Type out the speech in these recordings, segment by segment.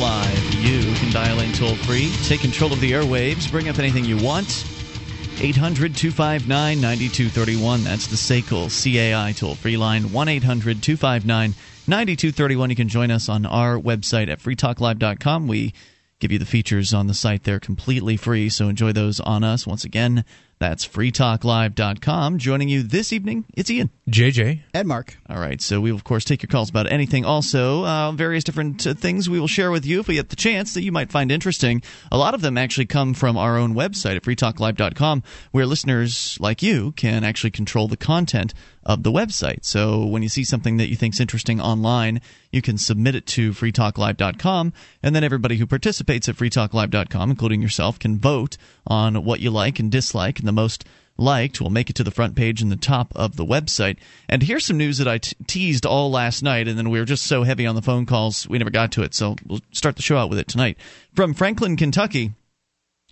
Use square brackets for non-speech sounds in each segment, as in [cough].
Live. You can dial in toll free, take control of the airwaves, bring up anything you want. 800 259 9231. That's the SACL CAI toll free line. 1 800 259 9231. You can join us on our website at freetalklive.com. We give you the features on the site there completely free, so enjoy those on us. Once again, that's freetalklive.com. Joining you this evening, it's Ian. JJ. And Mark. All right, so we will, of course, take your calls about anything. Also, uh, various different uh, things we will share with you if we get the chance that you might find interesting. A lot of them actually come from our own website at freetalklive.com, where listeners like you can actually control the content of the website. So when you see something that you think is interesting online, you can submit it to freetalklive.com, and then everybody who participates at freetalklive.com, including yourself, can vote on what you like and dislike, and the most liked will make it to the front page in the top of the website. And here's some news that I t- teased all last night, and then we were just so heavy on the phone calls, we never got to it. So we'll start the show out with it tonight. From Franklin, Kentucky,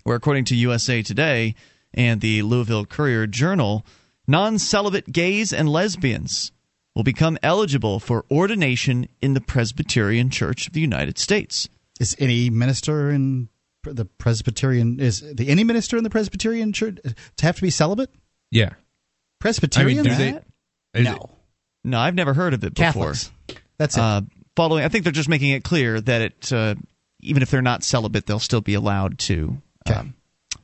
where according to USA Today and the Louisville Courier Journal, non celibate gays and lesbians will become eligible for ordination in the Presbyterian Church of the United States. Is any minister in the Presbyterian is the any minister in the Presbyterian church to have to be celibate? Yeah. Presbyterian? I mean, do they? no. it- No, I've never heard of it before. Catholics. That's it. Uh, following, I think they're just making it clear that it, uh, even if they're not celibate, they'll still be allowed to um,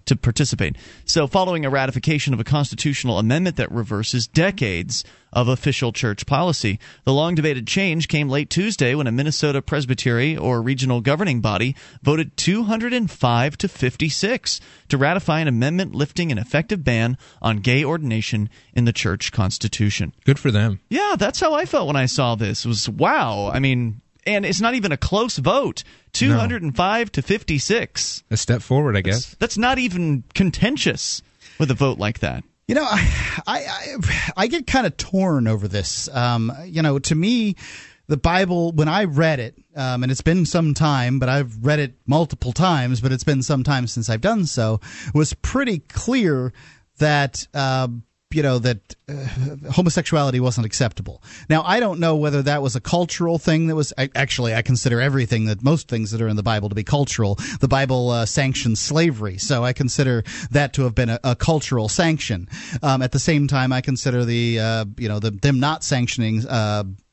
to participate. So, following a ratification of a constitutional amendment that reverses decades of official church policy, the long debated change came late Tuesday when a Minnesota presbytery or regional governing body voted 205 to 56 to ratify an amendment lifting an effective ban on gay ordination in the church constitution. Good for them. Yeah, that's how I felt when I saw this. It was wow. I mean, and it's not even a close vote. 205 to 56. A step forward, I guess. That's not even contentious with a vote like that. You know, I I, I, I get kind of torn over this. Um, you know, to me, the Bible, when I read it, um, and it's been some time, but I've read it multiple times, but it's been some time since I've done so, was pretty clear that. Uh, you know that uh, homosexuality wasn't acceptable. Now I don't know whether that was a cultural thing that was I, actually I consider everything that most things that are in the Bible to be cultural. The Bible uh, sanctions slavery, so I consider that to have been a, a cultural sanction. Um, at the same time, I consider the uh, you know the, them not sanctioning.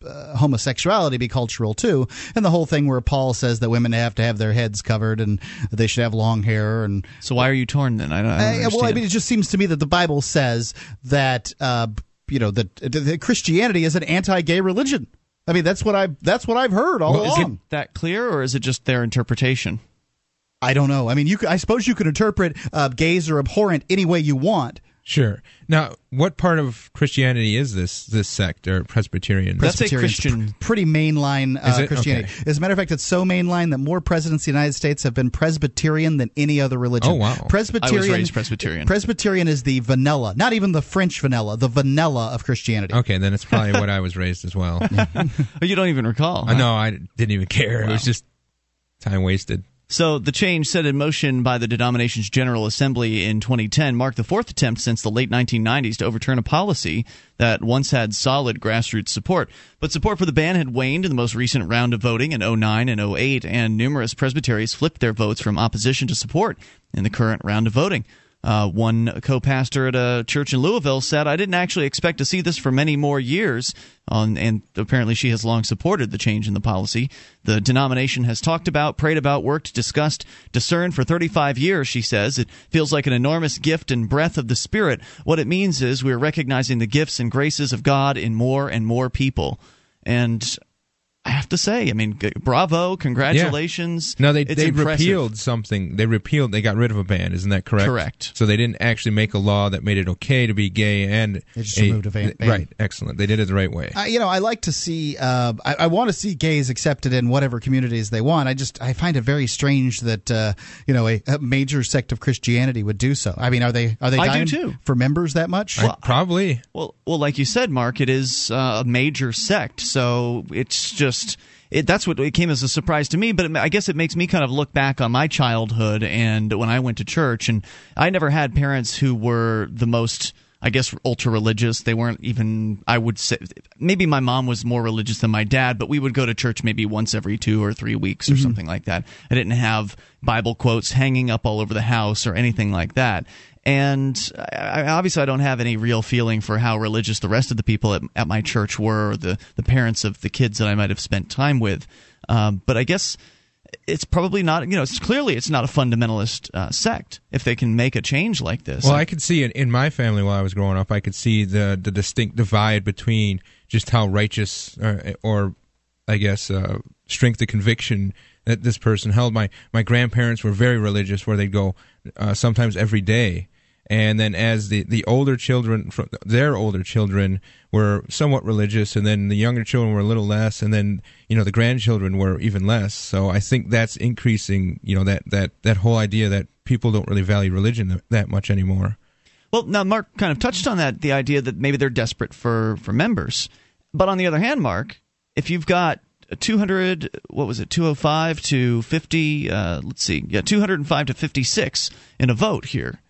Uh, homosexuality be cultural too, and the whole thing where Paul says that women have to have their heads covered and they should have long hair and So why are you torn then? I don't, I don't uh, well, I mean, it just seems to me that the Bible says that uh, you know that, that Christianity is an anti-gay religion. I mean, that's what I that's what I've heard all Well, along. Is that clear, or is it just their interpretation? I don't know. I mean, you could, I suppose you could interpret uh, gays are abhorrent any way you want. Sure. Now, what part of Christianity is this this sect or Presbyterian? That's a Christian- pr- pretty mainline uh, it? Christianity. Okay. As a matter of fact, it's so mainline that more presidents of the United States have been Presbyterian than any other religion. Oh, wow. Presbyterian. I was raised Presbyterian. Presbyterian is the vanilla, not even the French vanilla, the vanilla of Christianity. okay, then it's probably what I was raised as well. [laughs] You don't even recall. I know I didn't even care. It was just time wasted. So the change set in motion by the denomination's General Assembly in 2010 marked the fourth attempt since the late 1990s to overturn a policy that once had solid grassroots support. But support for the ban had waned in the most recent round of voting in 09 and 08, and numerous presbyteries flipped their votes from opposition to support in the current round of voting. Uh, one co-pastor at a church in Louisville said, "I didn't actually expect to see this for many more years." On, and apparently, she has long supported the change in the policy. The denomination has talked about, prayed about, worked, discussed, discerned for 35 years. She says it feels like an enormous gift and breath of the Spirit. What it means is we're recognizing the gifts and graces of God in more and more people. And I have to say, I mean, bravo, congratulations. No, they It's they impressive. repealed something. They repealed. They got rid of a ban. Isn't that correct? Correct. So they didn't actually make a law that made it okay to be gay and They just removed a ban- ban. Right. Excellent. They did it the right way. I, you know, I like to see. Uh, I, I want to see gays accepted in whatever communities they want. I just I find it very strange that uh, you know a, a major sect of Christianity would do so. I mean, are they are they I do dying too. for members that much? I- probably. Well, well, like you said, Mark, it is uh, a major sect, so it's just it, that's what it came as a surprise to me. But it, I guess it makes me kind of look back on my childhood and when I went to church, and I never had parents who were the most I guess ultra religious. They weren't even. I would say maybe my mom was more religious than my dad, but we would go to church maybe once every two or three weeks or mm-hmm. something like that. I didn't have Bible quotes hanging up all over the house or anything like that. And I, obviously, I don't have any real feeling for how religious the rest of the people at, at my church were, or the the parents of the kids that I might have spent time with. Um, but I guess it's probably not you know it's clearly it's not a fundamentalist uh, sect if they can make a change like this well i could see it in my family while i was growing up i could see the the distinct divide between just how righteous or, uh, or i guess uh, strength of conviction that this person held my my grandparents were very religious where they'd go uh, sometimes every day and then as the the older children their older children were somewhat religious and then the younger children were a little less and then you know the grandchildren were even less. So i think that's increasing you know that that that whole idea that people don't really value religion that much anymore. Well now mark kind of touched on that the idea that maybe they're desperate for for members. But on the other hand mark if you've got 200 what was it 205 to 50 uh, let's see yeah 205 to 56 in a vote here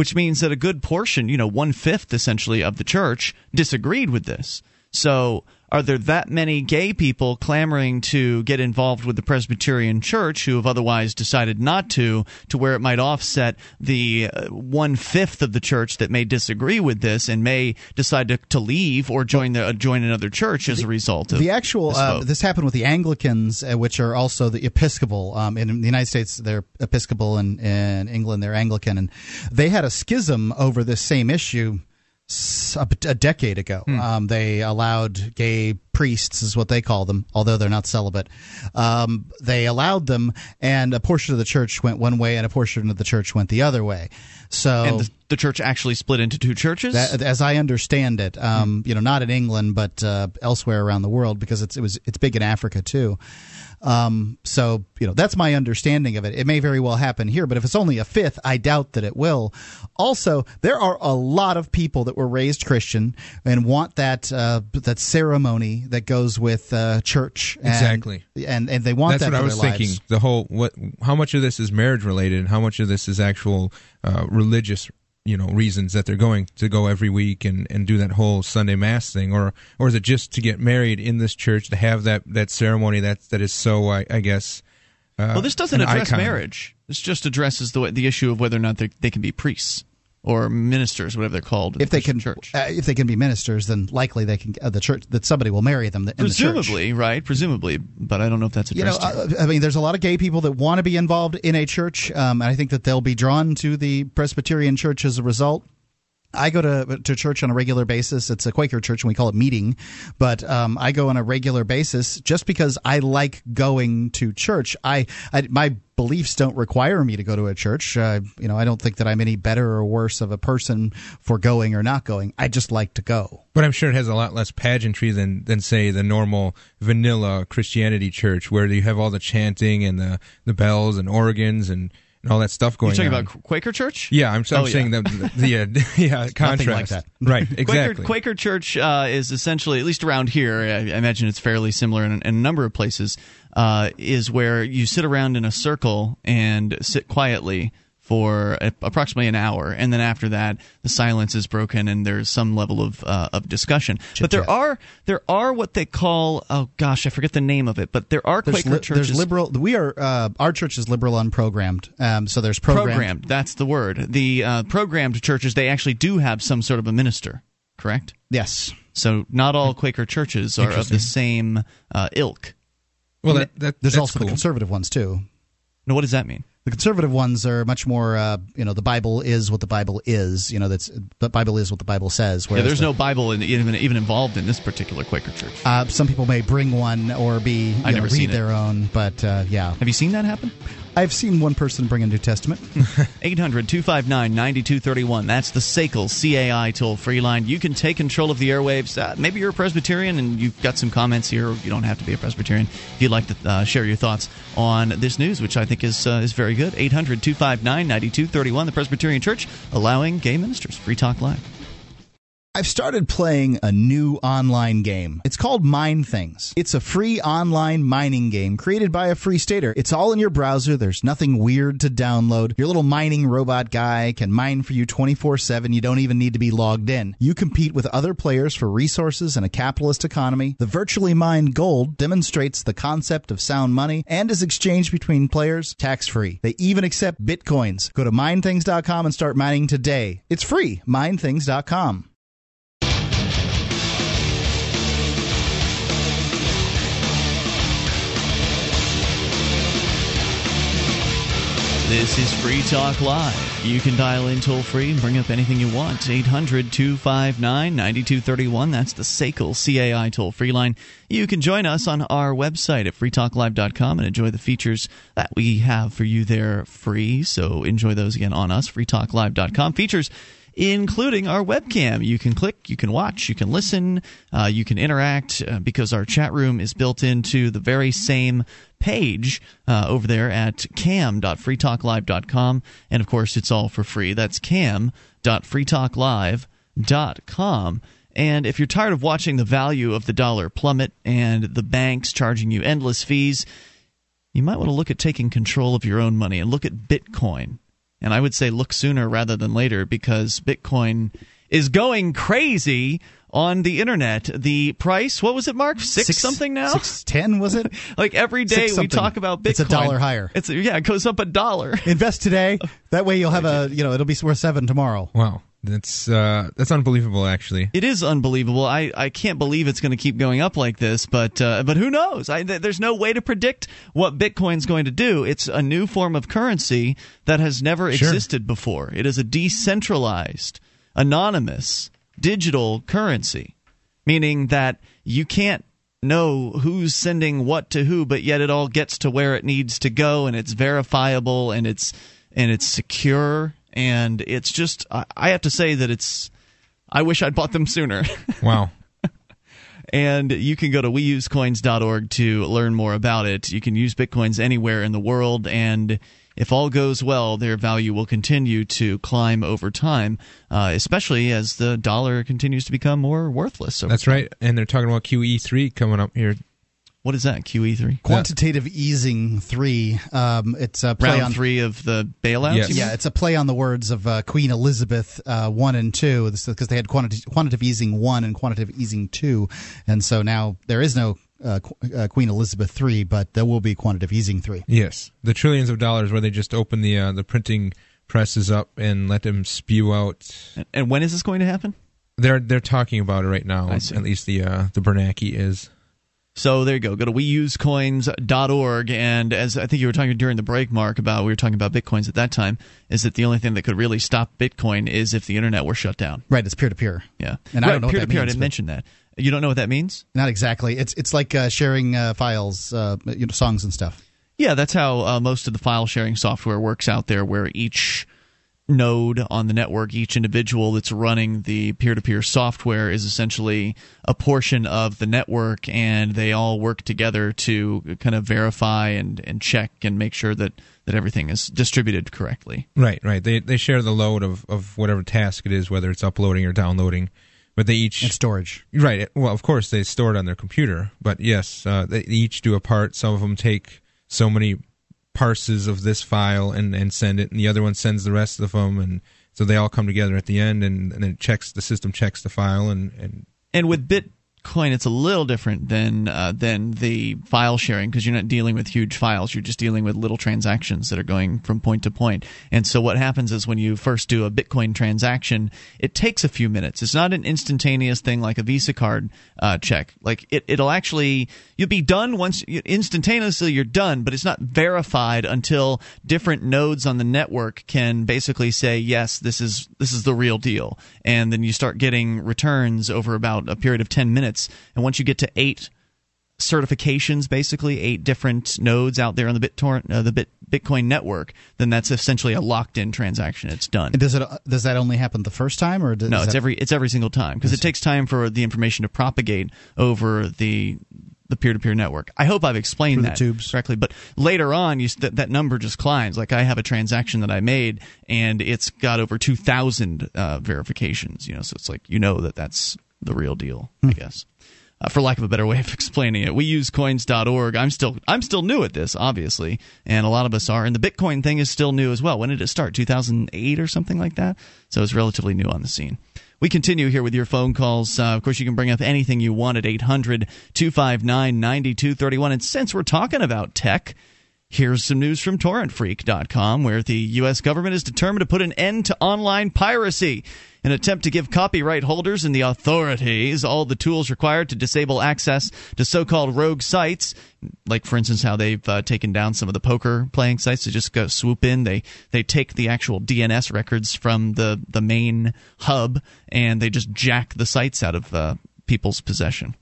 which means that a good portion, you know, one fifth essentially of the church disagreed with this. So are there that many gay people clamoring to get involved with the Presbyterian Church who have otherwise decided not to, to where it might offset the uh, one fifth of the church that may disagree with this and may decide to, to leave or join the uh, join another church as the, a result of the actual? This, uh, this, happened with the Anglicans, uh, which are also the Episcopal. Um, in the United States, they're Episcopal, and in England, they're Anglican, and they had a schism over this same issue a, a decade ago. Hmm. Um, they allowed gay priests, is what they call them, although they're not celibate. Um, they allowed them, and a portion of the church went one way, and a portion of the church went the other way. So, and the, the church actually split into two churches, that, as I understand it. Um, hmm. You know, not in England, but uh, elsewhere around the world, because it's it was it's big in Africa too. Um, so you know that's my understanding of it. It may very well happen here, but if it's only a fifth, I doubt that it will. Also, there are a lot of people that were raised Christian and want that uh, that ceremony that goes with uh, church. And, exactly, and and they want that's that. what I was thinking. Lives. The whole what how much of this is marriage related, and how much of this is actual uh, religious you know reasons that they're going to go every week and, and do that whole Sunday mass thing, or or is it just to get married in this church to have that that ceremony that that is so I, I guess. Uh, well, this doesn't address icon. marriage. This just addresses the the issue of whether or not they, they can be priests or ministers, whatever they're called. If the they can, church. Uh, if they can be ministers, then likely they can. Uh, the church that somebody will marry them. In Presumably, the right? Presumably, but I don't know if that's addressed. You know, uh, I mean, there's a lot of gay people that want to be involved in a church, um, and I think that they'll be drawn to the Presbyterian Church as a result. I go to to church on a regular basis. It's a Quaker church, and we call it meeting. But um, I go on a regular basis just because I like going to church. I, I my beliefs don't require me to go to a church. Uh, you know, I don't think that I'm any better or worse of a person for going or not going. I just like to go. But I'm sure it has a lot less pageantry than than say the normal vanilla Christianity church, where you have all the chanting and the the bells and organs and and all that stuff going. On. You're talking on. about Quaker Church? Yeah, I'm, I'm oh, saying yeah. the the, uh, [laughs] yeah contrast. Like that. right, [laughs] exactly. Quaker, Quaker Church uh, is essentially, at least around here, I, I imagine it's fairly similar in, in a number of places. Uh, is where you sit around in a circle and sit quietly for approximately an hour, and then after that, the silence is broken and there's some level of uh, of discussion. Chit-chat. But there are there are what they call oh gosh, I forget the name of it, but there are there's Quaker li- churches. There's liberal. We are uh, our church is liberal unprogrammed. Um, so there's programmed. Programmed. That's the word. The uh, programmed churches they actually do have some sort of a minister. Correct. Yes. So not all Quaker churches are of the same uh, ilk. Well, that, that, there's also cool. the conservative ones too. Now, what does that mean? The conservative ones are much more, uh, you know, the Bible is what the Bible is. You know, that's the Bible is what the Bible says. Yeah, there's the, no Bible in, even even involved in this particular Quaker church. Uh, some people may bring one or be I never know, read their own, but uh, yeah. Have you seen that happen? I've seen one person bring a New Testament. [laughs] 800 259 9231. That's the SACL CAI toll free line. You can take control of the airwaves. Uh, maybe you're a Presbyterian and you've got some comments here. You don't have to be a Presbyterian if you'd like to uh, share your thoughts on this news, which I think is, uh, is very good. 800 259 9231. The Presbyterian Church allowing gay ministers. Free Talk Live. I've started playing a new online game. It's called Mine Things. It's a free online mining game created by a free stater. It's all in your browser. There's nothing weird to download. Your little mining robot guy can mine for you 24 7. You don't even need to be logged in. You compete with other players for resources in a capitalist economy. The virtually mined gold demonstrates the concept of sound money and is exchanged between players tax free. They even accept bitcoins. Go to minethings.com and start mining today. It's free. Minethings.com. This is Free Talk Live. You can dial in toll free and bring up anything you want. 800 259 9231. That's the SACL CAI toll free line. You can join us on our website at freetalklive.com and enjoy the features that we have for you there free. So enjoy those again on us, freetalklive.com. Features including our webcam. You can click, you can watch, you can listen, uh, you can interact uh, because our chat room is built into the very same page uh, over there at cam.freetalklive.com. And of course, it's all for free. That's cam.freetalklive.com. And if you're tired of watching the value of the dollar plummet and the banks charging you endless fees, you might want to look at taking control of your own money and look at Bitcoin. And I would say look sooner rather than later because Bitcoin is going crazy on the internet. The price, what was it, Mark? Six, Six- something now? Six ten was it? [laughs] like every day we talk about Bitcoin. It's a dollar higher. It's yeah, it goes up a dollar. [laughs] Invest today. That way you'll have a [laughs] you know it'll be worth seven tomorrow. Wow, that's uh, that's unbelievable. Actually, It is unbelievable. I, I can't believe it's going to keep going up like this, but uh, but who knows? I, th- there's no way to predict what Bitcoin's going to do. It's a new form of currency that has never Sure. existed before. It is a decentralized, anonymous, digital currency, meaning that you can't know who's sending what to who, but yet it all gets to where it needs to go, and it's verifiable, and it's and it's secure, and it's just. I, have to say that it's. I wish I'd bought them sooner. [laughs] wow. and you can go to weusecoins.org to learn more about it. You can use bitcoins anywhere in the world, and if all goes well, their value will continue to climb over time, uh, especially as the dollar continues to become more worthless. Over That's time. right. And they're talking about QE3 coming up here. What is that? E QE3? Quantitative easing three. Um, it's a play Round on three of the bailouts? Yes. Yeah, it's a play on the words of uh, Queen Elizabeth uh, one and two, because they had quantitative, quantitative easing one and quantitative easing two, and so now there is no uh, Qu- uh, Queen Elizabeth three, but there will be quantitative easing three. Yes, the trillions of dollars where they just open the uh, the printing presses up and let them spew out. And- And when is this going to happen? They're they're talking about it right now. I see. At least the uh, the Bernanke is. So there you go. Go to weusecoins.org. And as I think you were talking during the break, Mark, about we were talking about bitcoins at that time, is that the only thing that could really stop Bitcoin is if the internet were shut down. Right, it's peer to peer. Yeah. And I don't know peer to peer. I didn't but- mention that. You don't know what that means? Not exactly. It's it's like uh, sharing uh, files, uh, you know, songs and stuff. Yeah, that's how uh, most of the file sharing software works out there, where each node on the network, each individual that's running the peer to peer software is essentially a portion of the network, and they all work together to kind of verify and, and check and make sure that, that everything is distributed correctly. Right, right. They they share the load of, of whatever task it is, whether it's uploading or downloading. But they each And storage. Right. Well, of course they store it on their computer, but yes, uh, they each do a part. Some of them take so many parses of this file and, and send it, and the other one sends the rest of them, and so they all come together at the end, and, and it checks the system checks the file, and, and And with Bitcoin, it's a little different than uh, than the file sharing because you're not dealing with huge files. You're just dealing with little transactions that are going from point to point. And so what happens is when you first do a Bitcoin transaction, it takes a few minutes. It's not an instantaneous thing like a Visa card uh, check. Like it, it'll actually you'll be done once instantaneously. You're done, but it's not verified until different nodes on the network can basically say yes, this is this is the real deal, and then you start getting returns over about a period of ten minutes. And once you get to eight certifications, basically eight different nodes out there on the BitTorrent, uh, the Bit, Bitcoin network, then that's essentially a locked-in transaction. It's done. And does it does that only happen the first time, or does No, that, it's every it's every single time because it takes time for the information to propagate over the the peer-to-peer network. I hope I've explained that tubes. correctly. But later on, you, that that number just climbs. Like I have a transaction that I made, and it's got over two thousand uh, verifications. You know, so it's like you know that that's the real deal. I guess. Uh, for lack of a better way of [laughs] explaining it, we use coins.org. I'm still I'm still new at this, obviously, and a lot of us are. And the Bitcoin thing is still new as well. When did it start? 2008 or something like that. So it's relatively new on the scene. We continue here with your phone calls. Uh, of course, you can bring up anything you want at 800 259 9231. And since we're talking about tech, here's some news from torrentfreak.com where the U.S. government is determined to put an end to online piracy. An attempt to give copyright holders and the authorities all the tools required to disable access to so called rogue sites, like, for instance, how they've uh, taken down some of the poker playing sites to just go swoop in. They, they take the actual DNS records from the, the main hub and they just jack the sites out of uh, people's possession.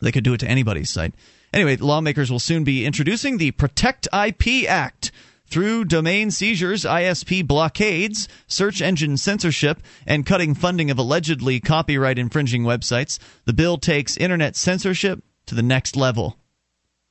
They could do it to anybody's site. Anyway, lawmakers will soon be introducing the Protect IP Act. Through domain seizures, ISP blockades, search engine censorship, and cutting funding of allegedly copyright infringing websites, the bill takes internet censorship to the next level.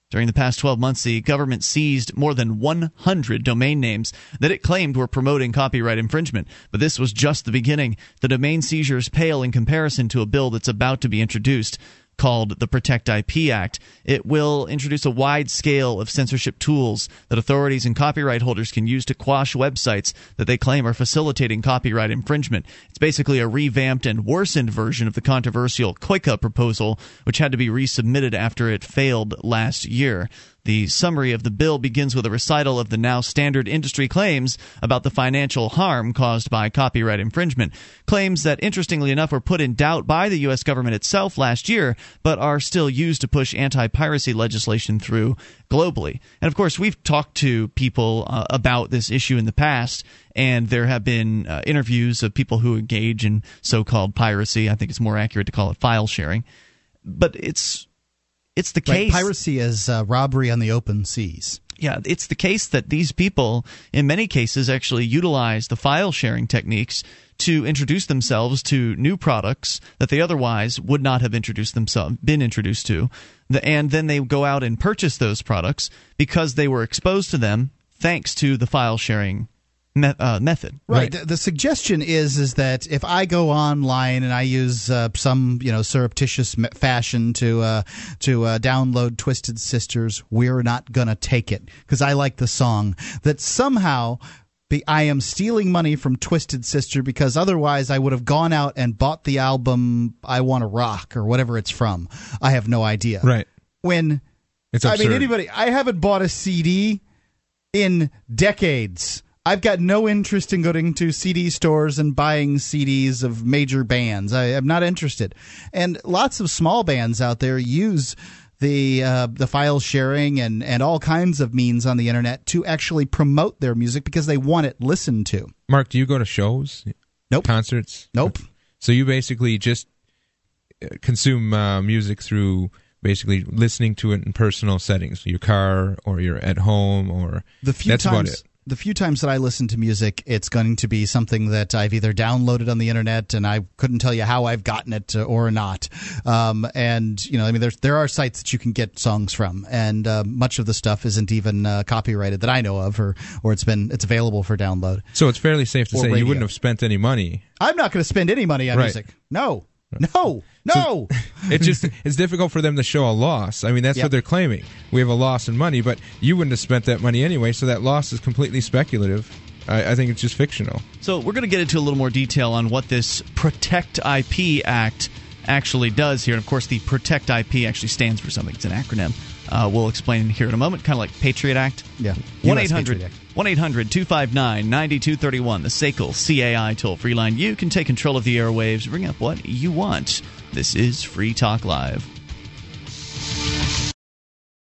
During the past 12 months, the government seized more than 100 domain names that it claimed were promoting copyright infringement. But this was just the beginning. The domain seizures pale in comparison to a bill that's about to be introduced called the Protect IP Act. It will introduce a wide scale of censorship tools that authorities and copyright holders can use to quash websites that they claim are facilitating copyright infringement. It's basically a revamped and worsened version of the controversial COICA proposal, which had to be resubmitted after it failed last year. The summary of the bill begins with a recital of the now standard industry claims about the financial harm caused by copyright infringement. Claims that, interestingly enough, were put in doubt by the U.S. government itself last year, but are still used to push anti piracy legislation through globally. And of course, we've talked to people uh, about this issue in the past, and there have been uh, interviews of people who engage in so called piracy. I think it's more accurate to call it file sharing. But it's it's the Right, case. piracy is uh, robbery on the open seas. Yeah, it's the case that these people, in many cases, actually utilize the file sharing techniques to introduce themselves to new products that they otherwise would not have introduced themselves, been introduced to, and then they go out and purchase those products because they were exposed to them thanks to the file sharing me- uh, method. Right. The, the suggestion is is that if I go online and I use uh, some you know surreptitious fashion to uh, to uh, download Twisted Sisters, we're not gonna take it because I like the song. That somehow. Be, I am stealing money from Twisted Sister because otherwise I would have gone out and bought the album I Want to Rock or whatever it's from. I have no idea. Right. When It's I mean, anybody. I haven't bought a CD in decades. I've got no interest in going to CD stores and buying CDs of major bands. I am not interested. And lots of small bands out there use the uh, the file sharing and, and all kinds of means on the internet to actually promote their music because they want it listened to. Mark, do you go to shows? Nope. Concerts? Nope. So you basically just uh, consume uh, music through basically listening to it in personal settings, your car or you're at home or The few that's about times it. The few times that I listen to music, it's going to be something that I've either downloaded on the internet and I couldn't tell you how I've gotten it uh, or not. Um, and you know, I mean, there's there are sites that you can get songs from, and uh, much of the stuff isn't even uh, copyrighted that I know of, or or it's been it's available for download. So it's fairly safe to say radio. you wouldn't have spent any money. I'm not going to spend any money on Right. music. No, [laughs] no, no. It's just it's difficult for them to show a loss. I mean, that's Yep. what they're claiming. We have a loss in money, but you wouldn't have spent that money anyway, so that loss is completely speculative. I, I think it's just fictional. So we're going to get into a little more detail on what this Protect IP Act actually does here. And of course, the Protect IP actually stands for something. It's an acronym. Uh, we'll explain here in a moment, kind of like Patriot Act. Yeah. One eight hundred Patriot Act. one eight hundred two five nine ninety two thirty one. the SACL CAI toll free line. You can take control of the airwaves, bring up what you want. This is Free Talk Live.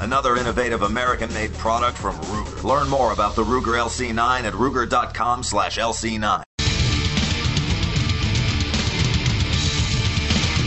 another innovative American-made product from Ruger. Learn more about the Ruger LC9 at ruger.com/lc9.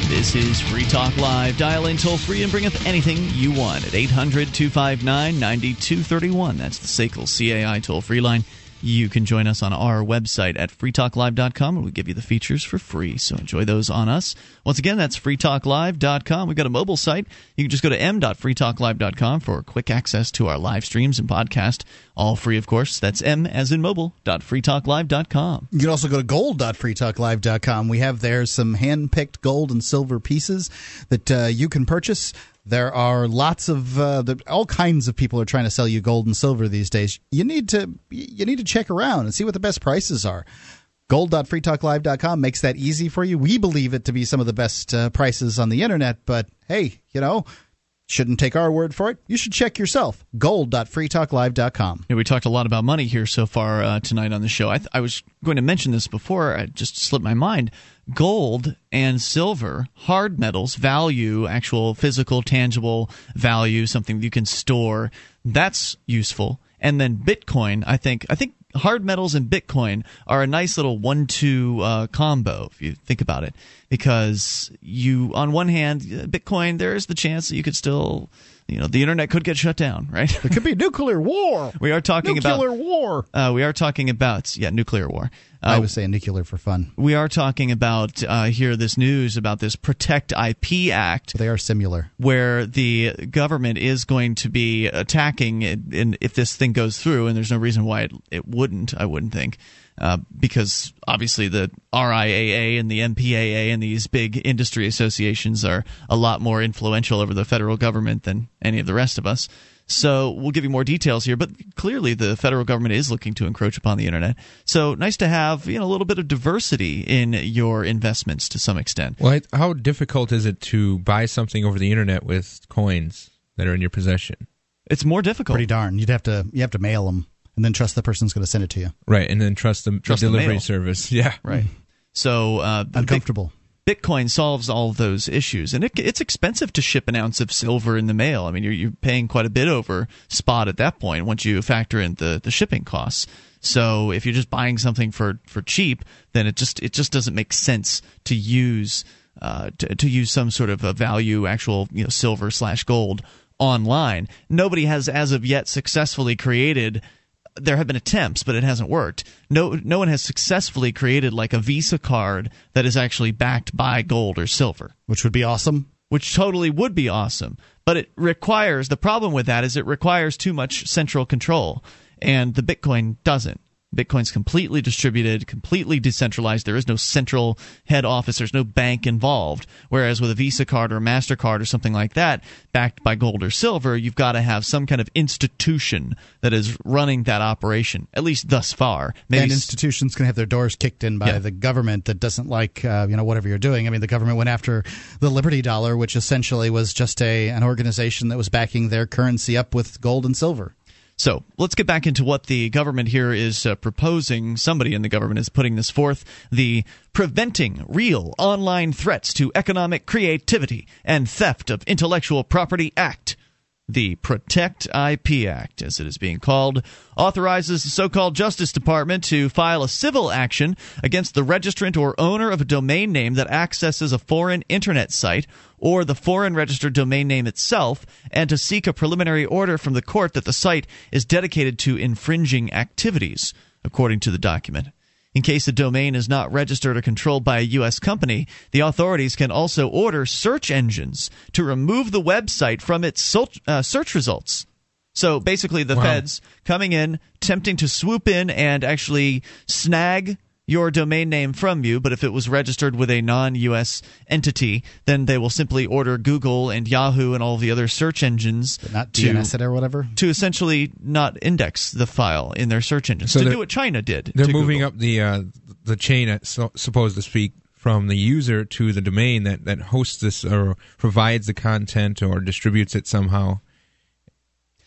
This is Free Talk Live. Dial in toll free and bring up anything you want at 800 259 9231. That's the SACL CAI toll free line. You can join us on our website at freetalklive.com and we give you the features for free. So enjoy those on us. Once again, that's freetalklive.com. We've got a mobile site. You can just go to m.freetalklive.com for quick access to our live streams and podcast. All free, of course. That's m as in mobile dot mobile.freetalklive.com. You can also go to gold.freetalklive.com. We have there some hand picked gold and silver pieces that uh, you can purchase. There are lots of uh, the, all kinds of people are trying to sell you gold and silver these days. You need to you need to check around and see what the best prices are. Gold.freetalklive.com makes that easy for you. We believe it to be some of the best uh, prices on the internet, but hey, you know, shouldn't take our word for it. You should check yourself. Gold.freetalklive.com. Yeah, we talked a lot about money here so far uh, tonight on the show. I, th- I was going to mention this before, it just slipped my mind. Gold and silver, hard metals, value, actual physical, tangible value, something you can store. That's useful. And then Bitcoin, I think, I think hard metals and Bitcoin are a nice little one-two uh, combo if you think about it, because you, on one hand, Bitcoin, there is the chance that you could still, you know, the internet could get shut down, right? There could be nuclear war. [laughs] we are talking nuclear about nuclear war. uh, we are talking about yeah, nuclear war. I Uh, was saying nuclear for fun. we are talking about uh, here this news about this Protect IP Act They are similar. where the government is going to be attacking and if this thing goes through, and there's no reason why it, it wouldn't, I wouldn't think, uh, because obviously the RIAA and the MPAA and these big industry associations are a lot more influential over the federal government than any of the rest of us. So we'll give you more details here, but clearly the federal government is looking to encroach upon the internet. So nice to have you know a little bit of diversity in your investments to some extent. Well, how difficult is it to buy something over the internet with coins that are in your possession? It's more difficult. Pretty darn. You'd have to you have to mail them and then trust the person's going to send it to you. Right, and then trust the, Trust the the delivery mail. service. [laughs] Yeah. Right. So uh, the Bit- Uncomfortable. Bitcoin solves all those issues, and it, it's expensive to ship an ounce of silver in the mail. I mean, you're, you're paying quite a bit over spot at that point once you factor in the, the shipping costs. So if you're just buying something for, for cheap, then it just it just doesn't make sense to use uh, to, to use some sort of a value, actual you know silver slash gold online. Nobody has as of yet successfully created there have been attempts, but it hasn't worked. No, no one has successfully created like a Visa card that is actually backed by gold or silver, Which would be awesome. which totally would be awesome. But it requires the problem with that is it requires too much central control, and the Bitcoin doesn't. Bitcoin's completely distributed, completely decentralized. There is no central head office. There's no bank involved. Whereas with a Visa card or a MasterCard or something like that, backed by gold or silver, you've got to have some kind of institution that is running that operation, at least thus far. Maybe and institutions can have their doors kicked in by Yeah. the government that doesn't like uh, you know whatever you're doing. I mean, the government went after the Liberty Dollar, which essentially was just a an organization that was backing their currency up with gold and silver. So let's get back into what the government here is uh, proposing. Somebody in the government is putting this forth the Preventing Real Online Threats to Economic Creativity and Theft of Intellectual Property Act. The Protect IP Act, as it is being called, authorizes the so called Justice Department to file a civil action against the registrant or owner of a domain name that accesses a foreign internet site or the foreign registered domain name itself, and to seek a preliminary order from the court that the site is dedicated to infringing activities, according to the document. In case the domain is not registered or controlled by a U.S. company, the authorities can also order search engines to remove the website from its uh, search results. So basically, the Wow. feds coming in, tempting to swoop in and actually snag your domain name from you, but if it was registered with a non US entity, then they will simply order Google and Yahoo and all the other search engines Not to, DNS it or whatever. to essentially not index the file in their search engines. So to do what China did. They're moving Google. up the uh, the chain, uh, so, supposed to speak, from the user to the domain that, that hosts this or provides the content or distributes it somehow.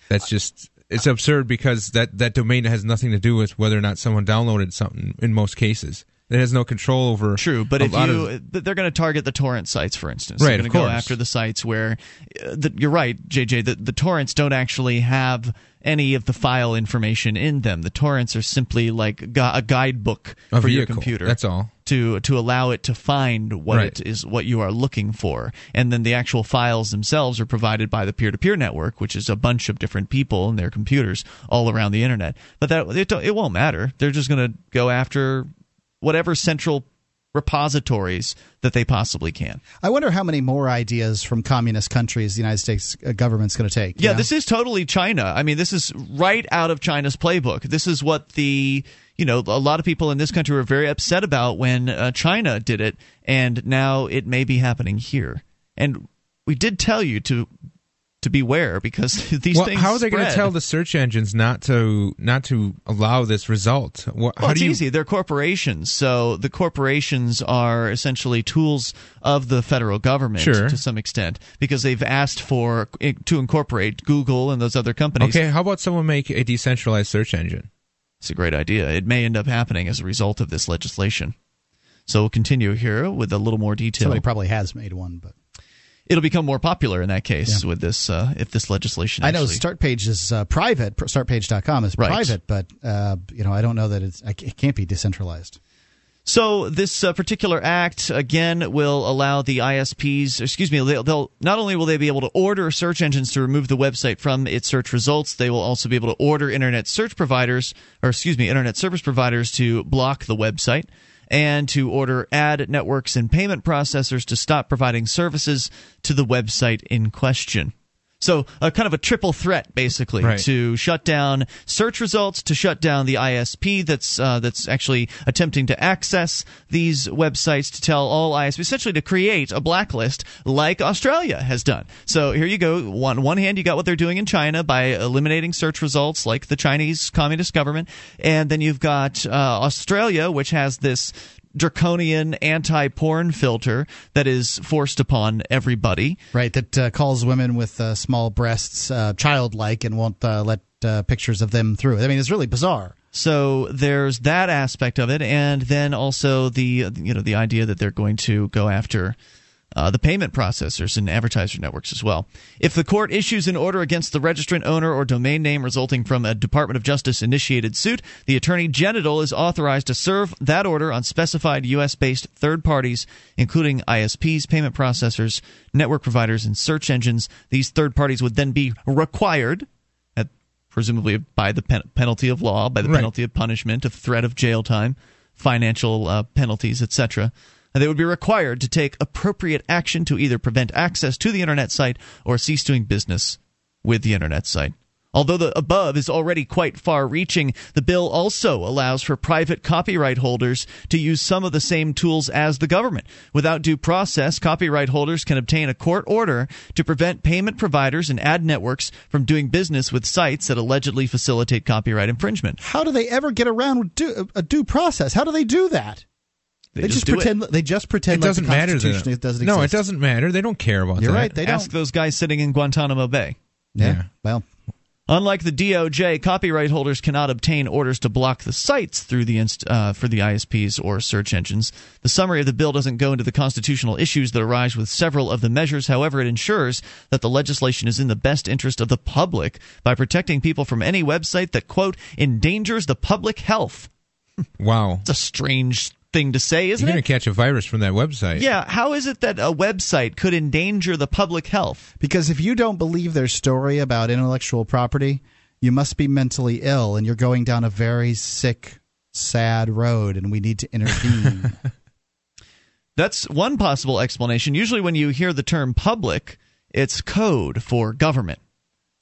That's just it's absurd because that, that domain has nothing to do with whether or not someone downloaded something in most cases. That has no control over. True, but if you, of- they're going to target the torrent sites, for instance. Right, They're going to go after the sites where, uh, the, you're right, JJ. The, the torrents don't actually have any of the file information in them. The torrents are simply like gu- a guidebook A for your computer. that's all. To to allow it to find what Right. it is what you are looking for, and then the actual files themselves are provided by the peer-to-peer network, which is a bunch of different people and their computers all around the internet. But that it, don't- it won't matter. They're just going to go after whatever central repositories that they possibly can. I wonder how many more ideas from communist countries the United States uh, government's going to take. Yeah, know? this is totally China. I mean, this is right out of China's playbook. This is what the you know a lot of people in this country were very upset about when uh, China did it, and now it may be happening here. And we did tell you to to beware because [laughs] these Well, things. how are they going to tell the search engines not to not to allow this result? What, Well, how it's do you? easy. They're corporations, so the corporations are essentially tools of the federal government Sure. to some extent because they've asked for eh, to incorporate Google and those other companies. Okay, how about someone make a decentralized search engine? It's a great idea. It may end up happening as a result of this legislation. So we'll continue here with a little more detail. Somebody probably has made one, but It'll become more popular in that case with this uh, if this legislation. I know actually- Start Page is uh, private. pr- Startpage.com is Right. private, but uh, you know I don't know that it's it can't be decentralized. So this uh, particular act again will allow the ISPs, excuse me, they'll, they'll not only will they be able to order search engines to remove the website from its search results, they will also be able to order internet search providers, or excuse me, internet service providers to block the website and to order ad networks and payment processors to stop providing services to the website in question. So, a kind of a triple threat, basically, Right. to shut down search results, to shut down the ISP that's uh, that's actually attempting to access these websites, to tell all ISPs, essentially to create a blacklist like Australia has done. So here you go. On one hand, you got what they're doing in China by eliminating search results, like the Chinese Communist government, and then you've got uh, Australia, which has this draconian anti-porn filter that is forced upon everybody. Right, that uh, calls women with uh, small breasts uh, childlike and won't uh, let uh, pictures of them through. I mean, it's really bizarre. So there's that aspect of it, and then also the you know the idea that they're going to go after uh, the payment processors and advertiser networks as well. If the court issues an order against the registrant owner or domain name resulting from a Department of Justice initiated suit, the attorney general is authorized to serve that order on specified U.S. based third parties, including ISPs, payment processors, network providers, and search engines. These third parties would then be required presumably by the pen- penalty of law, by the Right. penalty of punishment, of threat of jail time, financial uh, penalties, etc. And they would be required to take appropriate action to either prevent access to the internet site or cease doing business with the internet site. Although the above is already quite far reaching, the bill also allows for private copyright holders to use some of the same tools as the government. Without due process, copyright holders can obtain a court order to prevent payment providers and ad networks from doing business with sites that allegedly facilitate copyright infringement. How do they ever get around due, uh, a due process? How do they do that? They, just, do it. pretend. They just pretend. It like doesn't the matter to them. It doesn't no, it doesn't matter. They don't care about You're that. right. They Ask don't. those guys sitting in Guantanamo Bay. Yeah. Yeah. Well, Unlike the DOJ, copyright holders cannot obtain orders to block the sites through the inst- uh, for the ISPs or search engines. The summary of the bill doesn't go into the constitutional issues that arise with several of the measures. However, it ensures that the legislation is in the best interest of the public by protecting people from any website that quote endangers the public health. Wow. It's a strange thing to say, isn't You're going to catch a virus from that website. Yeah, how is it that a website could endanger the public health? because if you don't believe their story about intellectual property, you must be mentally ill, and you're going down a very sick, sad road, and we need to intervene. [laughs] That's one possible explanation. Usually, when you hear the term public, it's code for government.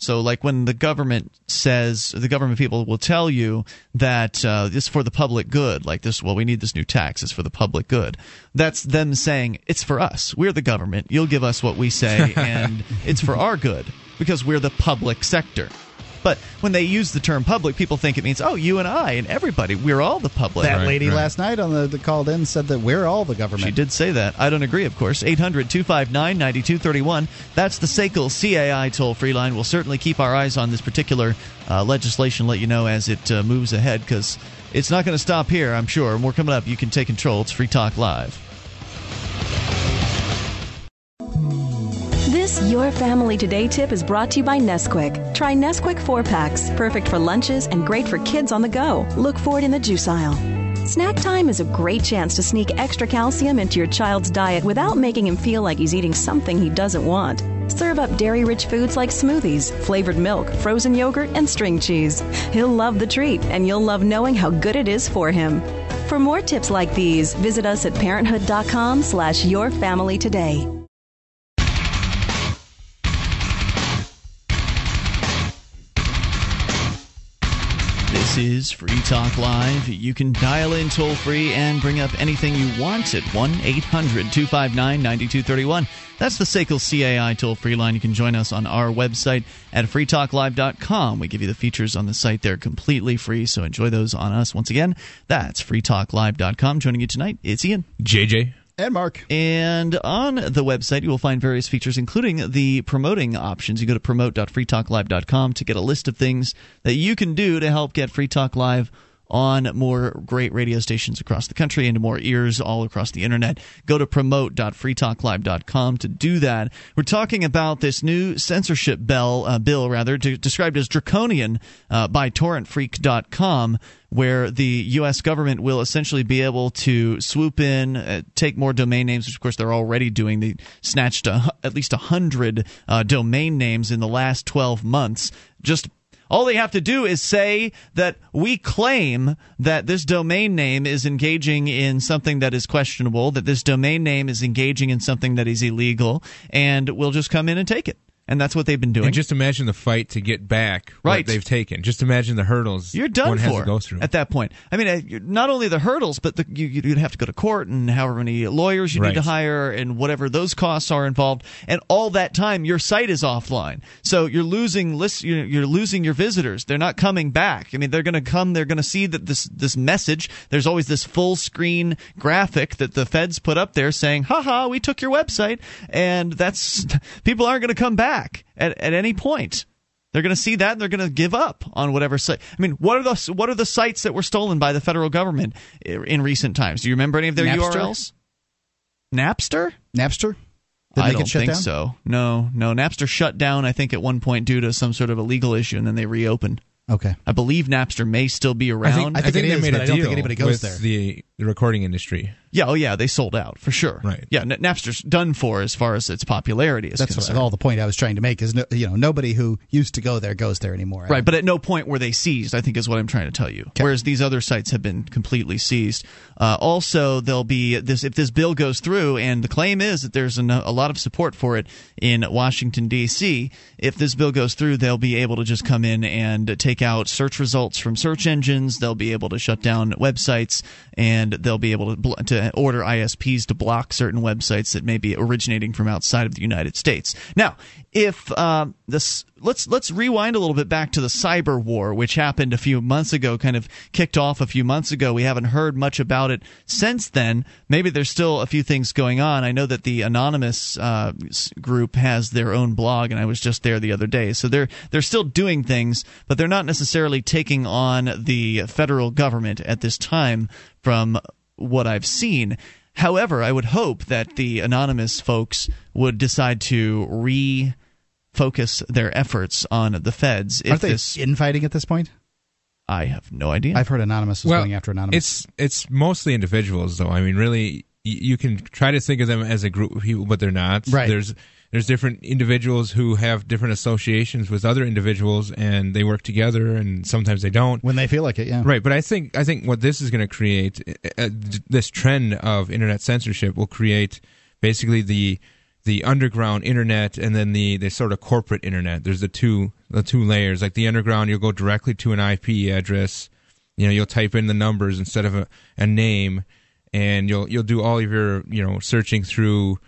So, like when the government says, the government people will tell you that uh, it's for the public good, like this, well, we need this new tax, it's for the public good. That's them saying, it's for us. We're the government. You'll give us what we say, [laughs] and it's for our good because we're the public sector. But when they use the term public, people think it means, oh, you and I and everybody. We're all the public. That Right, lady right. last night on the, the called in said that we're all the government. She did say that. I don't agree, of course. 800 259 9231. That's the SACL CAI toll free line. We'll certainly keep our eyes on this particular uh, legislation, let you know as it uh, moves ahead, because it's not going to stop here, I'm sure. More coming up. You can take control. It's Free Talk Live. This Your Family Today tip is brought to you by Nesquik. Try Nesquik 4 packs, perfect for lunches and great for kids on the go. Look for it in the juice aisle. Snack time is a great chance to sneak extra calcium into your child's diet without making him feel like he's eating something he doesn't want. Serve up dairy rich foods like smoothies, flavored milk, frozen yogurt, and string cheese. He'll love the treat, and you'll love knowing how good it is for him. For more tips like these, visit us at parenthood.com slash your family today. This is Free Talk Live. You can dial in toll free and bring up anything you want at 1 800 259 9231. That's the SACL CAI toll free line. You can join us on our website at freetalklive.com. We give you the features on the site there completely free, so enjoy those on us. Once again, that's freetalklive.com. Joining you tonight, it's Ian. JJ. And Mark. And on the website, you will find various features, including the promoting options. You go to promote.freetalklive.com to get a list of things that you can do to help get Free Talk Live on more great radio stations across the country and more ears all across the internet. Go to promote.freetalklive.com to do that. We're talking about this new censorship bill, uh, bill rather, described as draconian uh, by torrentfreak.com where the U.S. government will essentially be able to swoop in, uh, take more domain names, which of course they're already doing. They snatched a, at least 100 uh, domain names in the last 12 months. Just all they have to do is say that we claim that this domain name is engaging in something that is questionable, that this domain name is engaging in something that is illegal, and we'll just come in and take it. And that's what they've been doing. And just imagine the fight to get back Right. what they've taken. Just imagine the hurdles You're done one has for to go through. at that point. I mean, uh, not only the hurdles, but the, you, you'd have to go to court and however many lawyers you need to hire and whatever those costs are involved. And all that time, your site is offline, so you're losing list. You're, you're losing your visitors. They're not coming back. I mean, they're going to come. They're going to see that this this message. There's always this full screen graphic that the feds put up there saying, "Haha, we took your website," and that's [laughs] people aren't going to come back at at any point. They're going to see that and they're going to give up on whatever site. I mean, what are the what are the sites that were stolen by the federal government in recent times? Do you remember any of their Napster? URLs? Napster? Napster? Did I don't think down? so. No, no. Napster shut down. I think at one point due to some sort of a legal issue, and then they reopened. Okay. I believe Napster may still be I around. think, I think it they is, made but a I don't think anybody goes with there. The, the recording industry. Yeah, oh yeah, they sold out for sure. Right. Yeah, Napster's done for as far as its popularity is That's concerned. all the point I was trying to make is no, you know nobody who used to go there goes there anymore. Right, but at no point were they seized. I think is what I'm trying to tell you. Whereas these other sites have been completely seized. Uh, also, there'll be this if this bill goes through, and the claim is that there's an, a lot of support for it in Washington D.C. If this bill goes through, they'll be able to just come in and take out search results from search engines. They'll be able to shut down websites, and they'll be able to bl- order ISPs to block certain websites that may be originating from outside of the United States. Now, if um, this let's let's rewind a little bit back to the cyber war, which happened a few months ago, kind of kicked off a few months ago. We haven't heard much about it since then. Maybe there's still a few things going on. I know that the anonymous uh, group has their own blog, and I was just there the other day. So they're they're still doing things, but they're not necessarily taking on the federal government at this time. From what I've seen. However, I would hope that the anonymous folks would decide to refocus their efforts on the feds. Aren't they this, infighting at this point? I have no idea. I've heard Anonymous is going after Anonymous. It's it's mostly individuals though. I mean, really, y- you can try to think of them as a group of people, but they're not. Right. There's there's different individuals who have different associations with other individuals, and they work together, and sometimes they don't. when they feel like it, yeah. Right, but I think I think what this is going to create, uh, uh, this trend of internet censorship will create basically the the underground internet and then the the sort of corporate internet. There's the two the two layers. Like the underground, you'll go directly to an IP address. You know, you'll type in the numbers instead of a, a name, and you'll you'll do all of your you know searching through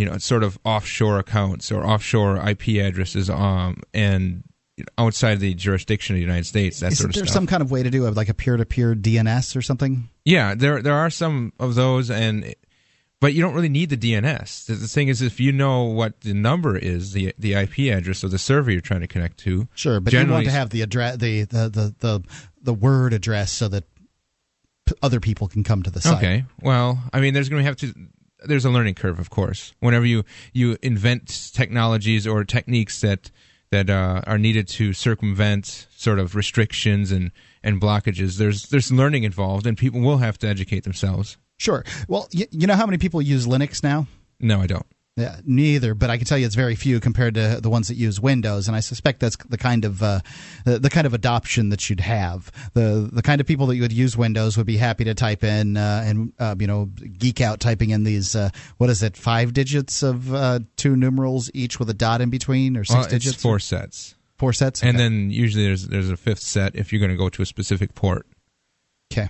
you know sort of offshore accounts or offshore IP addresses. Um, and outside the jurisdiction of the United States. That Is sort of there stuff. some kind of way to do it, like a peer-to-peer DNS or something? Yeah, there there are some of those, and but you don't really need the DNS. The, the thing is, if you know what the number is, the the IP address of the server you're trying to connect to, Sure, but you want to have the address, the, the the the the word address, so that p- other people can come to the site. Okay. Well, I mean, there's going to have to. There's a learning curve, of course. Whenever you you invent technologies or techniques that that uh, are needed to circumvent sort of restrictions and and blockages, there's there's learning involved, and people will have to educate themselves. Sure. Well, y- you know how many people use Linux now? No, I don't. Yeah, neither, but I can tell you it's very few compared to the ones that use Windows, and I suspect that's the kind of uh, the, the kind of adoption that you'd have. the The kind of people that would use Windows would be happy to type in uh, and uh, you know geek out typing in these uh, what is it five digits of uh, two numerals each with a dot in between or six Well, digits? it's four sets, four sets? And then usually there's there's a fifth set if you're going to go to a specific port. okay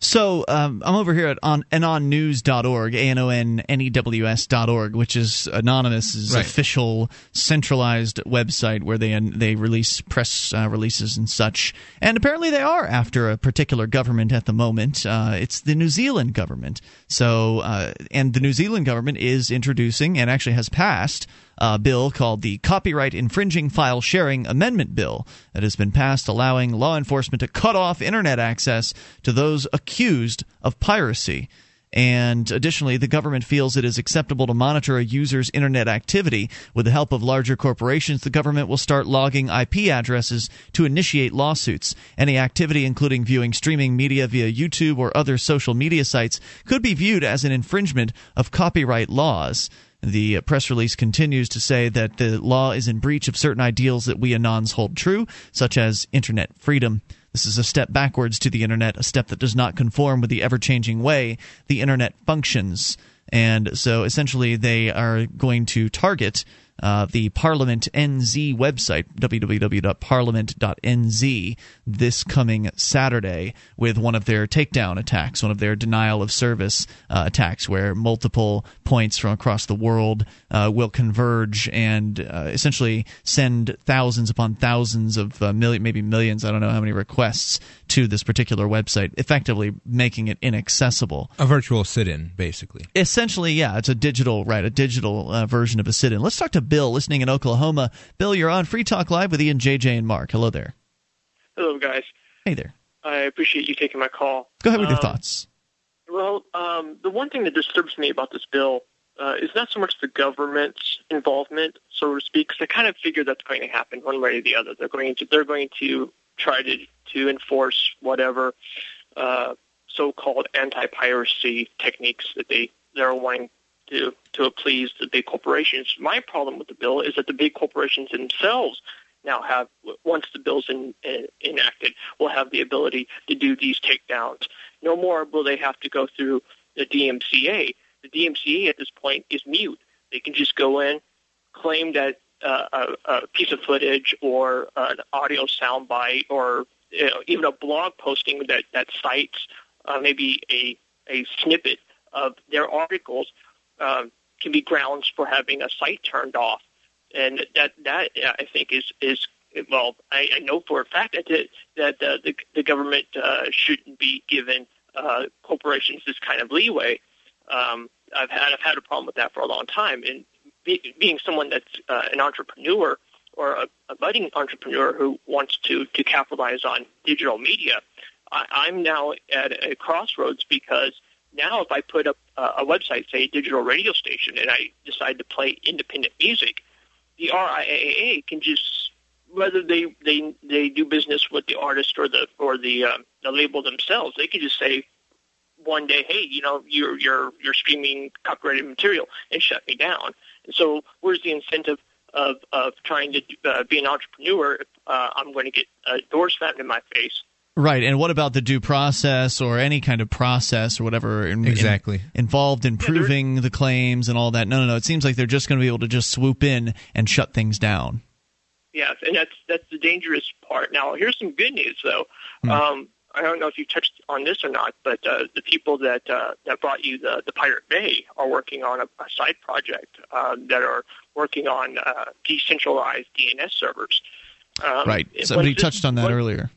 So um, I'm over here at on anonnews.org, a n o n n e w s.org, which is Anonymous's Right. official centralized website where they they release press uh, releases and such. And apparently they are after a particular government at the moment. Uh, it's the New Zealand government. So uh, and the New Zealand government is introducing and actually has passed a bill called the Copyright Infringing File Sharing Amendment Bill that has been passed, allowing law enforcement to cut off internet access to those accused of piracy. And additionally, the government feels it is acceptable to monitor a user's internet activity. With the help of larger corporations, the government will start logging IP addresses to initiate lawsuits. Any activity, including viewing streaming media via YouTube or other social media sites, could be viewed as an infringement of copyright laws. The press release continues to say that the law is in breach of certain ideals that we Anons hold true, such as internet freedom. This is a step backwards to the internet, a step that does not conform with the ever changing way the internet functions. And so essentially, they are going to target uh, the Parliament NZ website, www.parliament.nz, this coming Saturday with one of their takedown attacks, one of their denial of service uh, attacks, where multiple points from across the world uh, will converge and uh, essentially send thousands upon thousands of uh, million, maybe millions, I don't know how many requests to this particular website, effectively making it inaccessible. A virtual sit-in, basically. Essentially, yeah, it's a digital, right, a digital uh, version of a sit-in. Let's talk to Bill, listening in Oklahoma. Bill, you're on Free Talk Live with Ian, JJ, and Mark. Hello there. Hello, guys. Hey there. I appreciate you taking my call. Go ahead with your Um, thoughts. Well, um, the one thing that disturbs me about this bill uh, is not so much the government's involvement, so to speak, 'cause I kind of figure that's going to happen one way or the other. They're going to they're going to try to to enforce whatever uh, so-called anti-piracy techniques that they they're wanting to to please the big corporations. My problem with the bill is that the big corporations themselves now have once the bill's in, in, enacted will have the ability to do these takedowns. No more will they have to go through the DMCA. The DMCA at this point is mute. They can just go in, claim that uh, a, a piece of footage or an audio soundbite or know, even a blog posting that that cites uh, maybe a a snippet of their articles um, can be grounds for having a site turned off, and that that uh, I think is is well I, I know for a fact that that uh, the the government uh, shouldn't be given uh, corporations this kind of leeway. Um, I've had I've had a problem with that for a long time, and be, being someone that's uh, an entrepreneur or a, a budding entrepreneur who wants to to capitalize on digital media, I, I'm now at a crossroads because now if I put up uh, a website, say a digital radio station, and I decide to play independent music, the RIAA can just whether they they they do business with the artist or the or the um, the label themselves, they can just say one day, hey, you know, you're you're you're streaming copyrighted material and shut me down. And so, where's the incentive of of trying to uh, be an entrepreneur? If, uh, I'm going to get uh, doors slammed in my face. Right, and what about the due process or any kind of process or whatever in, Exactly. in- involved in there- proving the claims and all that? No, no, no. It seems like they're just going to be able to just swoop in and shut things down. Yes, and that's that's the dangerous part. Now, here's some good news, though. Um, I don't know if you touched on this or not, but uh, the people that uh, that brought you the the Pirate Bay are working on a, a side project uh, that are working on uh, decentralized DNS servers. Um, right. Somebody this- touched on that once- earlier.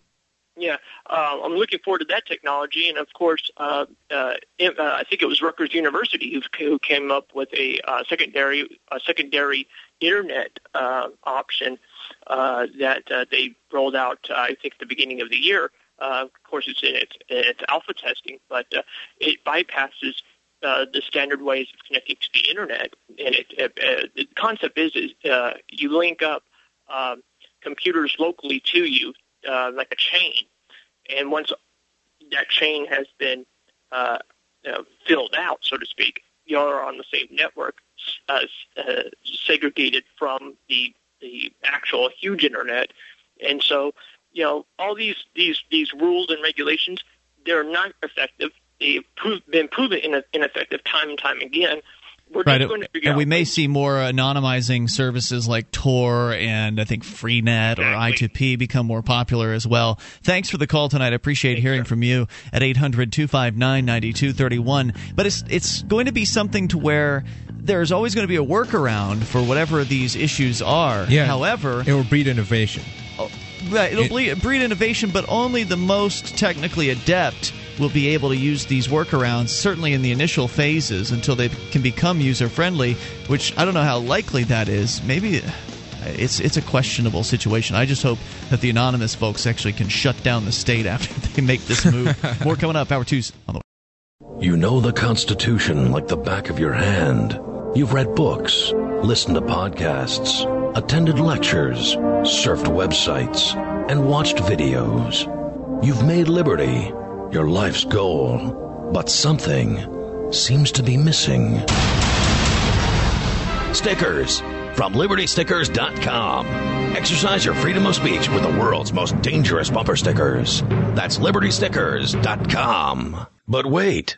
Yeah, uh, I'm looking forward to that technology, and of course, uh, I think it was Rutgers University who, who came up with a uh, secondary a secondary internet uh, option uh, that uh, they rolled out. Uh, I think at the beginning of the year. Uh, of course, it's its, its alpha testing, but uh, it bypasses uh, the standard ways of connecting to the internet. And it, uh, the concept is, is uh, you link up um, computers locally to you uh, like a chain. And once that chain has been uh, uh, filled out, so to speak, you're on the same network, uh, uh, segregated from the the actual huge internet. And so, you know, all these these these rules and regulations, they're not effective. They've proved, been proven ine- ineffective time and time again. We're Right, just going to figure and out we may see more anonymizing services like Tor and I think Freenet or I2P become more popular as well. Thanks for the call tonight. I appreciate hearing from you at 800-259-9231. But it's it's going to be something to where there's always going to be a workaround for whatever these issues are. Yeah. However, It will breed innovation. Oh, Right, it'll It- ble- breed innovation, but only the most technically adept will be able to use these workarounds, certainly in the initial phases, until they can become user friendly, which I don't know how likely that is. Maybe uh, it's it's a questionable situation. I just hope that the anonymous folks actually can shut down the state [laughs] after they make this move. [laughs] More coming up. Hour two's on the way. You know the Constitution like the back of your hand. You've read books, listened to podcasts, attended lectures, surfed websites, and watched videos. You've made liberty your life's goal, but something seems to be missing. Stickers from libertystickers.com. Exercise your freedom of speech with the world's most dangerous bumper stickers. That's libertystickers.com. But wait.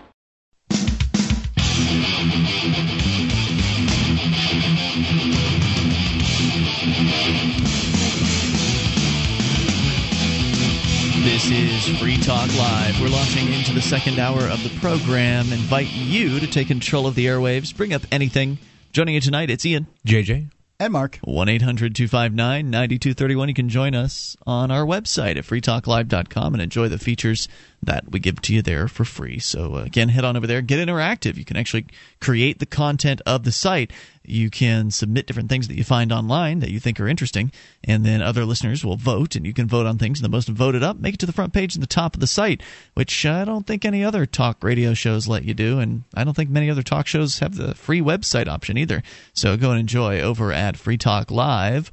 This is Free Talk Live. We're launching into the second hour of the program. Invite you to take control of the airwaves. Bring up anything. Joining you tonight, it's Ian. JJ? And Mark. 1 800 259 9231. You can join us on our website at freetalklive.com and enjoy the features that we give to you there for free. So, uh, again, head on over there, get interactive. You can actually create the content of the site. You can submit different things that you find online that you think are interesting, and then other listeners will vote, and you can vote on things. And the most voted up, make it to the front page and the top of the site, which I don't think any other talk radio shows let you do, and I don't think many other talk shows have the free website option either. So go and enjoy over at Free Talk Live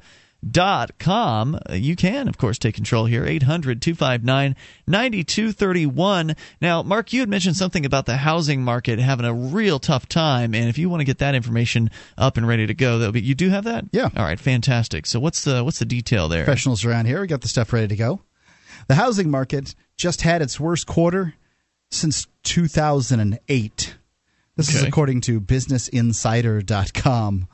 dot com you can of course take control here 800-259-9231 now mark you had mentioned something about the housing market having a real tough time and if you want to get that information up and ready to go that you do have that Yeah. all right fantastic so what's the what's the detail there Professionals around here, we got the stuff ready to go. The housing market just had its worst quarter since 2008. This is according to businessinsider.com.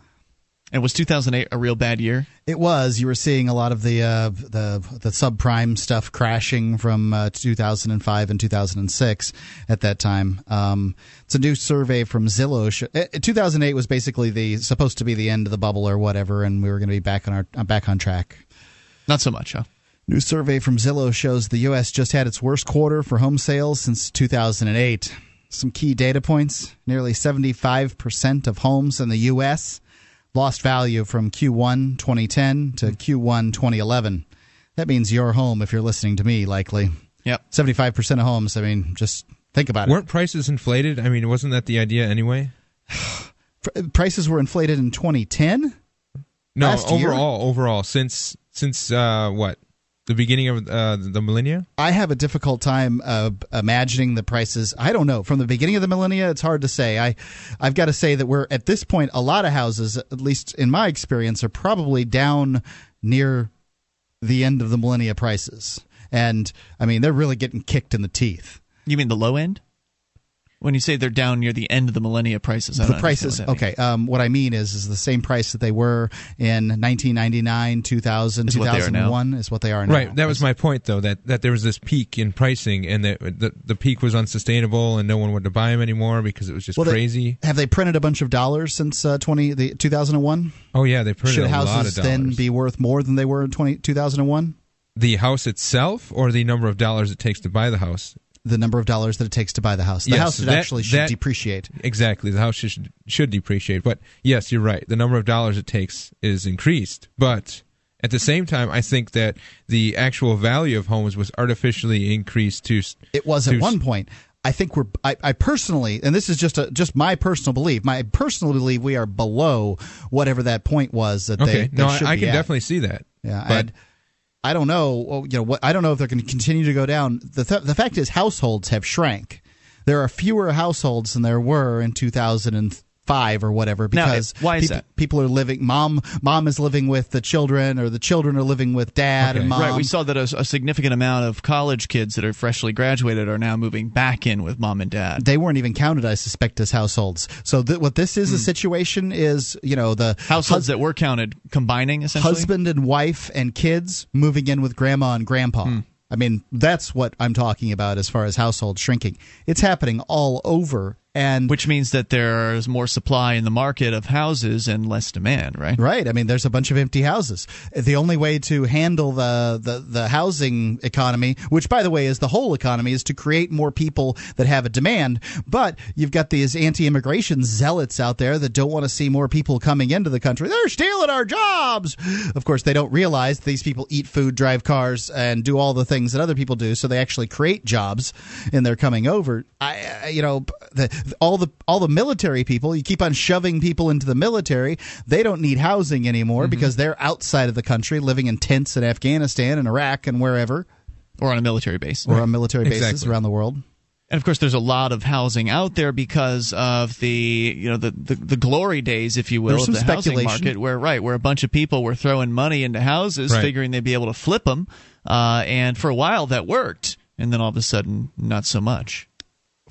and was 2008 a real bad year It was. You were seeing a lot of the uh, the the subprime stuff crashing from uh, 2005 and 2006 at that time. Um, it's a new survey from Zillow. Uh, 2008 was basically the supposed to be the end of the bubble or whatever, and we were going to be back on our uh, back on track. not so much huh New survey from Zillow shows the U.S. just had its worst quarter for home sales since 2008. Some key data points nearly 75% of homes in the U.S. lost value from Q1 2010 to Q1 2011. That means your home, if you're listening to me, likely. yep 75% of homes, I mean, just think about it. Weren't prices inflated? I mean, wasn't that the idea anyway? [sighs] Prices were inflated in 2010. No, Last year? overall, overall, since since uh, what the beginning of uh, the millennia. I have a difficult time uh, imagining the prices. I don't know. From the beginning of the millennia, it's hard to say. I, I've got to say that we're at this point. A lot of houses, at least in my experience, are probably down near the end of the millennia prices. And I mean, they're really getting kicked in the teeth. You mean the low end? When you say they're down near the end of the millennia prices, I the don't prices. what Okay, um, what I mean is, is the same price that they were in 1999, 2000, Is what they are 2001 is what they are now. Right. That was my point, though. That that there was this peak in pricing, and that the the peak was unsustainable, and no one wanted to buy them anymore because it was just Well, they- crazy. Have they printed a bunch of dollars since uh, 20 the 2001? oh yeah, they printed Should a lot of houses dollars. then be worth more than they were in 20, 2001? the house itself, or the number of dollars it takes to buy the house? The number of dollars that it takes to buy the house. The Yes, house that- actually should that- depreciate. Exactly. The house should should depreciate. But yes, you're right. The number of dollars it takes is increased. But at the same time, I think that the actual value of homes was artificially increased to. It was to at one point. I think we're. I, I personally, and this is just a just my personal belief. My personal belief we are below whatever that point was that Okay. they. no, should I, I can at. definitely see that. Yeah, But I don't know. You know what? I don't know if they're going to continue to go down. the th- The fact is, households have shrank. There are fewer households than there were in 2005 or whatever Now, because why is people, that? people are living. Mom, mom is living with the children, or the children are living with dad Okay. and mom. Right, we saw that a, a significant amount of college kids that are freshly graduated are now moving back in with mom and dad. they weren't even counted, I suspect, as households. So th- what this is a situation is, you know, the. Households that were counted combining essentially. husband and wife and kids moving in with grandma and grandpa. Hmm. I mean, that's what I'm talking about as far as household shrinking. It's happening all over. And which means that there's more supply in the market of houses and less demand, right? Right. I mean, there's a bunch of empty houses. The only way to handle the, the, the housing economy, which, by the way, is the whole economy, is to create more people that have a demand. But you've got these anti immigration zealots out there that don't want to see more people coming into the country. They're stealing our jobs. Of course, they don't realize these people eat food, drive cars, and do all the things that other people do. So they actually create jobs and they're coming over. I- you know, the, all the all the military people. You keep on shoving people into the military. They don't need housing anymore because they're outside of the country, living in tents in Afghanistan and Iraq and wherever, Or on a military base. or on military bases Exactly. around the world. And of course, there's a lot of housing out there because of the you know the the, the glory days, if you will, of the housing market, where right where a bunch of people were throwing money into houses, Right. figuring they'd be able to flip them, uh, and for a while that worked, and then all of a sudden, not so much.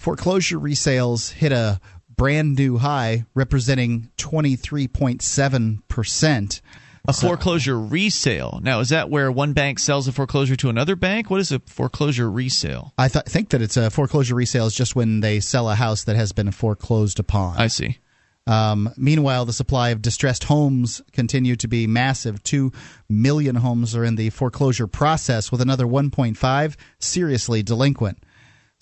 Foreclosure resales hit a brand new high, representing 23.7 percent. A foreclosure resale. Now, is that where one bank sells a foreclosure to another bank? What is a foreclosure resale? I th- think that it's a foreclosure resale is just when they sell a house that has been foreclosed upon. I see. Um, meanwhile, the supply of distressed homes continue to be massive. Two million homes are in the foreclosure process, with another 1.5 seriously delinquent.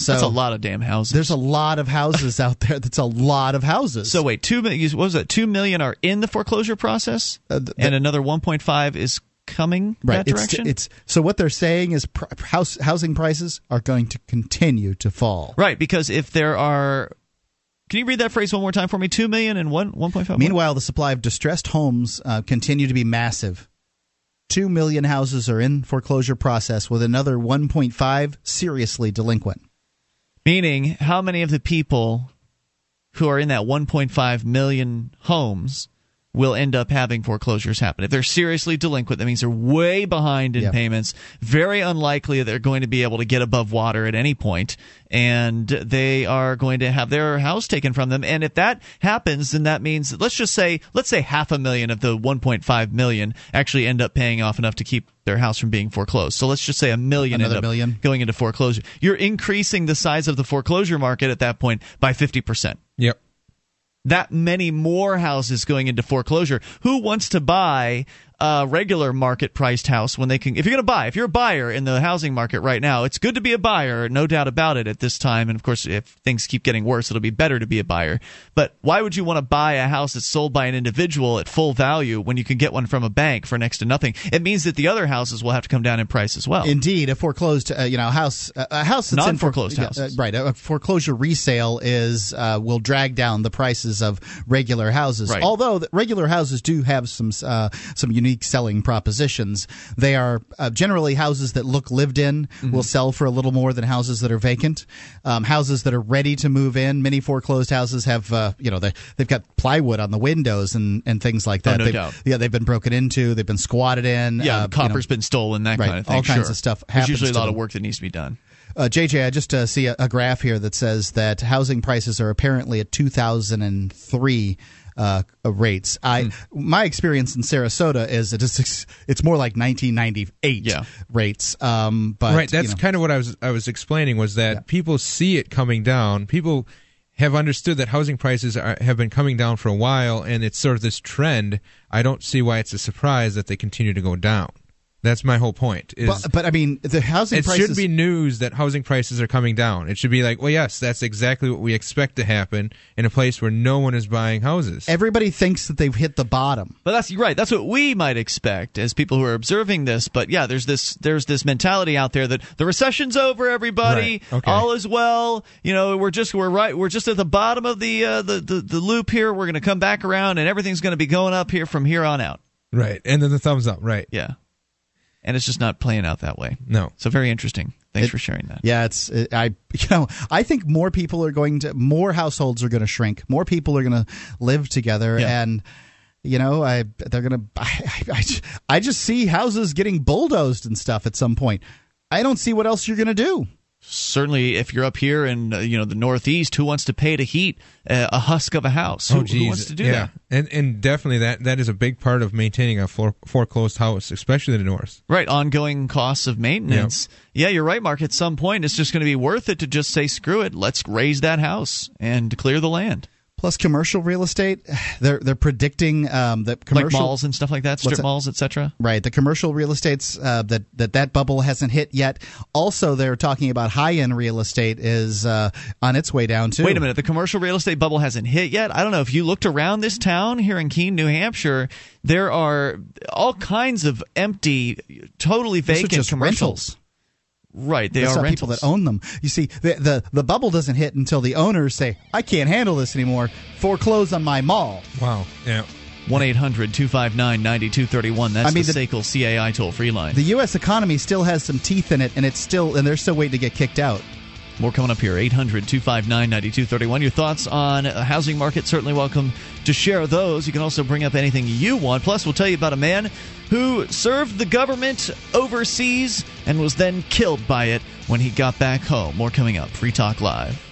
So That's a lot of damn houses. There's a lot of houses out there. That's a lot of houses. So wait, two million. What was that? Two million are in the foreclosure process, Uh, th- and another 1.5 is coming right, that it's, direction. it's so what they're saying is pr- house housing prices are going to continue to fall. right because if there are, can you read that phrase one more time for me? Two million and one 1.5. Meanwhile, the supply of distressed homes uh, continue to be massive. Two million houses are in foreclosure process, with another 1.5 seriously delinquent. Meaning how many of the people who are in that 1.5 million homes will end up having foreclosures happen. If they're seriously delinquent, that means they're way behind in Yep. payments. Very unlikely they're going to be able to get above water at any point, and they are going to have their house taken from them. And if that happens, then that means let's just say let's say half a million of the 1.5 million actually end up paying off enough to keep their house from being foreclosed. So let's just say a million Another million? going into foreclosure. You're increasing the size of the foreclosure market at that point by 50% Yep. That many more houses going into foreclosure. Who wants to buy a regular market priced house when they can? If you're going to buy, if you're a buyer in the housing market right now, it's good to be a buyer, no doubt about it at this time. And of course, if things keep getting worse, it'll be better to be a buyer. But why would you want to buy a house that's sold by an individual at full value when you can get one from a bank for next to nothing? It means that the other houses will have to come down in price as well. Indeed, a foreclosed, uh, you know, house, uh, a house that's Non-foreclosed yeah, houses. uh, right? A foreclosure resale is uh, will drag down the prices of regular houses. Right. Although the regular houses do have some uh, some unique unique selling propositions. They are uh, generally houses that look lived in will sell for a little more than houses that are vacant. Um, houses that are ready to move in. Many foreclosed houses have uh, you know they, they've got plywood on the windows and, and things like that. Oh, no They've- doubt. Yeah, they've been broken into. They've been squatted in. Yeah, uh, copper's been stolen, that right, kind of thing. all kinds sure. of stuff There's usually a lot of work that needs to be done. Uh, JJ, I just uh, see a, a graph here that says that housing prices are apparently at 2003 uh, rates. I Hmm. my experience in Sarasota is it is [laughs] it's more like 1998 Yeah. rates. Um, but right that's you know, kind of what i was i was explaining was that people see it coming down people have understood that housing prices are, have been coming down for a while and it's sort of this trend i don't see why it's a surprise that they continue to go down that's my whole point is but, but I mean the housing it prices should be news that housing prices are coming down. It should be like, well, yes, that's exactly what we expect to happen in a place where no one is buying houses. everybody thinks that they've hit the bottom. But that's right. That's what we might expect as people who are observing this. But yeah, there's this there's this mentality out there that the recession's over, everybody, Right. Okay. all is well. You know, we're just we're right. We're just at the bottom of the uh, the, the the loop here. We're going to come back around, and everything's going to be going up here from here on out. right, and then the thumbs up. Right, Yeah, and it's just not playing out that way. no, So very interesting. Thanks It- for sharing that. Yeah, it's it, I [laughs] you know I think more people are going to more households are going to shrink. More people are going to live together, Yeah. and you know I they're going [laughs] to I, I, I just see houses getting bulldozed and stuff at some point. I don't see what else you're going to do. Certainly, if you're up here in uh, you know the Northeast, who wants to pay to heat uh, a husk of a house? Who, oh who wants to do yeah, that? and and definitely that that is a big part of maintaining a fore- foreclosed house, especially in the north. Right, ongoing costs of maintenance. Yeah, you're right, Mark. At some point, it's just going to be worth it to just say, screw it, let's raze that house and clear the land. Plus, commercial real estate, they're they're predicting um, that commercial like malls and stuff like that, strip malls, etc. Right, the commercial real estate's uh, that that that bubble hasn't hit yet. Also, they're talking about high end real estate is uh, on its way down too. Wait a minute, the commercial real estate bubble hasn't hit yet. I don't know if you looked around this town here in Keene, New Hampshire. There are all kinds of empty, totally vacant commercials. rentals. Right, they That's are rentals. people that own them. You see, the, the the bubble doesn't hit until the owners say, "I can't handle this anymore. Foreclose on my mall." Wow, yeah. 1 800 259 9231. That's I mean, the, the- SACL CAI toll free line. The U.S. economy still has some teeth in it, and it's still and they're still waiting to get kicked out. More coming up here. 800 259 9231. Your thoughts on a housing market? Certainly welcome to share those. You can also bring up anything you want. Plus, we'll tell you about a man who served the government overseas and was then killed by it when he got back home. More coming up. Free Talk Live.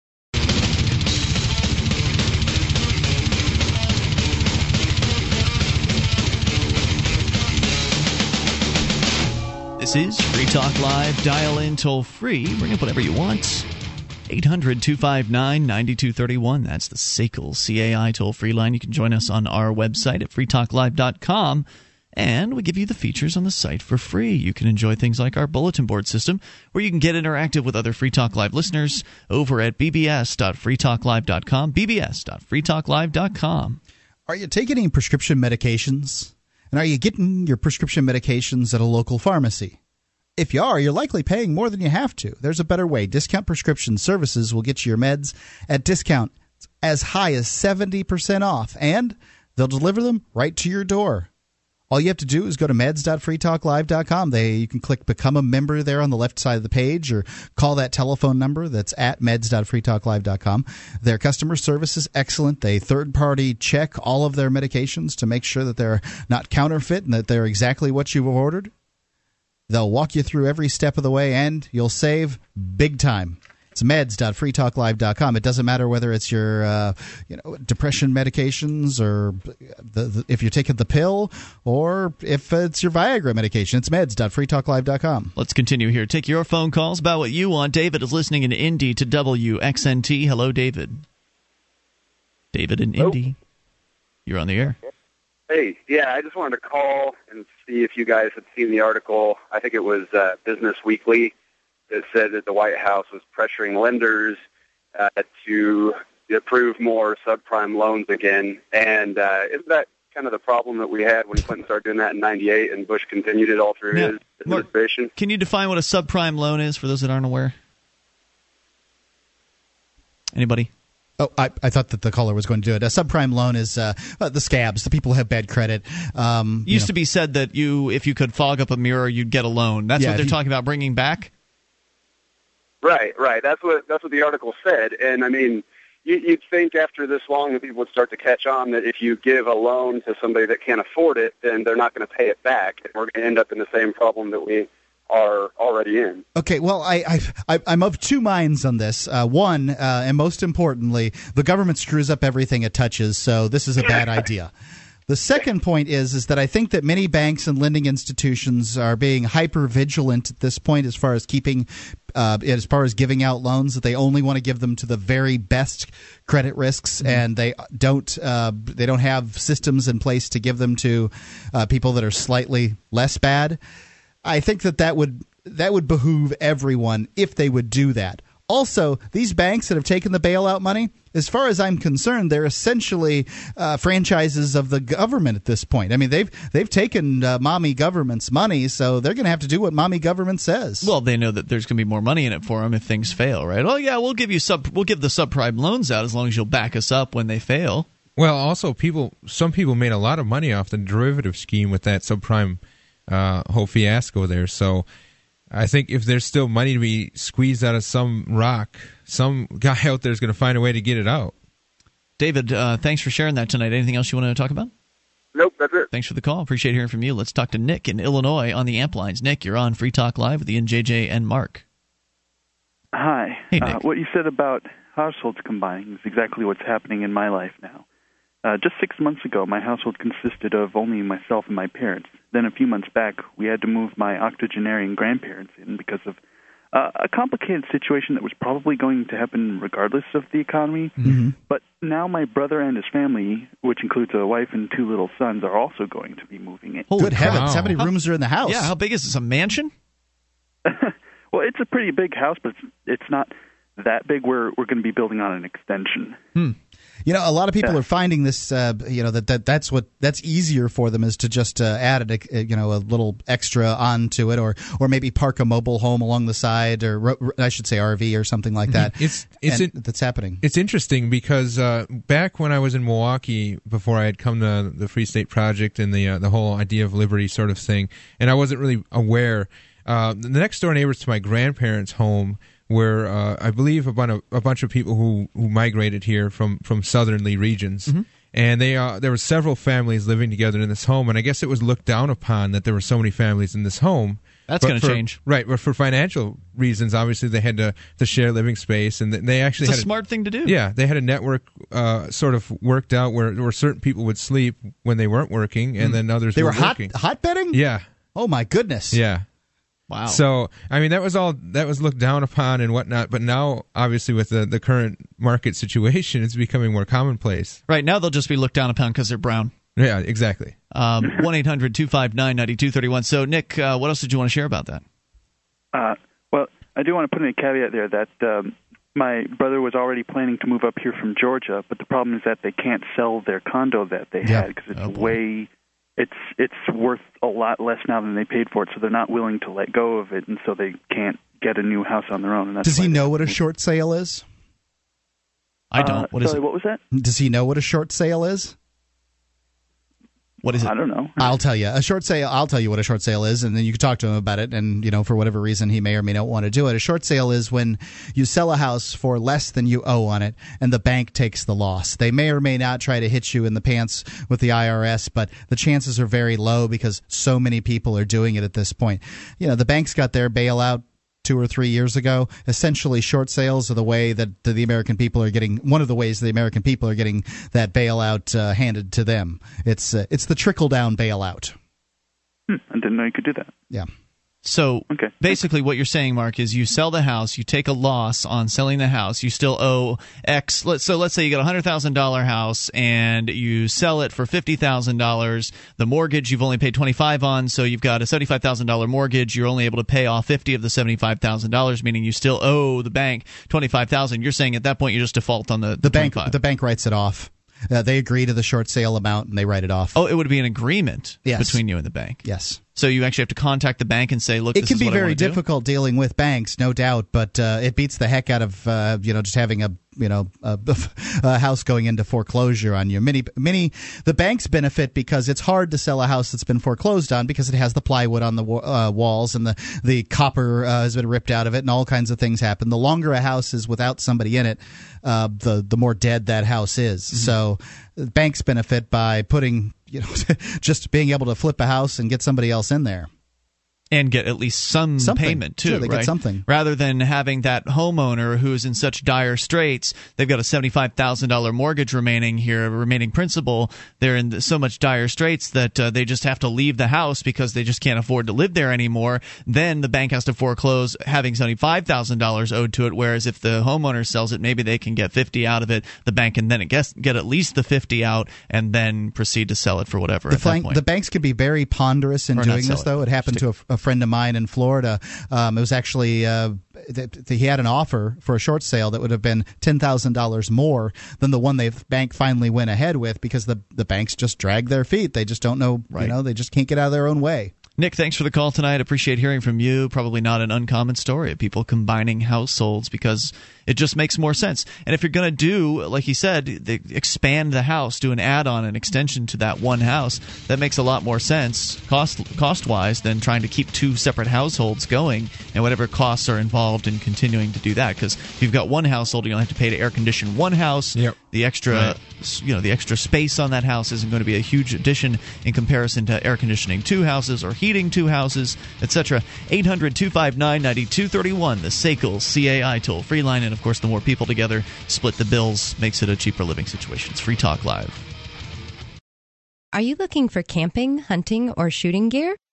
This is Free Talk Live. Dial in toll free. Bring up whatever you want. 800 259 9231. That's the SACL CAI toll free line. You can join us on our website at freetalklive.com. And we give you the features on the site for free. You can enjoy things like our bulletin board system, where you can get interactive with other Free Talk Live listeners over at bbs.freetalklive.com. bbs.freetalklive.com. Are you taking any prescription medications? And are you getting your prescription medications at a local pharmacy? If you are, you're likely paying more than you have to. There's a better way. Discount Prescription Services will get you your meds at discount as high as 70% off, and they'll deliver them right to your door. All you have to do is go to meds.freetalklive.com. They you can click become a member there on the left side of the page or call that telephone number that's at meds.freetalklive.com. Their customer service is excellent. They third party check all of their medications to make sure that they're not counterfeit and that they're exactly what you've ordered. They'll walk you through every step of the way and you'll save big time. It's meds.freetalklive.com. It doesn't matter whether it's your uh, you know depression medications or the, the, if you're taking the pill or if it's your Viagra medication. It's meds.freetalklive.com. Let's continue here. Take your phone calls about what you want. David is listening in Indy to WXNT. Hello, David. David in Indy. You're on the air. Hey, yeah, I just wanted to call and see if you guys had seen the article. I think it was uh, Business Weekly that said that the White House was pressuring lenders uh, to approve more subprime loans again. And uh, isn't that kind of the problem that we had when Clinton started doing that in '98 and Bush continued it all through Yeah. his administration? Can you define what a subprime loan is for those that aren't aware? Anybody? Oh, I, I thought that the caller was going to do it. A subprime loan is uh, uh, the scabs, the people who have bad credit. Um, you Used know. to be said that you, if you could fog up a mirror, you'd get a loan. That's Yeah, what they're you- talking about bringing back. Right, right. That's what that's what the article said. And I mean, you, you'd think after this long that people would start to catch on that if you give a loan to somebody that can't afford it, then they're not going to pay it back, and we're going to end up in the same problem that we are already in. Okay, well, I, I, I I'm of two minds on this. Uh, one, uh, and most importantly, the government screws up everything it touches, so this is a bad [laughs] idea. The second point is is that I think that many banks and lending institutions are being hyper vigilant at this point as far as keeping, uh, as far as giving out loans. That they only want to give them to the very best credit risks, and they don't uh, they don't have systems in place to give them to uh, people that are slightly less bad. I think that that would that would behoove everyone if they would do that. Also, these banks that have taken the bailout money, as far as I'm concerned, they're essentially uh, franchises of the government at this point. I mean, they've they've taken uh, mommy government's money, so they're going to have to do what mommy government says. Well, they know that there's going to be more money in it for them if things fail, right? Oh yeah, we'll give you sub, we'll give the subprime loans out as long as you'll back us up when they fail. Well, also people, some people made a lot of money off the derivative scheme with that subprime uh, whole fiasco there. So I think if there's still money to be squeezed out of some rock, some guy [laughs] out there is going to find a way to get it out. David, uh, thanks for sharing that tonight. Anything else you want to talk about? Nope, that's it. Thanks for the call. Appreciate hearing from you. Let's talk to Nick in Illinois on the amp lines. Nick, you're on Free Talk Live with Ian JJ and Mark. Hi. Hey, uh, what you said about households combining is exactly what's happening in my life now. Uh, just six months ago, my household consisted of only myself and my parents. Then a few months back, we had to move my octogenarian grandparents in because of uh, a complicated situation that was probably going to happen regardless of the economy. But now my brother and his family, which includes a wife and two little sons, are also going to be moving in. Good heavens! wow. How many rooms are in the house? Yeah, how big is this? A mansion? [laughs] Well, it's a pretty big house, but it's, it's not that big. We're we're going to be building on an extension. You know, a lot of people Yeah. are finding this. Uh, you know that, that that's what that's easier for them is to just uh, add a, a you know a little extra onto it, or or maybe park a mobile home along the side, or ro- I should say RV or something like that. It's- it's And in- that's happening. It's interesting because uh, back when I was in Milwaukee, before I had come to the Free State Project and the uh, the whole idea of liberty sort of thing, and I wasn't really aware. Uh, the next door neighbors to my grandparents' home were, uh, I believe, a bunch of a bunch of people who who migrated here from from southernly regions. And they uh, there were several families living together in this home, and I guess it was looked down upon that there were so many families in this home. That's gonna for- change. right? But for financial reasons, obviously they had to to share living space, and they actually It's a had smart thing to do. yeah, they had a network uh, sort of worked out where, where certain people would sleep when they weren't working, and then others. They were, were hot working. hot bedding. Yeah, Oh my goodness. yeah. Wow. So I mean, that was all that was looked down upon and whatnot. But now, obviously, with the the current market situation, it's becoming more commonplace. right now they'll just be looked down upon because they're brown. Yeah, exactly. Um, [laughs] One eight hundred two five nine ninety two thirty one. So Nick, uh, what else did you want to share about that? Uh, well, I do want to put in a caveat there that um, my brother was already planning to move up here from Georgia, but the problem is that they can't sell their condo that they Yeah. had because it's Oh, boy. way it's it's worth a lot less now than they paid for it, so they're not willing to let go of it, and so they can't get a new house on their own. And that's Does he know what a short sale is? I don't. Uh, what is sorry, it? what was that? Does he know what a short sale is? What is it? I don't know. I'll tell you. A short sale. I'll tell you what a short sale is, and then you can talk to him about it. And you know, for whatever reason, he may or may not want to do it. A short sale is when you sell a house for less than you owe on it, and the bank takes the loss. They may or may not try to hit you in the pants with the IRS, but the chances are very low because so many people are doing it at this point. You know, the banks got their bailout two or three years ago. Essentially, short sales are the way that the American people are getting. One of the ways the American people are getting that bailout uh, handed to them. It's uh, it's the trickle down bailout. Hmm, I didn't know you could do that. Yeah. So Okay. basically, what you're saying, Mark, is you sell the house, you take a loss on selling the house, you still owe X. Let, so let's say you got a hundred thousand dollar house and you sell it for fifty thousand dollars. The mortgage you've only paid twenty five on, so you've got a seventy five thousand dollar mortgage. You're only able to pay off fifty of the seventy five thousand dollars, meaning you still owe the bank twenty five thousand. You're saying at that point you just default on the The bank 25. the bank writes it off. Uh, they agree to the short sale amount and they write it off. Oh, it would be an agreement Yes. between you and the bank. Yes. So you actually have to contact the bank and say, "Look, It this can is be very wanna do. difficult dealing with banks, no doubt, but uh, it beats the heck out of uh, you know just having a you know a, [laughs] a house going into foreclosure on you. Many many the banks benefit because it's hard to sell a house that's been foreclosed on because it has the plywood on the uh, walls and the the copper uh, has been ripped out of it and all kinds of things happen. The longer a house is without somebody in it, uh, the the more dead that house is. Mm-hmm. So banks benefit by putting you know [laughs] just being able to flip a house and get somebody else in there. And get at least some Something. payment too, Sure, they get right? something. Rather than having that homeowner who's in such dire straits, they've got a seventy-five thousand dollar mortgage remaining here, remaining principal. They're in so much dire straits that uh, they just have to leave the house because they just can't afford to live there anymore. Then the bank has to foreclose, having seventy-five thousand dollars owed to it. Whereas if the homeowner sells it, maybe they can get fifty out of it. The bank can then get get at least the fifty out, and then proceed to sell it for whatever. The, at that flank, point. the banks could be very ponderous in Or doing this, though. It happened to a, a friend of mine in Florida. Um, it was actually uh, th- th- he had an offer for a short sale that would have been ten thousand dollars more than the one the bank finally went ahead with because the the banks just drag their feet. They just don't know, Right. you know, they just can't get out of their own way. Nick, thanks for the call tonight. Appreciate hearing from you. Probably not an uncommon story of people combining households because it just makes more sense. And if you're going to do, like he said, the, expand the house, do an add-on, an extension to that one house, that makes a lot more sense cost cost-wise than trying to keep two separate households going and whatever costs are involved in continuing to do that. Because if you've got one household, you only have to pay to air condition one house. Yep. The extra, Right. you know, the extra space on that house isn't going to be a huge addition in comparison to air conditioning two houses or heating two houses, etc. 800 259 9231, the SACL CAI toll free line. And of course, the more people together split the bills makes it a cheaper living situation. It's Free Talk Live. Are you looking for camping, hunting, or shooting gear?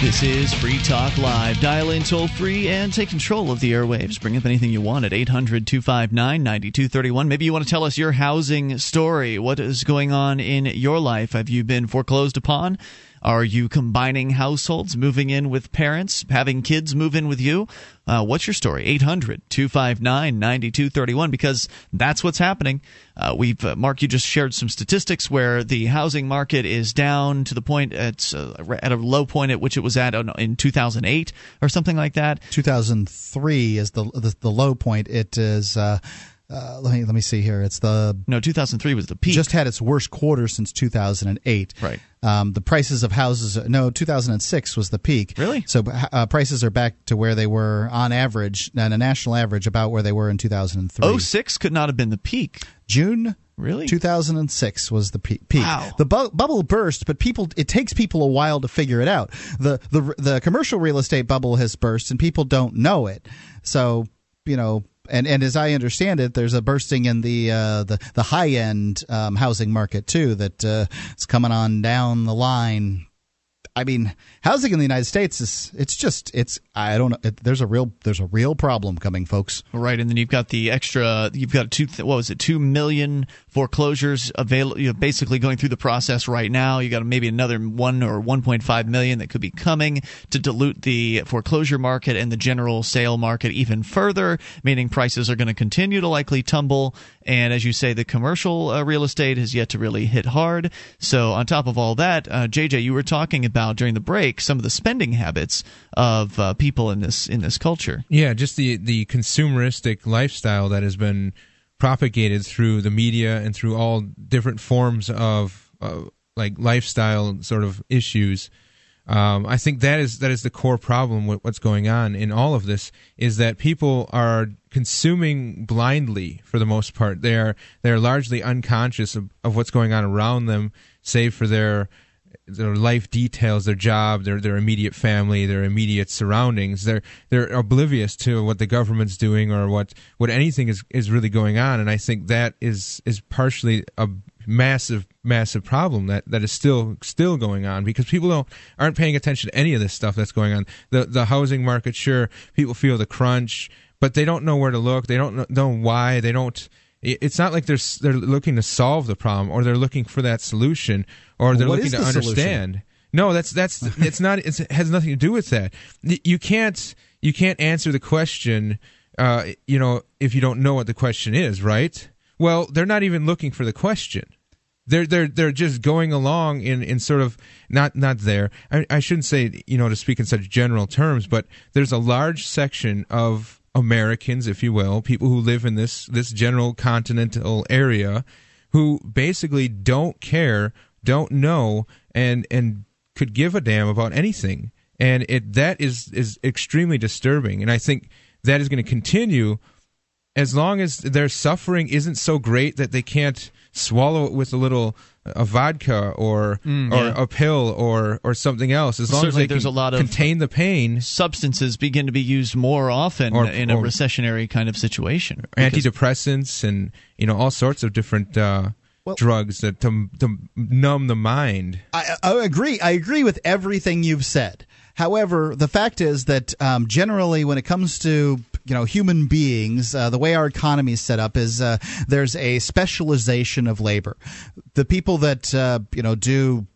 This is Free Talk Live. Dial in toll free and take control of the airwaves. Bring up anything you want at 800 259 9231. Maybe you want to tell us your housing story. What is going on in your life? Have you been foreclosed upon? Are you combining households, moving in with parents, having kids move in with you? Uh, what's your story? 800 259 9231 because that's what's happening. Uh, we've uh, Mark, you just shared some statistics where the housing market is down to the point at uh, at a low point at which it was at uh, in 2008 or something like that. 2003 is the the, the low point. It is. Uh, let me let me see here. It's the No, 2003 was the peak. just had its worst quarter since 2008. Right. Um, the prices of houses. No, 2006 was the peak. Really? So uh, prices are back to where they were on average, on a national average, about where they were in 2003. 06 could not have been the peak. June. Really? 2006 was the peak. Wow. The bu- bubble burst, but people it takes people a while to figure it out. The the the commercial real estate bubble has burst and people don't know it. So, you know, and, and as I understand it, there's a bursting in the uh, the the high end um, housing market too that uh, is coming on down the line. I mean, housing in the United States is it's just it's I don't know. It, there's a real there's a real problem coming, folks. Right, and then you've got the extra. You've got two. What was it? Two million foreclosures available. You know, basically going through the process right now. You got maybe another one or 1.5 million that could be coming to dilute the foreclosure market and the general sale market even further. Meaning prices are going to continue to likely tumble. And as you say, the commercial uh, real estate has yet to really hit hard. So on top of all that, uh, JJ, you were talking about during the break some of the spending habits of uh, people in this in this culture. Yeah, just the the consumeristic lifestyle that has been propagated through the media and through all different forms of uh, like lifestyle sort of issues. Um, I think that is that is the core problem with what's going on in all of this is that people are consuming blindly for the most part. They are they are largely unconscious of, of what's going on around them, save for their their life details, their job, their their immediate family, their immediate surroundings. They're they're oblivious to what the government's doing or what what anything is is really going on. And I think that is is partially a massive massive problem that that is still still going on because people don't aren't paying attention to any of this stuff that's going on. The the housing market, sure, people feel the crunch, but they don't know where to look. They don't know why. They don't. It's not like they're they're looking to solve the problem or they're looking for that solution or they're What looking to understand. solution? No, that's that's [laughs] it's not. It's, it has nothing to do with that. You can't you can't answer the question. Uh, you know, if you don't know what the question is, right? Well, they're not even looking for the question. They're they're they're just going along in, in sort of not not there. I, I shouldn't say you know to speak in such general terms, but there's a large section of Americans, if you will, people who live in this this general continental area, who basically don't care, don't know, and and could give a damn about anything. And it that is is extremely disturbing. And I think that is going to continue as long as their suffering isn't so great that they can't swallow it with a little a vodka or Mm, or yeah. a pill or or something else. As long Certainly as they there's can a lot of contain the pain, substances begin to be used more often Or- in a or- recessionary kind of situation. Because- antidepressants and you know all sorts of different uh, drugs that to to numb the mind. I, I agree. I agree with everything you've said. However, the fact is that um, generally, when it comes to you know human beings, uh, the way our economy is set up is uh, there's a specialization of labor. The people that uh, you know do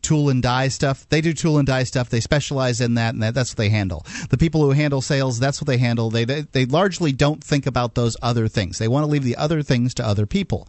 tool and die stuff. They do tool and die stuff. They specialize in that and that, that's what they handle. The people who handle sales that's what they handle. They, they they largely don't think about those other things. They want to leave the other things to other people.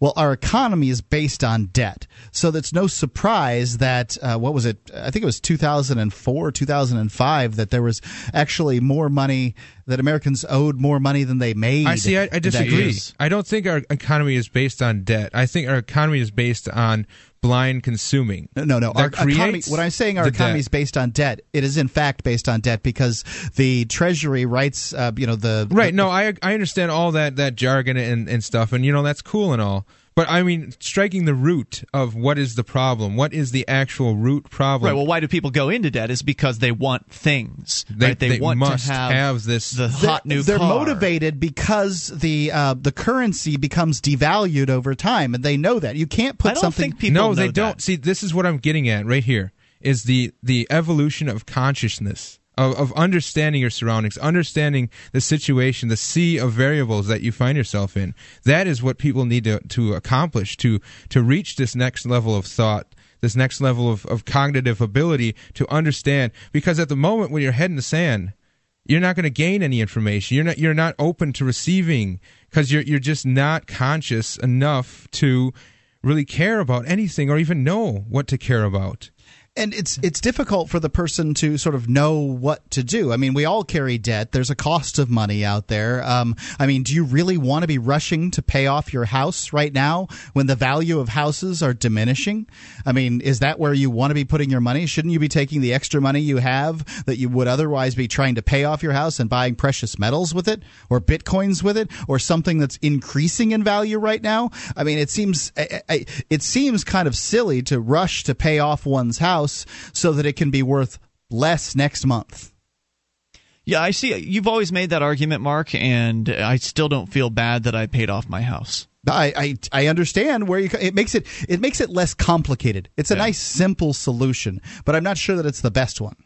Well our economy is based on debt. So that's no surprise that uh, what was it? I think it was 2004 2005 that there was actually more money that americans owed more money than they made I see. I, I disagree. I don't think our economy is based on debt. I think our economy is based on blind consuming. No, no. no. Our economy, when I'm saying our economy debt. is based on debt, it is in fact based on debt because the Treasury writes, uh, you know, the Right. No, I I understand all that that jargon and and stuff, and you know that's cool and all. But I mean, striking the root of what is the problem? What is the actual root problem? Right. Well, why do people go into debt? Is because they want things. They- right? They, they want must to have, have this- the They're- hot new They're car. motivated because the uh, the currency becomes devalued over time, and they know that you can't put something. no, they don't. See, this is what I'm getting at right here. Is the the evolution of consciousness of, of understanding your surroundings, understanding the situation, the sea of variables that you find yourself in. That is what people need to to accomplish to to reach this next level of thought. This next level of, of cognitive ability to understand, because at the moment when your head in the sand, you're not going to gain any information. You're not you're not open to receiving because you're you're just not conscious enough to really care about anything or even know what to care about. And it's it's difficult for the person to sort of know what to do. I mean, we all carry debt. There's a cost of money out there. Um, I mean, do you really want to be rushing to pay off your house right now when the value of houses are diminishing? I mean, is that where you want to be putting your money? Shouldn't you be taking the extra money you have that you would otherwise be trying to pay off your house and buying precious metals with it, or bitcoins with it, or something that's increasing in value right now? I mean, it seems it seems kind of silly to rush to pay off one's house so that it can be worth less next month. Yeah, I see. You've always made that argument, Mark, and I still don't feel bad that I paid off my house. I, I I understand where you it makes it it makes it less complicated. It's a nice simple solution, but I'm not sure that it's the best one.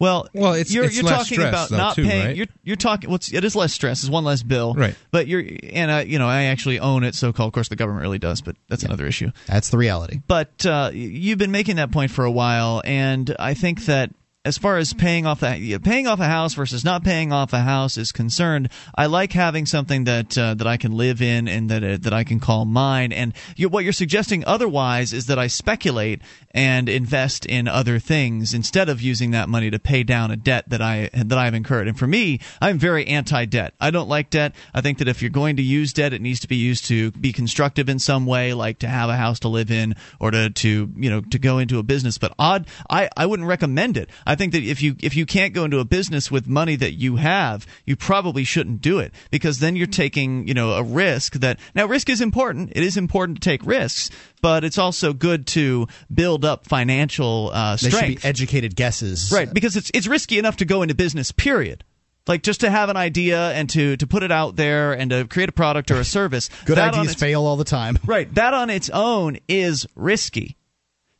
Well, Well, it's- you're, it's you're less talking stress, about though, not too, paying. right? You're you're talking. What's it is less stress. It's one less bill. Right. But you're and I, you know I actually own it, so called. Of course, the government really does, but that's another issue. That's the reality. But uh, you've been making that point for a while, and I think that as far as paying off that paying off a house versus not paying off a house is concerned, I like having something that uh, that I can live in and that uh, that I can call mine. And you, what you're suggesting otherwise is that I speculate and invest in other things instead of using that money to pay down a debt that I that I've incurred. And for me, I'm very anti-debt. I don't like debt. I think that if you're going to use debt, it needs to be used to be constructive in some way, like to have a house to live in or to to you know to go into a business. But odd, I I wouldn't recommend it. I think that if you if you can't go into a business with money that you have, you probably shouldn't do it because then you're taking you know a risk that now risk is important. It is important to take risks, but it's also good to build up financial uh, strength. should be educated guesses. Right, because it's it's risky enough to go into business. Period. Like just to have an idea and to to put it out there and to create a product or a service. [laughs] Good ideas its- fail all the time. Right, that on its own is risky.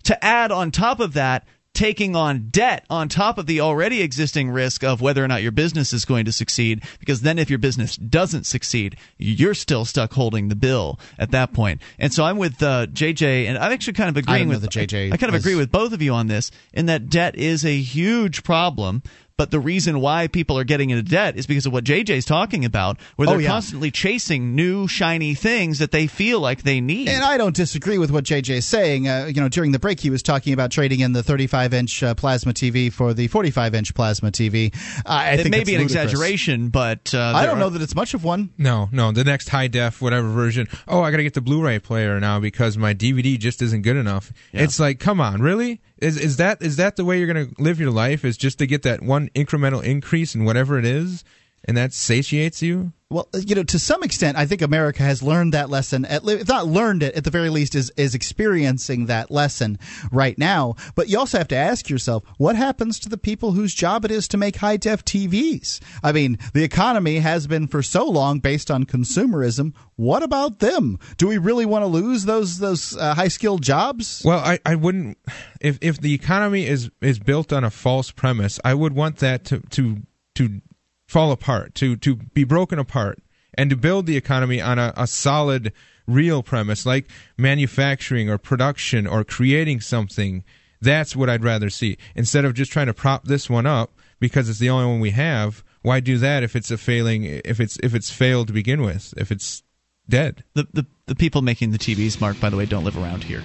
To add on top of that, taking on debt on top of the already existing risk of whether or not your business is going to succeed, because then if your business doesn't succeed, you're still stuck holding the bill at that point. And so I'm with uh, JJ, and I'm actually kind of agreeing with that JJ I kind of is- agree with both of you on this, in that debt is a huge problem. But the reason why people are getting into debt is because of what JJ's talking about, where Oh, they're yeah. constantly chasing new shiny things that they feel like they need. And I don't disagree with what JJ is saying. Uh, you know, during the break, he was talking about trading in the 35 inch uh, plasma TV for the 45 inch plasma TV. Uh, I it think may that's be an ludicrous. exaggeration, but uh, I don't are- know that it's much of one. No, no, the next high def whatever version. Oh, I got to get the Blu-ray player now because my DVD just isn't good enough. It's like, come on, really? Is is that is that the way you're going to live your life? Is just to get that one incremental increase in whatever it is, and that satiates you? Well, you know, to some extent, I think America has learned that lesson. At, if not learned it, at the very least, is is experiencing that lesson right now. But you also have to ask yourself, what happens to the people whose job it is to make high def TVs? I mean, the economy has been for so long based on consumerism. What about them? Do we really want to lose those those uh, high skilled jobs? Well, I, I wouldn't if if the economy is is built on a false premise, I would want that to to to fall apart, to to be broken apart and to build the economy on a, a solid real premise like manufacturing or production or creating something. That's what I'd rather see. Instead of just trying to prop this one up because it's the only one we have, why do that if it's a failing if it's if it's failed to begin with, if it's dead? the, the the people making the TVs, Mark, by the way, don't live around here.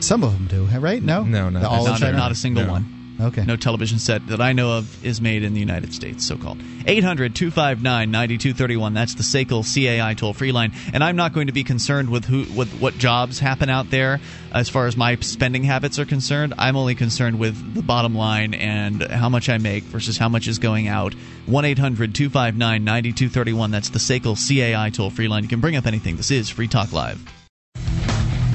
Some of them do, right? No, No, no. all in not, China? not a single No. one. Okay. No television set that I know of is made in the United States, so called. 800 259 9231. That's the SACL CAI toll free line. And I'm not going to be concerned with who with what jobs happen out there as far as my spending habits are concerned. I'm only concerned with the bottom line and how much I make versus how much is going out. 1 800 259 9231. That's the SACL CAI toll free line. You can bring up anything. This is Free Talk Live.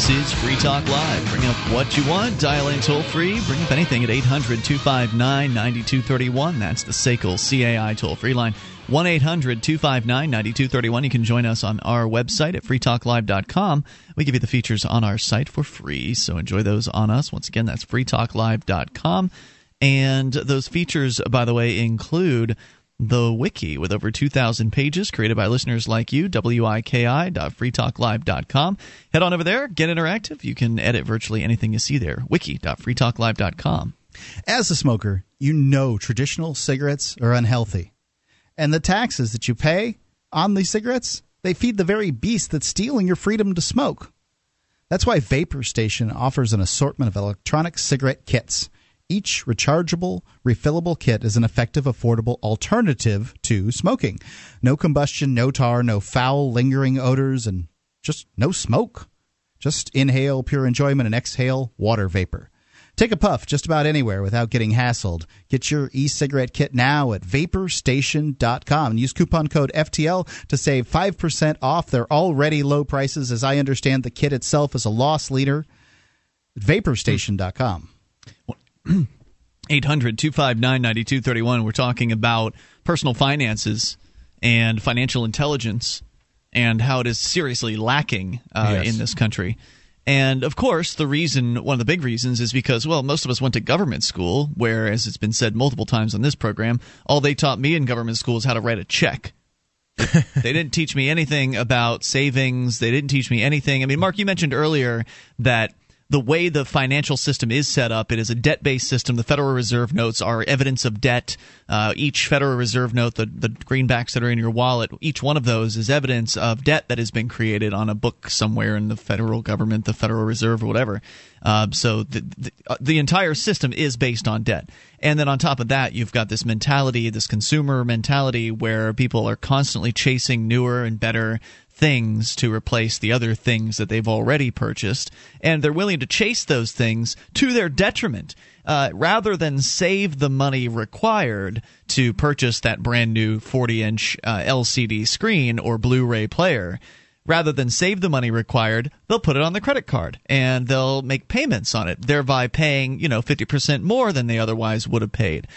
This is Free Talk Live. Bring up what you want. Dial in toll free. Bring up anything at 800 259 9231. That's the SACL CAI toll free line. 1 800 259 9231. You can join us on our website at freetalklive.com. We give you the features on our site for free, so enjoy those on us. Once again, that's freetalklive.com. And those features, by the way, include the wiki with over 2,000 pages created by listeners like you, wiki.freetalklive.com. Head on over there, get interactive. You can edit virtually anything you see there. wiki.freetalklive.com. As a smoker, you know traditional cigarettes are unhealthy. And the taxes that you pay on these cigarettes, they feed the very beast that's stealing your freedom to smoke. That's why Vapor Station offers an assortment of electronic cigarette kits. Each rechargeable, refillable kit is an effective, affordable alternative to smoking. No combustion, no tar, no foul, lingering odors, and just no smoke. Just inhale pure enjoyment and exhale water vapor. Take a puff just about anywhere without getting hassled. Get your e cigarette kit now at vaporstation.com and use coupon code FTL to save 5% off their already low prices. As I understand, the kit itself is a loss leader. Vaporstation.com. 800 259 9231. We're talking about personal finances and financial intelligence and how it is seriously lacking uh, Yes. in this country. And of course, the reason, one of the big reasons, is because, well, most of us went to government school, where, as it's been said multiple times on this program, all they taught me in government school is how to write a check. [laughs] they didn't teach me anything about savings. They didn't teach me anything. I mean, Mark, you mentioned earlier that the way the financial system is set up, it is a debt based system. The Federal Reserve notes are evidence of debt. Uh, each Federal Reserve note, the, the greenbacks that are in your wallet, each one of those is evidence of debt that has been created on a book somewhere in the federal government, the Federal Reserve, or whatever. Uh, so the, the, uh, the entire system is based on debt. And then on top of that, you've got this mentality, this consumer mentality where people are constantly chasing newer and better things to replace the other things that they've already purchased, and they're willing to chase those things to their detriment. Uh, rather than save the money required to purchase that brand new 40 inch uh, LCD screen or Blu ray player, rather than save the money required, they'll put it on the credit card and they'll make payments on it, thereby paying, you know, 50% more than they otherwise would have paid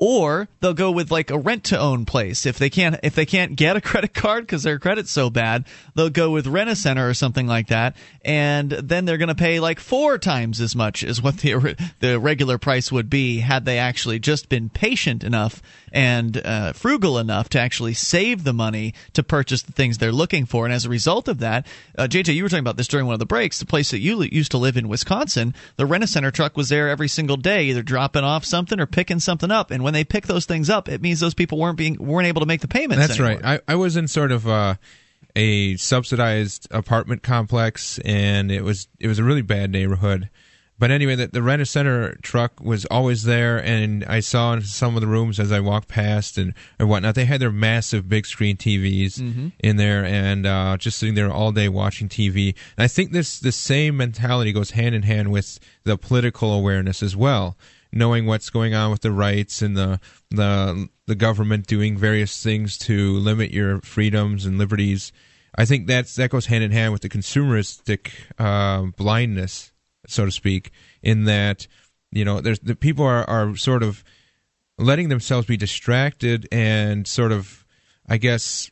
or they'll go with like a rent to own place. If they can't if they can't get a [laughs] credit card because their credit's so bad they'll go with rent a center or something like that. And then they're going to pay like four times as much as what the [laughs] the regular price would be had they actually just been patient enough and uh, frugal enough to actually save the money to purchase the things they're looking for. And as a result of that uh, jj you were talking about this during one of the breaks the place that you used to live in wisconsin the rent a center truck was there every single day either dropping off something or picking something up. And when they pick those things up it means those people weren't being weren't able to make the payments That's anymore. right. I, I was in sort of uh, a subsidized apartment complex, and it was it was a really bad neighborhood. But anyway, the, the rent a center truck was always there, and I saw in some of the rooms as I walked past and, and whatnot. They had their massive big screen TVs Mhm. in there, and uh, just sitting there all day watching TV. And I think this the same mentality goes hand in hand with the political awareness as well, knowing what's going on with the rights and the the the government doing various things to limit your freedoms and liberties. I think that's that goes hand in hand with the consumeristic uh, blindness, so to speak, in that you know there's the people are, are sort of letting themselves be distracted and sort of, I guess,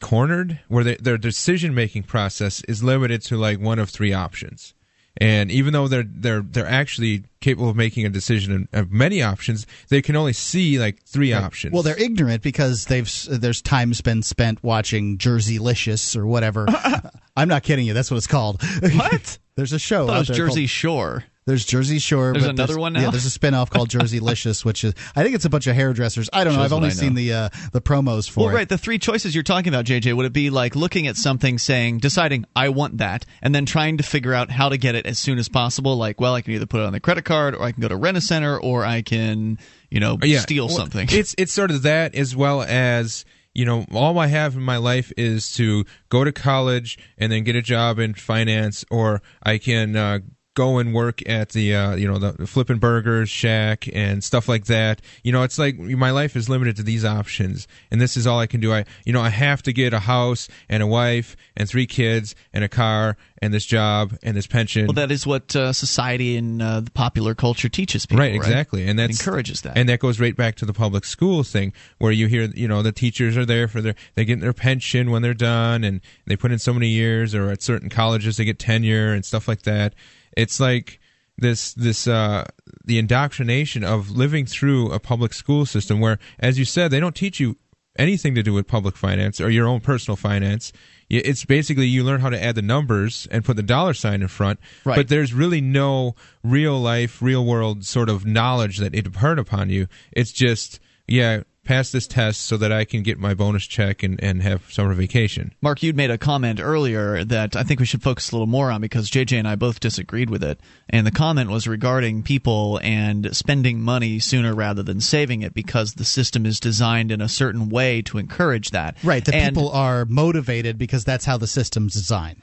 cornered, where they, their decision making process is limited to like one of three options. And even though they're they're they're actually capable of making a decision of many options, they can only see like three options. Well, they're ignorant because they've there's time's been spent watching Jerseylicious or whatever. [laughs] I'm not kidding you. That's what it's called. What? [laughs] there's a show. I thought it was there Jersey called- Shore. There's Jersey Shore. There's but another one now? Yeah, there's a spinoff called [laughs] Jerseylicious, which is I think it's a bunch of hairdressers. I don't know. Shows I've only know. seen the uh, the promos for Well, it. right. The three choices you're talking about, JJ, would it be like looking at something, saying, deciding, I want that, and then trying to figure out how to get it as soon as possible? Like, well, I can either put it on the credit card, or I can go to Rent a Center, or I can, you know, yeah, steal well, something. [laughs] It's it's sort of that as well as you know all I have in my life is to go to college and then get a job in finance, or I can. Uh, Go and work at the uh, you know the flipping burgers shack and stuff like that. You know, it's like my life is limited to these options, and this is all I can do. I you know I have to get a house and a wife and three kids and a car and this job and this pension. well, that is what uh, society and uh, the popular culture teaches people. right exactly and that encourages that and that goes right back to the public school thing where you hear you know the teachers are there for their they get their pension when they're done and they put in so many years or at certain colleges they get tenure and stuff like that it's like this this uh the indoctrination of living through a public school system where as you said they don't teach you anything to do with public finance or your own personal finance it's basically you learn how to add the numbers and put the dollar sign in front Right. but there's really no real life real world sort of knowledge that it impart upon you it's just yeah pass this test so that i can get my bonus check and, and have summer vacation Mark, you'd made a comment earlier that I think we should focus a little more on because JJ and I both disagreed with it. And the comment was regarding people and spending money sooner rather than saving it because the system is designed in a certain way to encourage that. right. The And- people are motivated because that's how the system's designed.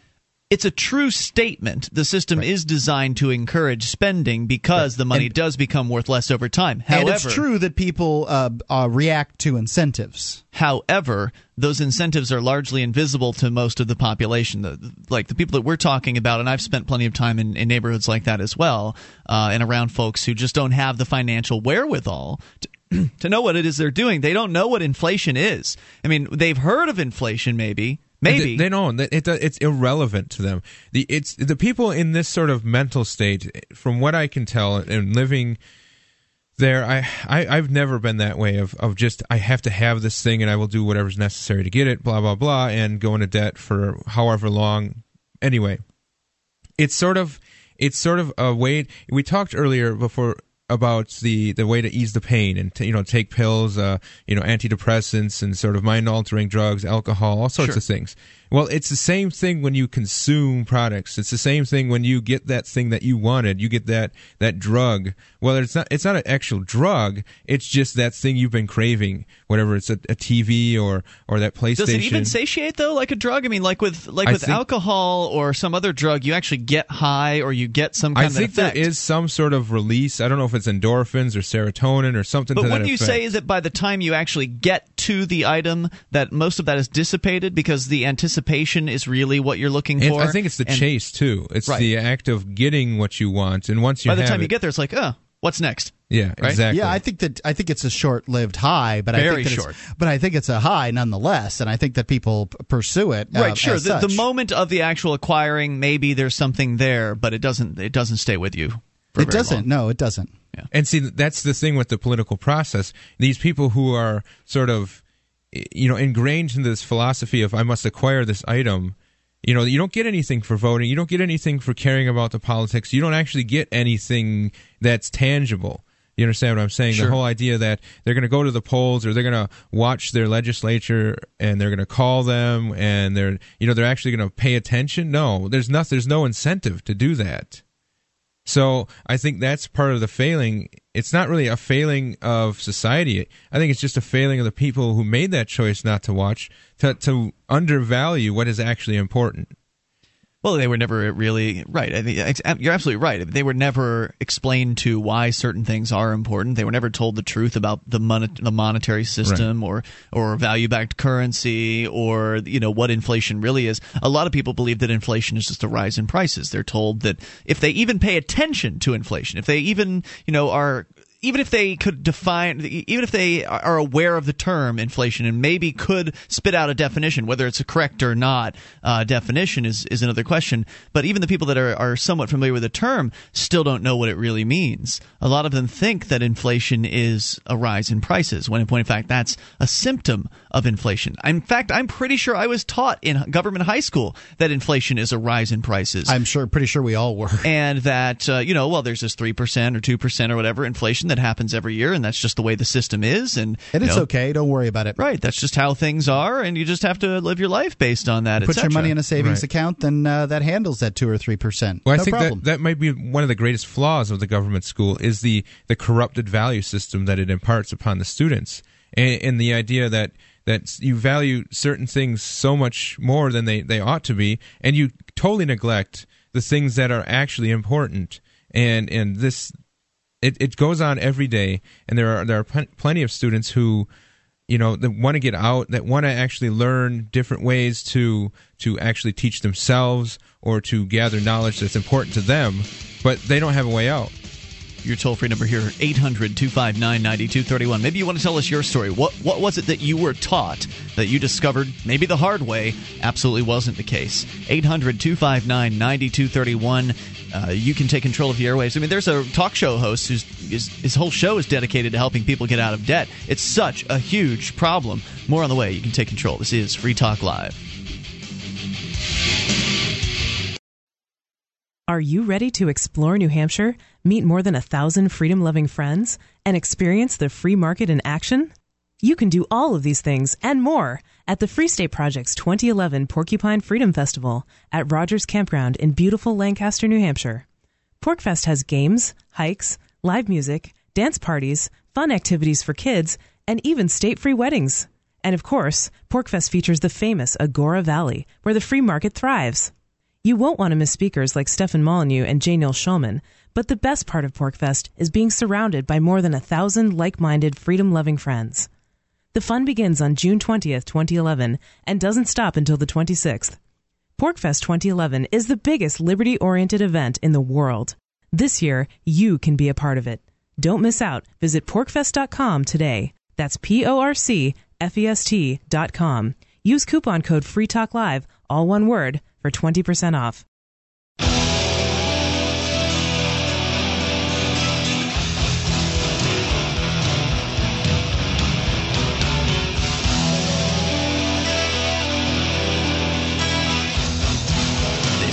It's a true statement. The system is designed to encourage spending because the money And- does become worth less over time. However, and it's true that people uh, uh, react to incentives. However, those incentives are largely invisible to most of the population. The, like the people that we're talking about, and I've spent plenty of time in, in neighborhoods like that as well, uh, and around folks who just don't have the financial wherewithal to, [clears throat] to know what it is they're doing. They don't know what inflation is. I mean, they've heard of inflation, maybe. Maybe they, they don't. It, it, it's irrelevant to them. The it's the people in this sort of mental state. From what I can tell, and living there, I, I I've never been that way. Of of just I have to have this thing, and I will do whatever's necessary to get it. Blah blah blah, and go into debt for however long. Anyway, it's sort of it's sort of a way. We talked earlier before about the the way to ease the pain and to, you know take pills uh you know antidepressants and sort of mind altering drugs alcohol all sorts Sure. of things well it's the same thing when you consume products it's the same thing when you get that thing that you wanted you get that that drug well it's not it's not an actual drug it's just that thing you've been craving whatever it's a, a tv or or that playstation Does it even satiate though, like a drug? I mean, like with like I with think- alcohol or some other drug, you actually get high or you get some kind I of think there effect. is some sort of release. I don't know if it's endorphins or serotonin or something But wouldn't you effect. say that by the time you actually get to the item, that most of that is dissipated because the anticipation is really what you're looking And for? I think it's the And chase too. It's Right. the act of getting what you want, and once you By the have time you get there, it's like, oh, what's next? yeah, right? exactly. Yeah, I think that I think it's a short-lived high, but I Very think short. It's, but I think it's a high nonetheless, and I think that people p- pursue it. uh, right, sure. as The, the moment of the actual acquiring, maybe there's something there, but it doesn't. It doesn't stay with you. For it very doesn't. long. No, it doesn't. Yeah. And see, that's the thing with the political process. These people who are sort of, you know, ingrained in this philosophy of I must acquire this item. You know, you don't get anything for voting. You don't get anything for caring about the politics. You don't actually get anything that's tangible. You understand what I'm saying? Sure. The whole idea that they're going to go to the polls or they're going to watch their legislature and they're going to call them and they're, you know, they're actually going to pay attention. No, there's not. There's no incentive to do that. So I think that's part of the failing. It's not really a failing of society. I think it's just a failing of the people who made that choice not to watch to to undervalue what is actually important. Well, they were never really right. I think you're absolutely right. They were never explained to why certain things are important. They were never told the truth about the mon- the monetary system or or value backed currency or you know what inflation really is. A lot of people believe that inflation is just a rise in prices. They're told that if they even pay attention to inflation, if they even you know are even if they could define, even if they are aware of the term inflation and maybe could spit out a definition, whether it's a correct or not uh, definition is, is another question. But even the people that are, are somewhat familiar with the term still don't know what it really means. A lot of them think that inflation is a rise in prices, when in point of fact, that's a symptom of inflation. In fact, I'm pretty sure I was taught in government high school that inflation is a rise in prices I'm sure, pretty sure we all were. [laughs] and that uh, you know well there's this 3% or 2% or whatever inflation that happens every year and that's just the way the system is and And it's know, okay. Don't worry about it. right that's just how things are and you just have to live your life based on that Put your money in a savings Right. account, then uh, that handles that two or three percent. Well, I think problem. that that might be one of the greatest flaws of the government school is the the corrupted value system that it imparts upon the students, and, and the idea that that you value certain things so much more than they, they ought to be, and you totally neglect the things that are actually important. And and this it, it goes on every day, and there are there are plen- plenty of students who you know that want to get out that want to actually learn different ways to to actually teach themselves or to gather knowledge that's important to them but they don't have a way out your toll free number here 800-259-9231 maybe you want to tell us your story what what was it that you were taught that you discovered maybe the hard way absolutely wasn't the case 800-259-9231 uh, you can take control of the airwaves. I mean, there's a talk show host whose his whole show is dedicated to helping people get out of debt. It's such a huge problem. More on the way. You can take control. This is Free Talk Live. Are you ready to explore New Hampshire, meet more than a thousand freedom loving friends, and experience the free market in action? You can do all of these things and more at the Free State Project's 2011 Porcupine Freedom Festival at Rogers Campground in beautiful Lancaster, New Hampshire. PorcFest has games, hikes, live music, dance parties, fun activities for kids, and even state free weddings. And of course, PorcFest features the famous Agora Valley, where the free market thrives. You won't want to miss speakers like Stefan Molyneux and J. Neil Schulman, but the best part of PorcFest is being surrounded by more than a thousand like-minded, freedom-loving friends. The fun begins on June 20th, 2011, and doesn't stop until the 26th. PorcFest 2011 is the biggest liberty-oriented event in the world. This year, you can be a part of it. Don't miss out. Visit porcfest.com today. That's P O R C F E S T dot com. Use coupon code FreeTalkLive, all one word, for 20% off.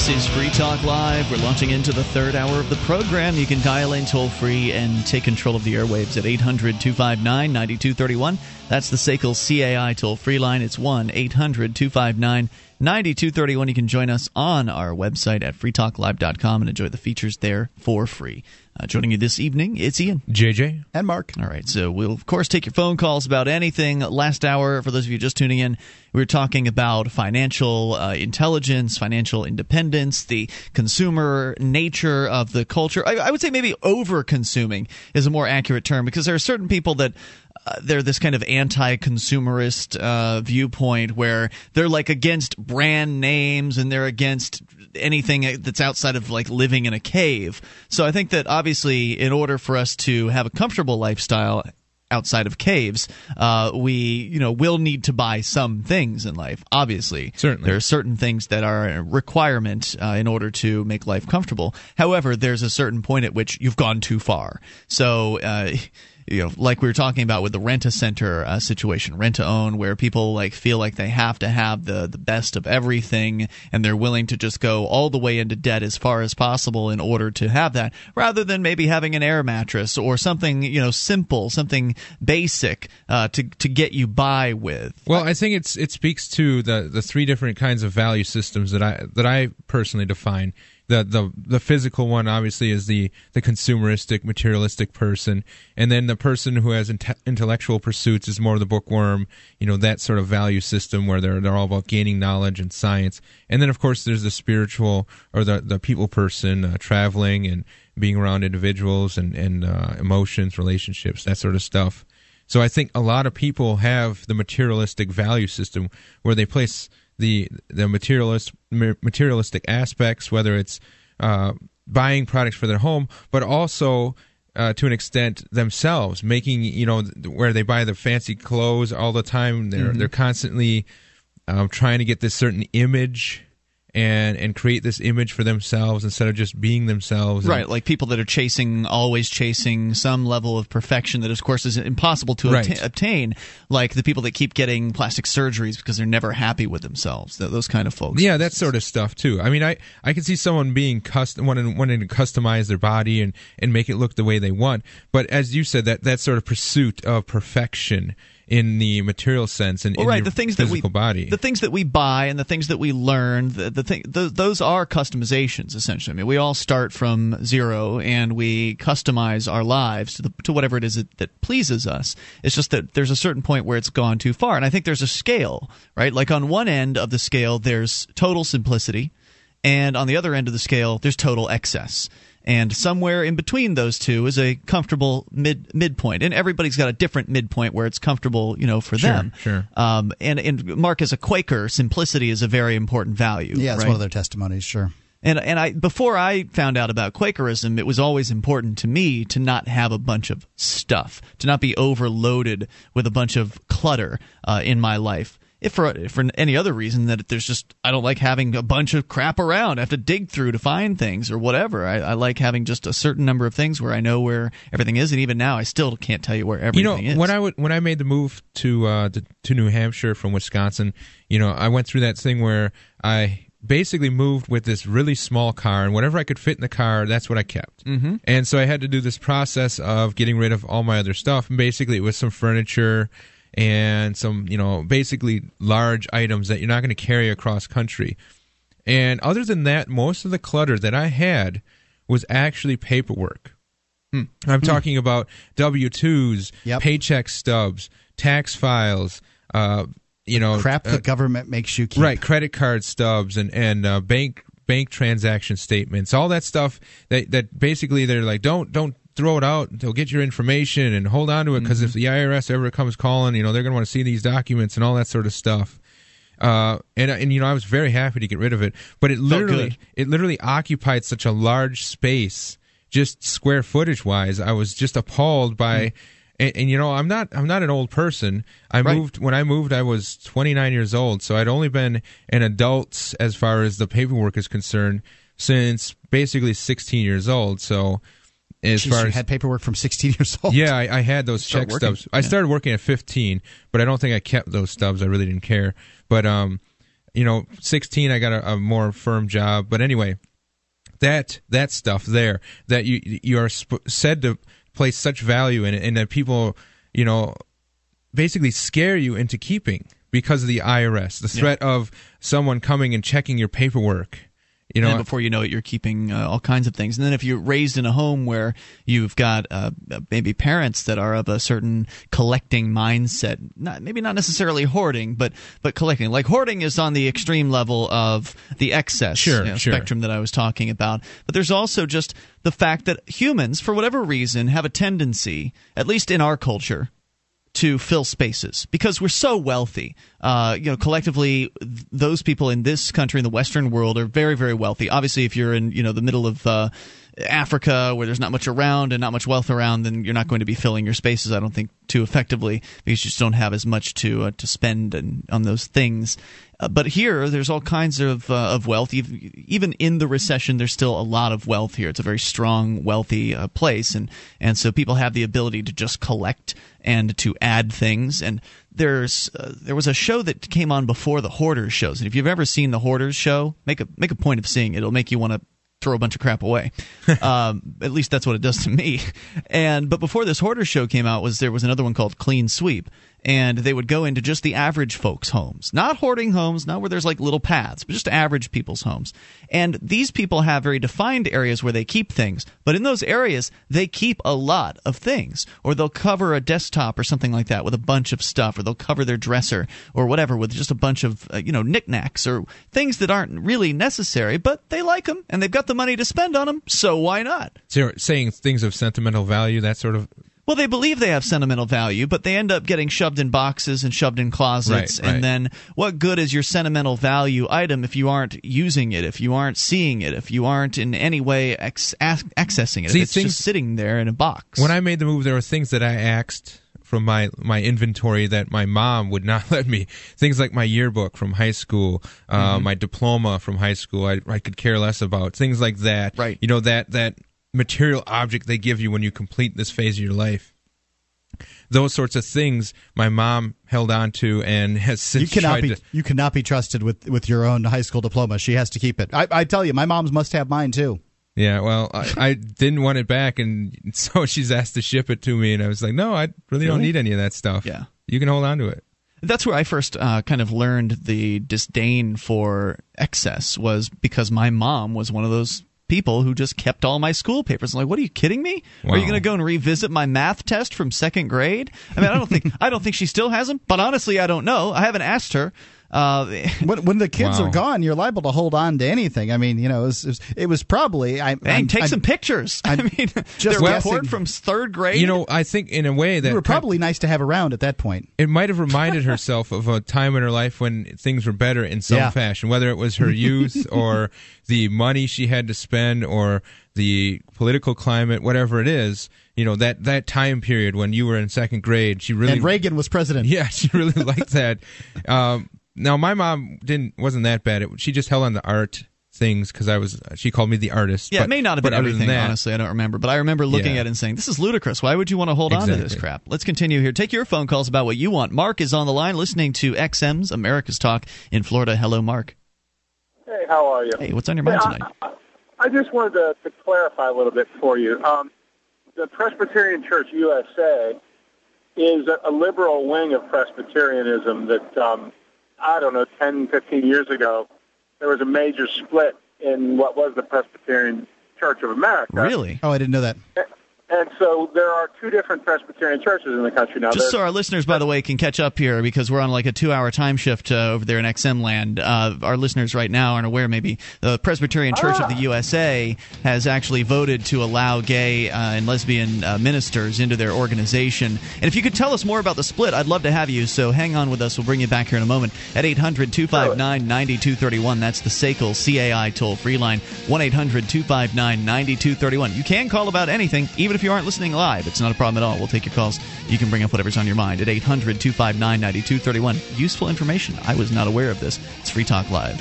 This is Free Talk Live. We're launching into the third hour of the program. You can dial in toll free and take control of the airwaves at 800 259 9231. That's the SACL CAI toll free line. It's 1 800 259 9231. You can join us on our website at freetalklive.com and enjoy the features there for free. Uh, joining you this evening, it's Ian. JJ. And Mark. All right, so we'll, of course, take your phone calls about anything. Last hour, for those of you just tuning in, we were talking about financial uh, intelligence, financial independence, the consumer nature of the culture. I, I would say maybe over consuming is a more accurate term because there are certain people that uh, they're this kind of anti-consumerist uh, viewpoint where they're like against brand names and they're against anything that's outside of like living in a cave. So I think that obviously, in order for us to have a comfortable lifestyle outside of caves, uh, we you know will need to buy some things in life. Obviously, Certainly. there are certain things that are a requirement uh, in order to make life comfortable. However, there's a certain point at which you've gone too far. So. Uh, you know, like we were talking about with the rent a center uh, situation, rent to own, where people like feel like they have to have the the best of everything, and they're willing to just go all the way into debt as far as possible in order to have that, rather than maybe having an air mattress or something you know simple, something basic uh, to to get you by with. Well, I think it's it speaks to the the three different kinds of value systems that I that I personally define. The the the physical one obviously is the the consumeristic materialistic person, and then the person who has inte- intellectual pursuits is more the bookworm. You know that sort of value system where they're they're all about gaining knowledge and science. And then of course there's the spiritual or the the people person uh, traveling and being around individuals and and uh, emotions, relationships, that sort of stuff. So I think a lot of people have the materialistic value system where they place the the materialist materialistic aspects, whether it's uh, buying products for their home, but also uh, to an extent themselves, making you know where they buy the fancy clothes all the time. They're Mhm. they're constantly um, trying to get this certain image. And, and create this image for themselves instead of just being themselves. Right, like people that are chasing, always chasing some level of perfection that, of course, is impossible to Right. obta- obtain. Like the people that keep getting plastic surgeries because they're never happy with themselves. Th- Those kind of folks. Yeah, that sort of stuff too. I mean, I I can see someone being custom wanting, wanting to customize their body and and make it look the way they want. But as you said, that that sort of pursuit of perfection in the material sense and Well, in right. The things that we body. the things that we buy, and the things that we learn, the, the thing, th those are customizations essentially. I mean, we all start from zero, and we customize our lives to the, to whatever it is that, that pleases us. It's just that there's a certain point where it's gone too far, and I think there's a scale, right? Like on one end of the scale, there's total simplicity, and on the other end of the scale, there's total excess. And somewhere in between those two is a comfortable mid midpoint, and everybody's got a different midpoint where it's comfortable, you know, for Sure, them. sure. Um, and and Mark, as a Quaker, simplicity is a very important value. Yeah, it's right? one of their testimonies, sure. And and I before I found out about Quakerism, it was always important to me to not have a bunch of stuff, to not be overloaded with a bunch of clutter uh, in my life. If for if for any other reason that there's just I don't like having a bunch of crap around, I have to dig through to find things or whatever. I, I like having just a certain number of things where I know where everything is, and even now I still can't tell you where everything you know, is. when I would when I made the move to uh to, to New Hampshire from Wisconsin, you know, I went through that thing where I basically moved with this really small car, and whatever I could fit in the car, that's what I kept. Mhm. And so I had to do this process of getting rid of all my other stuff, and basically it was some furniture and some, you know, basically large items that you're not going to carry across country. And other than that, most of the clutter that I had was actually paperwork. I'm talking about W twos, paycheck stubs, tax files, uh, you know, Crap uh, the government makes you keep. right, credit card stubs, and and uh, bank bank transaction statements, all that stuff that that basically they're like, don't don't throw it out. They'll get your information and hold on to it because if the IRS ever comes calling, you know they're going to want to see these documents and all that sort of stuff. Uh, and and you know I was very happy to get rid of it, but it literally it literally occupied such a large space, just square footage wise. I was just appalled by. And, and you know I'm not I'm not an old person. I Right. moved when I moved I was 29 years old, so I'd only been an adult as far as the paperwork is concerned since basically 16 years old. So as Jeez, far you as had paperwork from 16 years old. yeah, I, I had those Start check working. stubs. I Yeah. started working at 15, but I don't think I kept those stubs. I really didn't care. But um, you know, 16, I got a, a more firm job. But anyway, that that stuff there that you you are sp- said to place such value in it, and that people, you know, basically scare you into keeping because of the IRS, the threat of someone coming and checking your paperwork. You know, and before you know it, you're keeping uh, all kinds of things. And then if you're raised in a home where you've got uh, maybe parents that are of a certain collecting mindset, not maybe not necessarily hoarding, but but collecting. Like hoarding is on the extreme level of the excess Sure, you know, sure. spectrum that I was talking about. But there's also just the fact that humans, for whatever reason, have a tendency, at least in our culture, to fill spaces because we're so wealthy. Uh, you know, collectively, th- those people in this country, in the Western world, are very, very wealthy. Obviously, if you're in you know the middle of uh, Africa where there's not much around and not much wealth around, then you're not going to be filling your spaces. I don't think too effectively because you just don't have as much to uh, to spend and, on those things. Uh, but here, there's all kinds of uh, of wealth. Even in the recession, there's still a lot of wealth here. It's a very strong, wealthy uh, place, and and so people have the ability to just collect and to add things. And there's uh, there was a show that came on before the Hoarders shows, and if you've ever seen the Hoarders show, make a make a point of seeing it. It'll make you want to throw a bunch of crap away. [laughs] um, at least that's what it does to me. And but before this hoarder show came out, was there was another one called Clean Sweep, and they would go into just the average folks' homes, not hoarding homes, not where there's like little paths, but just average people's homes. And these people have very defined areas where they keep things, but in those areas they keep a lot of things, or they'll cover a desktop or something like that with a bunch of stuff, or they'll cover their dresser or whatever with just a bunch of uh, you know knickknacks or things that aren't really necessary, but they like them and they've got the money to spend on them, so why not? so saying things of sentimental value, that sort of Well, they believe they have sentimental value, but they end up getting shoved in boxes and shoved in closets. Right, right. And then, what good is your sentimental value item if you aren't using it, if you aren't seeing it, if you aren't in any way ex- accessing it? See, it's things- just sitting there in a box. When I made the move, there were things that I axed from my my inventory that my mom would [laughs] not let me. Things like my yearbook from high school, uh, Mm-hmm. my diploma from high school. I I could care less about things like that. Right. You know that that material object they give you when you complete this phase of your life. Those sorts of things my mom held on to and has You since cannot tried be to. you cannot be trusted with with your own high school diploma. She has to keep it. I, I tell you, my mom's must have mine too. Yeah, well, I, I didn't want it back, and [laughs] so she's asked to ship it to me, and I was like, no, I really don't need any of that stuff. Yeah. you can hold on to it. That's where I first uh, kind of learned the disdain for excess was because my mom was one of those people who just kept all my school papers. I'm like, what are you kidding me? Are you going to go and revisit my math test from second grade? I mean, I don't think I don't think she still has them, but honestly, I don't know. I haven't asked her. Uh, [laughs] When, when the kids Wow. are gone, you're liable to hold on to anything. I mean, you know, it was, it was, it was probably. I, Dang, I'm- take I'm- some pictures. [laughs] i I'm mean, just their guessing. report from third grade. You know, I think in a way that You were probably nice to have around at that point. it might have reminded [laughs] herself of a time in her life when things were better in some Yeah. fashion, whether it was her youth or the money she had to spend or the political climate, whatever it is. You know that that time period when you were in second grade, she really And Reagan was president. Yeah, she really liked that. Um, now my mom didn't wasn't that bad. It, she just held on to art things because I was. She called me the artist. Yeah, but, it may not have been everything, that- honestly. I don't remember. But I remember looking Yeah. at it and saying, this is ludicrous. Why would you want to hold on to this crap? Let's continue here. Take your phone calls about what you want. Mark is on the line listening to XM's America's Talk in Florida. Hello, Mark. Hey, how are you? Hey, what's on your mind Hey, tonight? I, I just wanted to, to clarify a little bit for you. Um, the Presbyterian Church USA is a, a liberal wing of Presbyterianism that, um, I don't know, 10, 15 years ago, there was a major split in what was the Presbyterian Church of America. Really? Oh, I didn't know that. And so there are two different Presbyterian churches in the country now. Just so our listeners, by the way, can catch up here because we're on like a two-hour time shift uh, over there in XM land. Uh, our listeners right now aren't aware. Maybe the Presbyterian Church of the USA has actually voted to allow gay uh, and lesbian uh, ministers into their organization. And if you could tell us more about the split, I'd love to have you. So hang on with us. We'll bring you back here in a moment at 800-259-9231. That's the SACL CAI toll-free line. 1-800-259-9231. You can call about anything, even if you aren't listening live. It's not a problem at all. We'll take your calls. You can bring up whatever's on your mind at 800 259 9231. Useful information. I was not aware of this. It's Free Talk Live.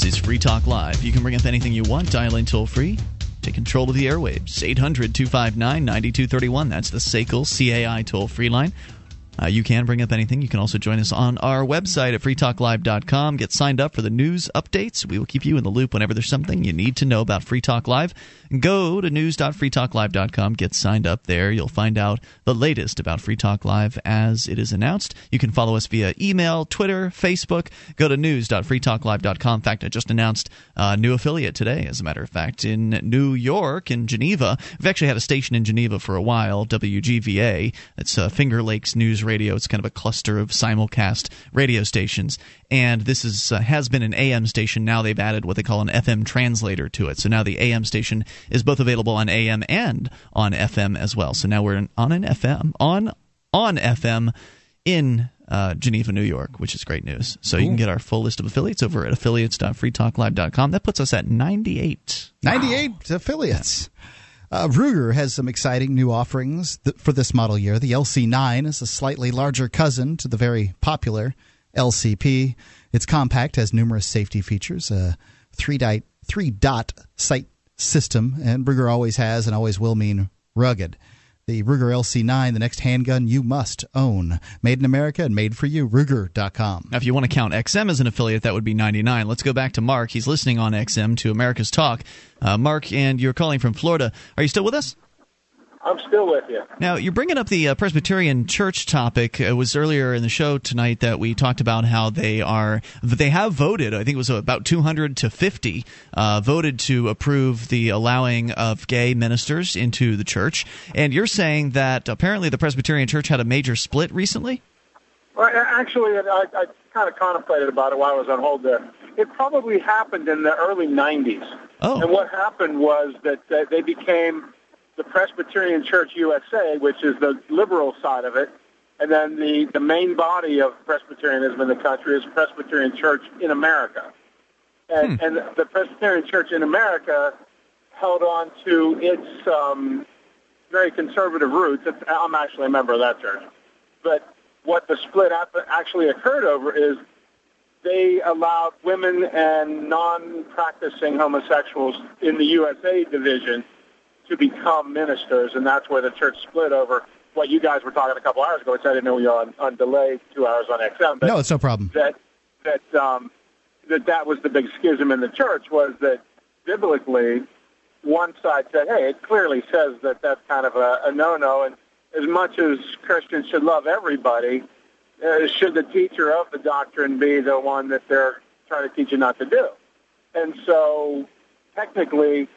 This is Free Talk Live. You can bring up anything you want, dial in toll free. Take control of the airwaves. 800 259 9231. That's the SACL CAI toll free line. Uh, you can bring up anything. You can also join us on our website at freetalklive.com. Get signed up for the news updates. We will keep you in the loop whenever there's something you need to know about Free Talk Live. Go to news.freetalklive.com. Get signed up there. You'll find out the latest about Free Talk Live as it is announced. You can follow us via email, Twitter, Facebook. Go to news.freetalklive.com. In fact, I just announced a new affiliate today, as a matter of fact, in New York, in Geneva. We've actually had a station in Geneva for a while, WGVA. It's uh, Finger Lakes News Radio. It's kind of a cluster of simulcast radio stations. And this is uh, has been an AM station. Now they've added what they call an FM translator to it. So now the AM station is both available on AM and on FM as well. So now we're on an FM on on FM in uh, Geneva, New York, which is great news. So you can get our full list of affiliates over at affiliates.freetalklive.com. That puts us at 98. 98 affiliates. Uh, Ruger has some exciting new offerings th- for this model year. The LC9 is a slightly larger cousin to the very popular LCP. It's compact, has numerous safety features, a three dot, three dot sight system, and Ruger always has and always will mean rugged. The Ruger LC9, the next handgun you must own. Made in America and made for you. Ruger.com. Now, if you want to count XM as an affiliate, that would be 99. Let's go back to Mark. He's listening on XM to America's Talk. Uh, Mark, and you're calling from Florida. Are you still with us? I'm still with you. Now, you're bringing up the uh, Presbyterian Church topic. It was earlier in the show tonight that we talked about how they are they have voted. I think it was about 200 to 50 uh, voted to approve the allowing of gay ministers into the church. And you're saying that apparently the Presbyterian Church had a major split recently. Well, actually, I, I kind of contemplated about it while I was on hold there. It probably happened in the early 90s. Oh. And what happened was that, that they became the Presbyterian Church USA, which is the liberal side of it, and then the, the main body of Presbyterianism in the country is Presbyterian Church in America. And, and the Presbyterian Church in America held on to its um, very conservative roots. It's, I'm actually a member of that church. But what the split actually occurred over is they allowed women and non-practicing homosexuals in the USA division to become ministers, and that's where the church split over what you guys were talking a couple hours ago, which I didn't know we were on, on delay two hours on XM. But No, it's no problem. That that um, that that was the big schism in the church was that biblically, one side said, "Hey, it clearly says that that's kind of a, a no-no," and as much as Christians should love everybody, uh, should the teacher of the doctrine be the one that they're trying to teach you not to do? And so, technically,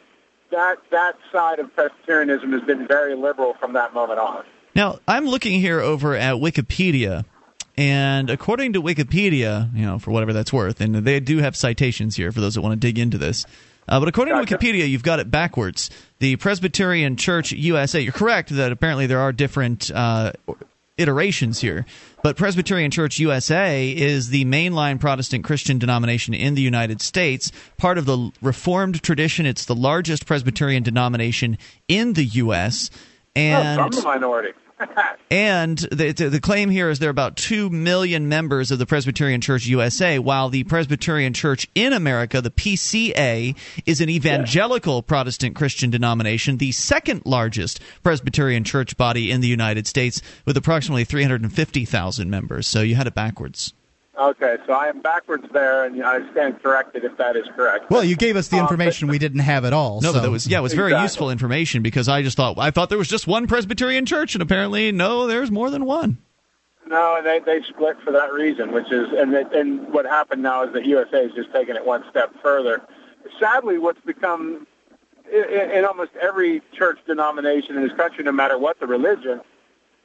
that that side of Presbyterianism has been very liberal from that moment on. Now, I'm looking here over at Wikipedia, and according to Wikipedia, you know, for whatever that's worth, and they do have citations here for those that want to dig into this. Uh, but according to Wikipedia, you've got it backwards. The Presbyterian Church USA. You're correct that apparently there are different uh, iterations here, but Presbyterian Church USA is the mainline Protestant Christian denomination in the United States, part of the Reformed tradition. It's the largest Presbyterian denomination in the U.S. And I'm the minority. And the, the, claim here is there are about 2 million members of the Presbyterian Church USA, while the Presbyterian Church in America, the PCA, is an evangelical Protestant Christian denomination, the second largest Presbyterian church body in the United States, with approximately 350,000 members. So you had it backwards. Okay, so I am backwards there, and I stand corrected if that is correct. Well, you gave us the Um, information we didn't have at all. No, so. but that was yeah, it was very Exactly. useful information because I just thought I thought there was just one Presbyterian church, and apparently no, there's more than one. No, and they they split for that reason, which is and they, and what happened now is that USA is just taking it one step further. Sadly, what's become in, in almost every church denomination in this country, no matter what the religion,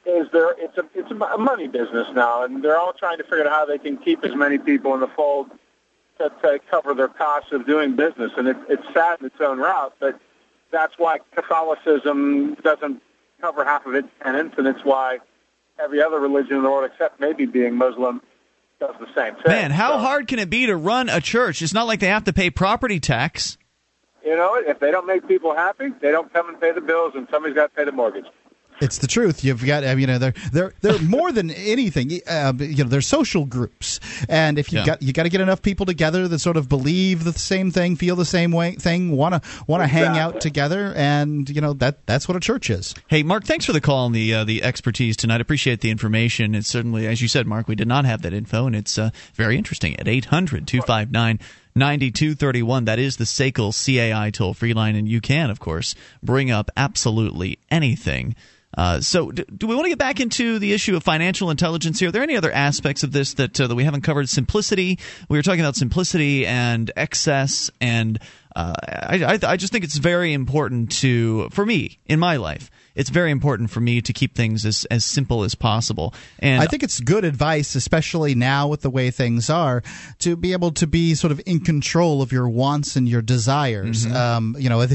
is there it's a it's a money business now, and they're all trying to figure out how they can keep as many people in the fold to, to cover their costs of doing business, and it, it's sad in its own route, but that's why Catholicism doesn't cover half of its tenants, and it's why every other religion in the world, except maybe being Muslim, does the same thing. Man, how So, hard can it be to run a church? It's not like they have to pay property tax. You know, if they don't make people happy, they don't come and pay the bills, and somebody's got to pay the mortgage. It's the truth. You've got, you know, they're they're they're [laughs] more than anything. Uh, you know, they're social groups, and if you Yeah. got you got to get enough people together that sort of believe the same thing, feel the same way thing, want to want to hang out together, and you know that that's what a church is. Hey, Mark, thanks for the call and the uh, the expertise tonight. Appreciate the information. It's certainly, as you said, Mark, we did not have that info, and it's uh, very interesting. At 800 259 9231, that is the SACL CAI toll free line, and you can, of course, bring up absolutely anything. Uh, so, do, do we want to get back into the issue of financial intelligence here? Are there any other aspects of this that uh, that we haven't covered? Simplicity. We were talking about simplicity and excess, and uh, I, I, I just think it's very important to, for me in my life, it's very important for me to keep things as as simple as possible. And I think it's good advice, especially now with the way things are, to be able to be sort of in control of your wants and your desires. Mm-hmm. Um, you know, I,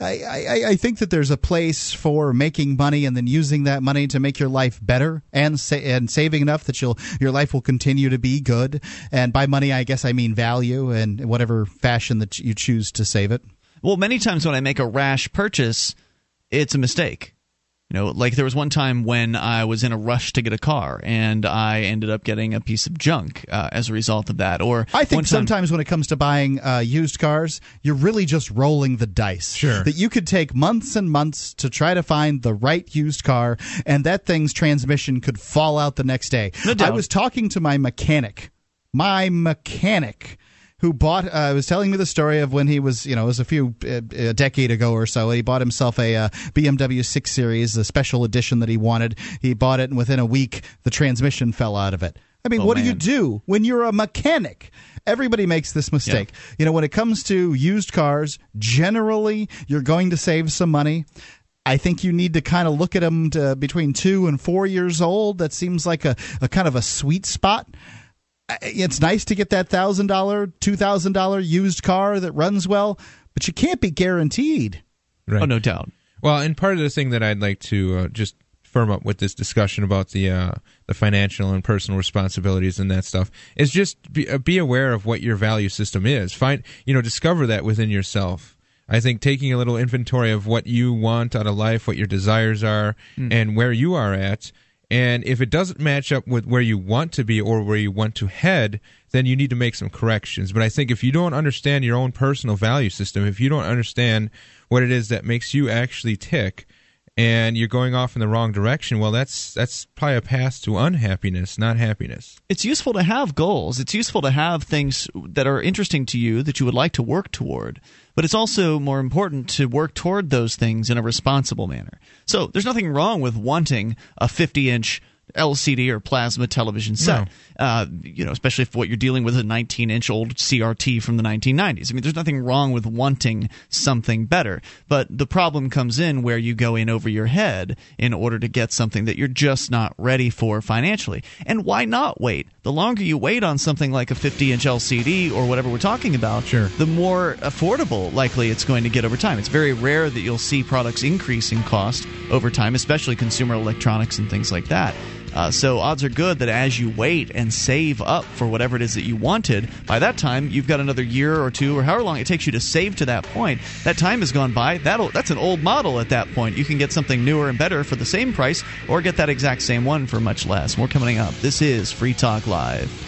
I, I think that there's a place for making money and then using that money to make your life better and sa- and saving enough that you'll your life will continue to be good. And by money, I guess I mean value and whatever fashion that you choose to save it. Well, many times when I make a rash purchase, it's a mistake. You know, like there was one time when I was in a rush to get a car, and I ended up getting a piece of junk uh, as a result of that. Or I think one time- sometimes when it comes to buying uh, used cars, you're really just rolling the dice. Sure. That you could take months and months to try to find the right used car, and that thing's transmission could fall out the next day. No doubt. I was talking to my mechanic, my mechanic. Who bought? Uh, was telling me the story of when he was, you know, it was a few uh, a decade ago or so. He bought himself a uh, BMW 6 Series, a special edition that he wanted. He bought it, and within a week, the transmission fell out of it. I mean, Oh, what do you do when you're a mechanic? Everybody makes this mistake. You know, when it comes to used cars, generally you're going to save some money. I think you need to kind of look at them to between two and four years old. That seems like a, a kind of a sweet spot. I- It's nice to get that thousand dollar, two thousand dollar used car that runs well, but you can't be guaranteed. Right. Oh, no doubt. Well, and part of the thing that I'd like to uh, just firm up with this discussion about the uh, the financial and personal responsibilities and that stuff is just be, uh, be aware of what your value system is. Find you know discover that within yourself. I think taking a little inventory of what you want out of life, what your desires are, and where you are at. And if it doesn't match up with where you want to be or where you want to head, then you need to make some corrections. But I think if you don't understand your own personal value system, if you don't understand what it is that makes you actually tick, and you're going off in the wrong direction, well, that's that's probably a path to unhappiness, not happiness. it's useful to have goals. It's useful to have things that are interesting to you that you would like to work toward. But it's also more important to work toward those things in a responsible manner. So there's nothing wrong with wanting a 50 inch LCD or plasma television set. Uh, you know, especially if what you're dealing with is a 19 inch old CRT from the 1990s. I mean, there's nothing wrong with wanting something better. But the problem comes in where you go in over your head in order to get something that you're just not ready for financially. And why not wait? The longer you wait on something like a 50 inch LCD or whatever we're talking about, Sure. the more affordable likely it's going to get over time. It's very rare that you'll see products increase in cost over time, especially consumer electronics and things like that. Uh, so odds are good that as you wait and save up for whatever it is that you wanted, by that time you've got another year or two or however long it takes you to save to that point. That time has gone by. That'll that's an old model at that point. You can get something newer and better for the same price, or get that exact same one for much less. More coming up. This is Free Talk Live.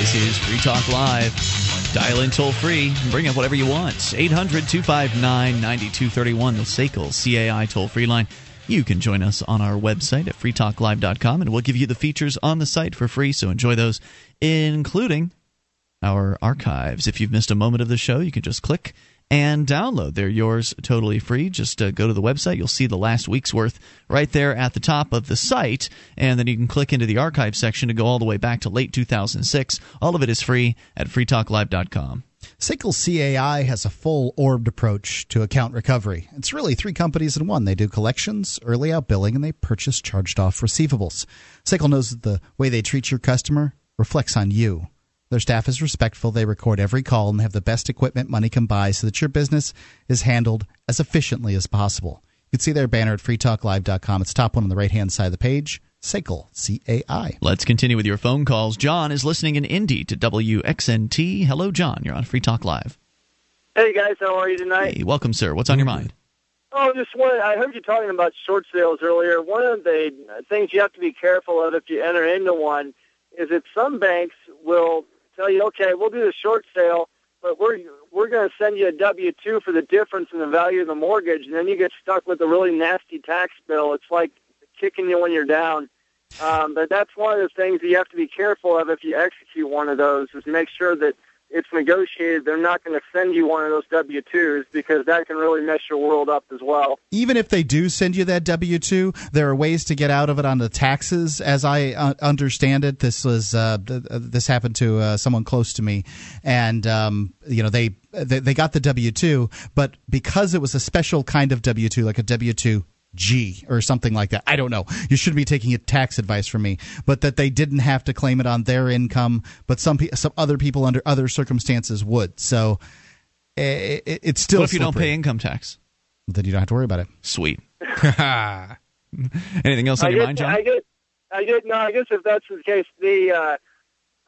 This is Free Talk Live. Dial in toll free. Bring up whatever you want. 800 259 9231, the SACL CAI toll free line. You can join us on our website at freetalklive.com, and we'll give you the features on the site for free, so enjoy those, including our archives. If you've missed a moment of the show, you can just click and download. They're yours totally free. Just uh, go to the website. You'll see the last week's worth right there at the top of the site. And then you can click into the archive section to go all the way back to late 2006. All of it is free at freetalklive.com. SQL CAI has a full orbed approach to account recovery. It's really three companies in one. They do collections, early out billing, and they purchase charged off receivables. SQL knows that the way they treat your customer reflects on you. Their staff is respectful. They record every call and have the best equipment money can buy so that your business is handled as efficiently as possible. You can see their banner at freetalklive.com. It's top one on the right hand side of the page. SACL, C A I. Let's continue with your phone calls. John is listening in Indy to WXNT. Hello, John. You're on Free Talk Live. Hey guys, how are you tonight? Hey, welcome, sir. What's on your mind? Oh, just one. I heard you talking about short sales earlier. One of the things you have to be careful of if you enter into one is that some banks will tell you, okay, we'll do the short sale, but we're we're going to send you a W two for the difference in the value of the mortgage, and then you get stuck with a really nasty tax bill. It's like kicking you when you're down. Um, but that's one of the things that you have to be careful of if you execute one of those is make sure that it's negotiated. They're not going to send you one of those W twos because that can really mess your world up as well. Even if they do send you that W two, there are ways to get out of it on the taxes. As I uh, understand it, this was uh, th- this happened to uh, someone close to me, and um, you know they, they they got the W two, but because it was a special kind of W two, like a W two G or something like that. I don't know. You shouldn't be taking tax advice from me, but that they didn't have to claim it on their income, but some pe- some other people under other circumstances would. So it, it, it's still. What if you don't pay income tax? Then you don't have to worry about it. Sweet. [laughs] Anything else on I your guess, mind, John? I guess, I guess, no, I guess if that's the case, the uh,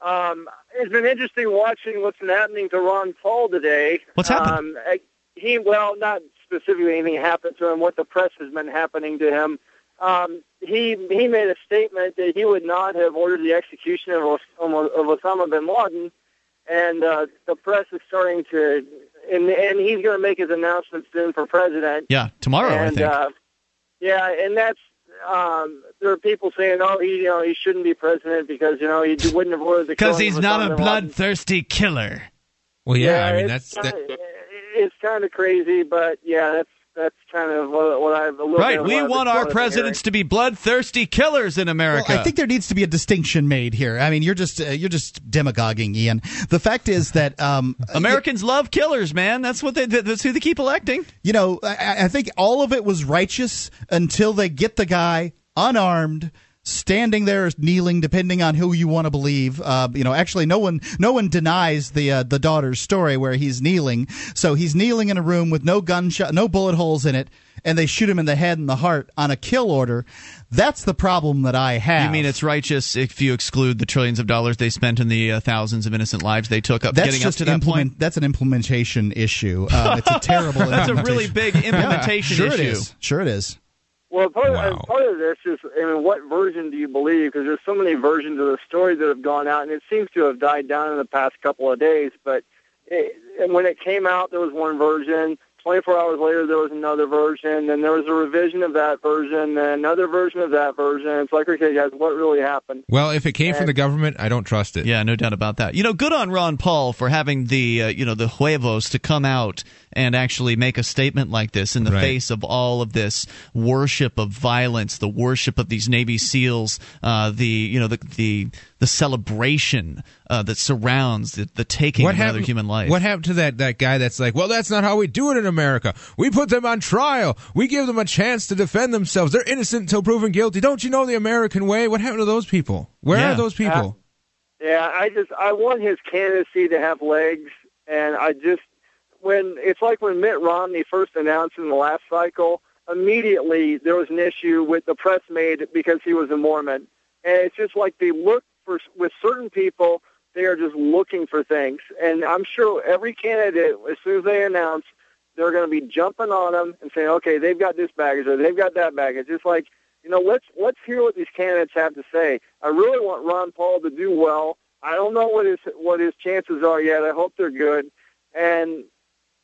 um, it's been interesting watching what's been happening to Ron Paul today. What's happened? Um, he, well, not specifically anything happened to him. What the press has been happening to him. Um, he he made a statement that he would not have ordered the execution of, Os- of Osama bin Laden, and uh, the press is starting to, and and he's going to make his announcement soon for president. yeah, tomorrow, I think. uh, yeah, and that's um, there are people saying, oh, he you know he shouldn't be president because you know he wouldn't have ordered the Because he's of not Osama a bloodthirsty killer. Well, yeah, I mean that's that, kinda, it's kind of crazy, but yeah, that's that's kind of what, what I've a little bit Right, of we what want been our hearing. presidents to be bloodthirsty killers in America. Well, I think there needs to be a distinction made here. I mean, you're just uh, you're just demagoguing, Ian. The fact is that um, Americans love killers, man. That's what they. That's who they keep electing. you know, I, I think all of it was righteous until they get the guy unarmed. Standing there, kneeling, depending on who you want to believe. Uh, you know, actually, no one, no one denies the uh, the daughter's story where he's kneeling. So he's kneeling in a room with no gunshot, no bullet holes in it, and they shoot him in the head and the heart on a kill order. That's the problem that I have. You mean it's righteous if you exclude the trillions of dollars they spent and the uh, thousands of innocent lives they took up that's getting up just to that implement, point? That's an implementation issue. Uh, it's a [laughs] terrible. That's a really big [laughs] implementation sure issue. It is. Sure, it is. Well, part, Wow. of, part of this is, I mean, what version do you believe? Because there's so many versions of the story that have gone out, and it seems to have died down in the past couple of days. But it, and when it came out, there was one version. 24 hours later, there was another version, and there was a revision of that version, and another version of that version. It's like, okay, guys, what really happened? Well, if it came from the government, I don't trust it. Yeah, no doubt about that. You know, good on Ron Paul for having the uh, you know the huevos to come out and actually make a statement like this in the Right. face of all of this worship of violence, the worship of these Navy SEALs, uh, the you know the the the celebration uh, that surrounds the, the taking of another human life. What happened to that that guy that's like, well, that's not how we do it in America. We put them on trial. We give them a chance to defend themselves. They're innocent until proven guilty. Don't you know the American way? What happened to those people? Where Yeah. are those people? Yeah, I just I want his candidacy to have legs, and I just when it's like when Mitt Romney first announced in the last cycle, immediately there was an issue with the press made because he was a Mormon, and it's just like they look for with certain people, they are just looking for things, and I'm sure every candidate as soon as they announce. They're going to be jumping on them and saying, "Okay, they've got this baggage or they've got that baggage." Just like you know, let's let's hear what these candidates have to say. I really want Ron Paul to do well. I don't know what his what his chances are yet. I hope they're good, and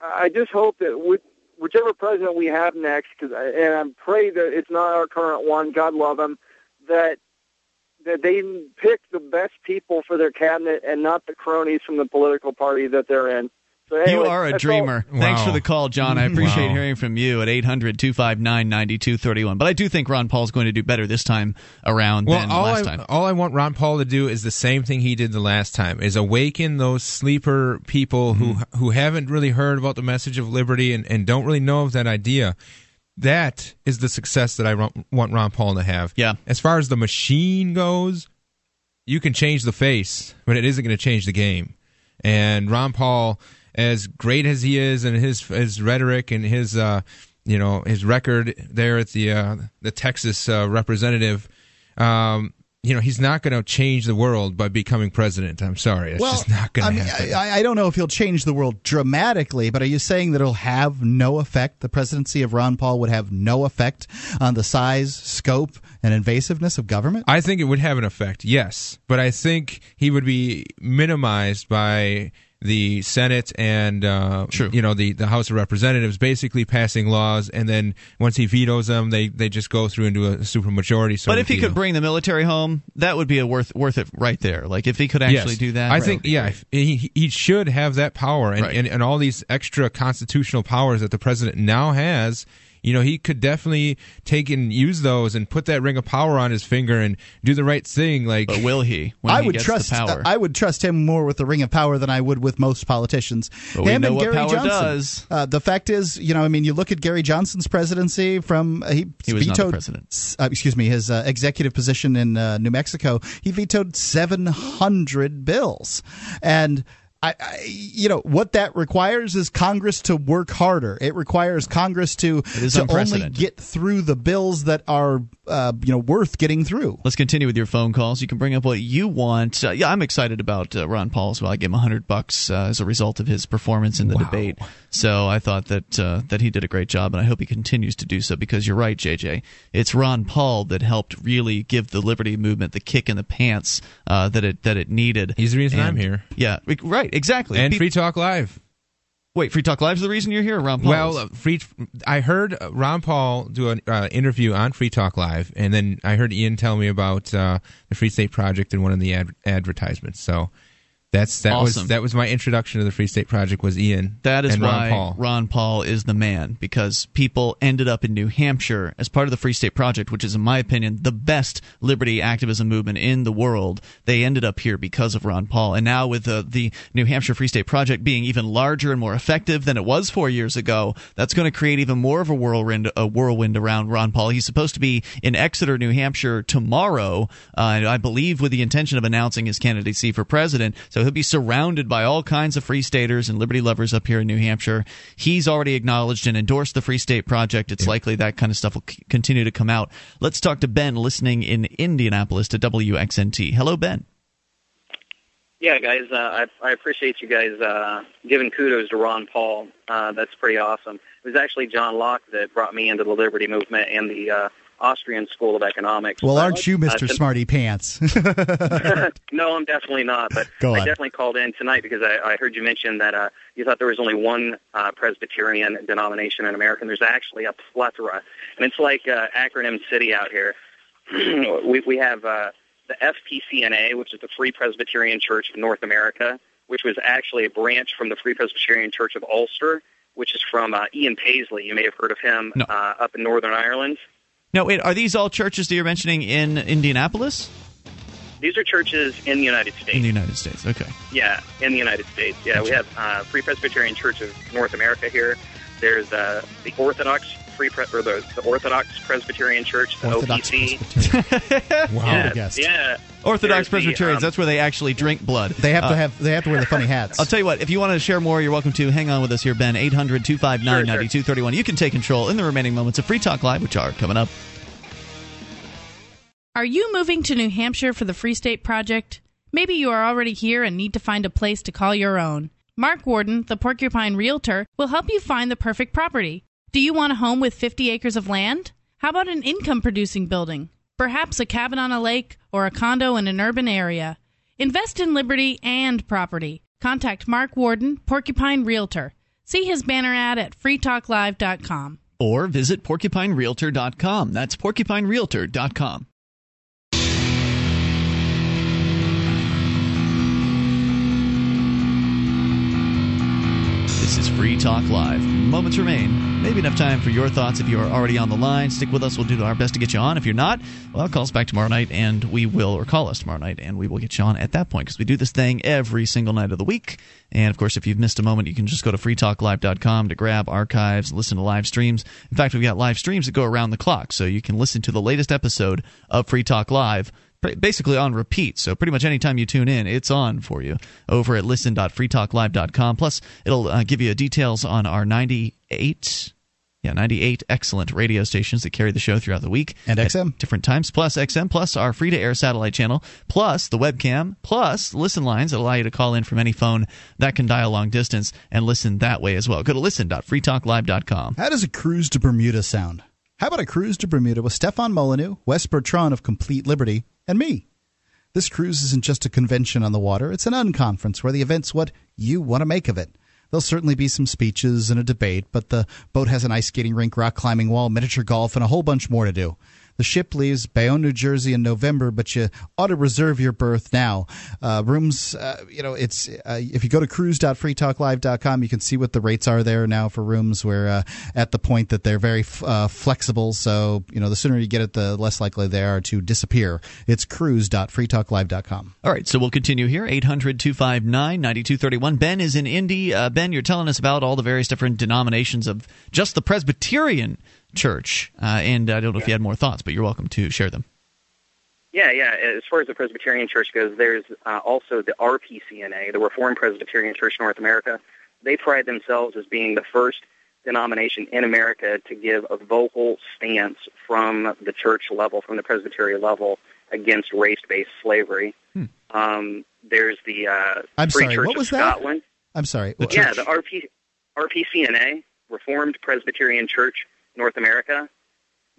I just hope that with whichever president we have next, cause I, and I pray that it's not our current one. God love him. That that they pick the best people for their cabinet and not the cronies from the political party that they're in. So you are a that's all- dreamer. Thanks for the call, John. I appreciate Wow. hearing from you at 800 259 9231. But I do think Ron Paul's going to do better this time around Well, than all last I, time. all I want Ron Paul to do is the same thing he did the last time: is awaken those sleeper people who Mm-hmm. who haven't really heard about the message of liberty and, and don't really know of that idea. That is the success that I want Ron Paul to have. Yeah. As far as the machine goes, you can change the face, but it isn't going to change the game. And Ron Paul, as great as he is, and his his rhetoric and his uh, you know his record there at the uh, the Texas uh, representative, um, you know he's not going to change the world by becoming president. I'm sorry, it's well, just not going I to happen. I, I don't know if he'll change the world dramatically, but are you saying that it'll have no effect? The presidency of Ron Paul would have no effect on the size, scope, and invasiveness of government? I think it would have an effect, yes, but I think he would be minimized by the Senate and uh, you know the, the House of Representatives basically passing laws, and then once he vetoes them, they, they just go through into a supermajority. But if he could bring the military home, that would be a worth worth it right there. Like if he could actually Yes. do that, I that think yeah, he he should have that power and, Right. and and all these extra constitutional powers that the president now has. You know, he could definitely take and use those and put that ring of power on his finger and do the right thing. Like, But will he? When I he would gets trust. the power. I would trust him more with the ring of power than I would with most politicians. But we him know and what Gary power Johnson. does. Uh, the fact is, you know, I mean, you look at Gary Johnson's presidency from uh, he, He was not the vetoed. president. Uh, excuse me, his uh, executive position in uh, New Mexico. He vetoed seven hundred bills, and. I, I, you know what that requires is Congress to work harder. It requires Congress to to only get through the bills that are uh, you know worth getting through. Let's continue with your phone calls. You can bring up what you want. Uh, yeah, I'm excited about uh, Ron Paul as well. I gave him hundred bucks uh, as a result of his performance in the debate. So I thought that uh, that he did a great job, and I hope he continues to do so. Because you're right, JJ. It's Ron Paul that helped really give the liberty movement the kick in the pants uh, that it that it needed. He's the reason I'm here. Yeah, right, exactly. and Pe- Free Talk Live. Wait, Free Talk Live is the reason you're here, Ron Paul? Well, uh, free. I heard uh, Ron Paul do an uh, interview on Free Talk Live, and then I heard Ian tell me about uh, the Free State Project in one of the ad- advertisements. So that's that Awesome. was that was my introduction to the Free State Project was Ian. That is why Ron Paul. is the man because people ended up in New Hampshire as part of the Free State Project, which is, in my opinion, the best liberty activism movement in the world. They ended up here because of Ron Paul, and now with the the New Hampshire Free State Project being even larger and more effective than it was four years ago, that's going to create even more of a whirlwind a whirlwind around Ron Paul. He's supposed to be in Exeter, New Hampshire tomorrow, uh, I believe, with the intention of announcing his candidacy for president. So he'll be surrounded by all kinds of free staters and liberty lovers up here in New Hampshire. He's already acknowledged and endorsed the Free State Project. It's likely that kind of stuff will c- continue to come out. Let's talk to Ben, listening in Indianapolis to WXNT. Hello, Ben. Yeah, guys, uh, I, I appreciate you guys uh, giving kudos to Ron Paul. Uh, that's pretty awesome. It was actually John Locke that brought me into the Liberty movement and the uh, Austrian School of Economics. Well, aren't you uh, Mr. to- Smarty Pants? [laughs] [laughs] no, I'm definitely not. But Go I definitely called in tonight because I, I heard you mention that uh, you thought there was only one uh, Presbyterian denomination in America. And there's actually a plethora, and it's like uh, acronym city out here. [clears throat] we we have uh, the FPCNA, which is the Free Presbyterian Church of North America, which was actually a branch from the Free Presbyterian Church of Ulster, which is from uh, Ian Paisley. You may have heard of him No. uh, up in Northern Ireland. No, wait. Are these all churches that you're mentioning in Indianapolis? These are churches in the United States. In the United States. Okay. Yeah, in the United States. Yeah, we have uh, Free Presbyterian Church of North America here. There's uh, the Orthodox Free Pre- or the, the Orthodox Presbyterian Church, the Orthodox OPC. [laughs] wow. yeah, guest. yeah. Orthodox There's the, Presbyterians. um, that's where they actually drink blood. They have Uh, to have they have to wear the funny hats. I'll tell you what, if you want to share more, you're welcome to. Hang on with us here, Ben. 800 259 9231. You can take control in the remaining moments of Free Talk Live, which are coming up. Are you moving to New Hampshire for the Free State Project? Maybe you are already here and need to find a place to call your own. Mark Warden, the Porcupine Realtor, will help you find the perfect property. Do you want a home with 50 acres of land? How about an income producing building? Perhaps a cabin on a lake or a condo in an urban area. Invest in liberty and property. Contact Mark Warden, Porcupine Realtor. See his banner ad at freetalklive.com. Or visit porcupinerealtor.com. That's porcupinerealtor.com. This is Free Talk Live. Moments remain. Maybe enough time for your thoughts if you are already on the line. Stick with us. We'll do our best to get you on. If you're not, well, call us back tomorrow night and we will, or call us tomorrow night and we will get you on at that point because we do this thing every single night of the week. And of course, if you've missed a moment, you can just go to freetalklive.com to grab archives, listen to live streams. In fact, we've got live streams that go around the clock, so you can listen to the latest episode of Free Talk Live basically on repeat. So pretty much anytime you tune in, it's on for you over at listen.freetalklive.com. Plus, it'll uh, give you details on our 98 yeah, 98 excellent radio stations that carry the show throughout the week. And XM. different times, plus XM, plus our free to air satellite channel, plus the webcam, plus listen lines that allow you to call in from any phone that can dial long distance and listen that way as well. Go to listen.freetalklive.com. How does a cruise to Bermuda sound? How about a cruise to Bermuda with Stefan Molyneux, Wes Bertrand of Complete Liberty, and me? This cruise isn't just a convention on the water, it's an unconference where the event's what you want to make of it. There'll certainly be some speeches and a debate, but the boat has an ice skating rink, rock climbing wall, miniature golf, and a whole bunch more to do. The ship leaves Bayonne, New Jersey in November, but you ought to reserve your berth now. Uh, rooms, uh, you know, it's uh, if you go to cruise.freetalklive.com, you can see what the rates are there now for rooms. We're uh, at the point that they're very f- uh, flexible, so you know, the sooner you get it, the less likely they are to disappear. It's cruise.freetalklive.com. All right, so we'll continue here. 800 259 9231. Ben is in Indy. Ben, you're telling us about all the various different denominations of just the Presbyterian Church. Uh, and I don't know if you had more thoughts, but you're welcome to share them. Yeah, yeah. As far as the Presbyterian Church goes, there's uh, also the RPCNA, the Reformed Presbyterian Church North America. They pride themselves as being the first denomination in America to give a vocal stance from the church level, from the Presbyterian level, against race-based slavery. Hmm. Um, there's the uh, I'm Free sorry, Church what was of that? Scotland. I'm sorry. yeah, the RP, RPCNA, Reformed Presbyterian Church North America,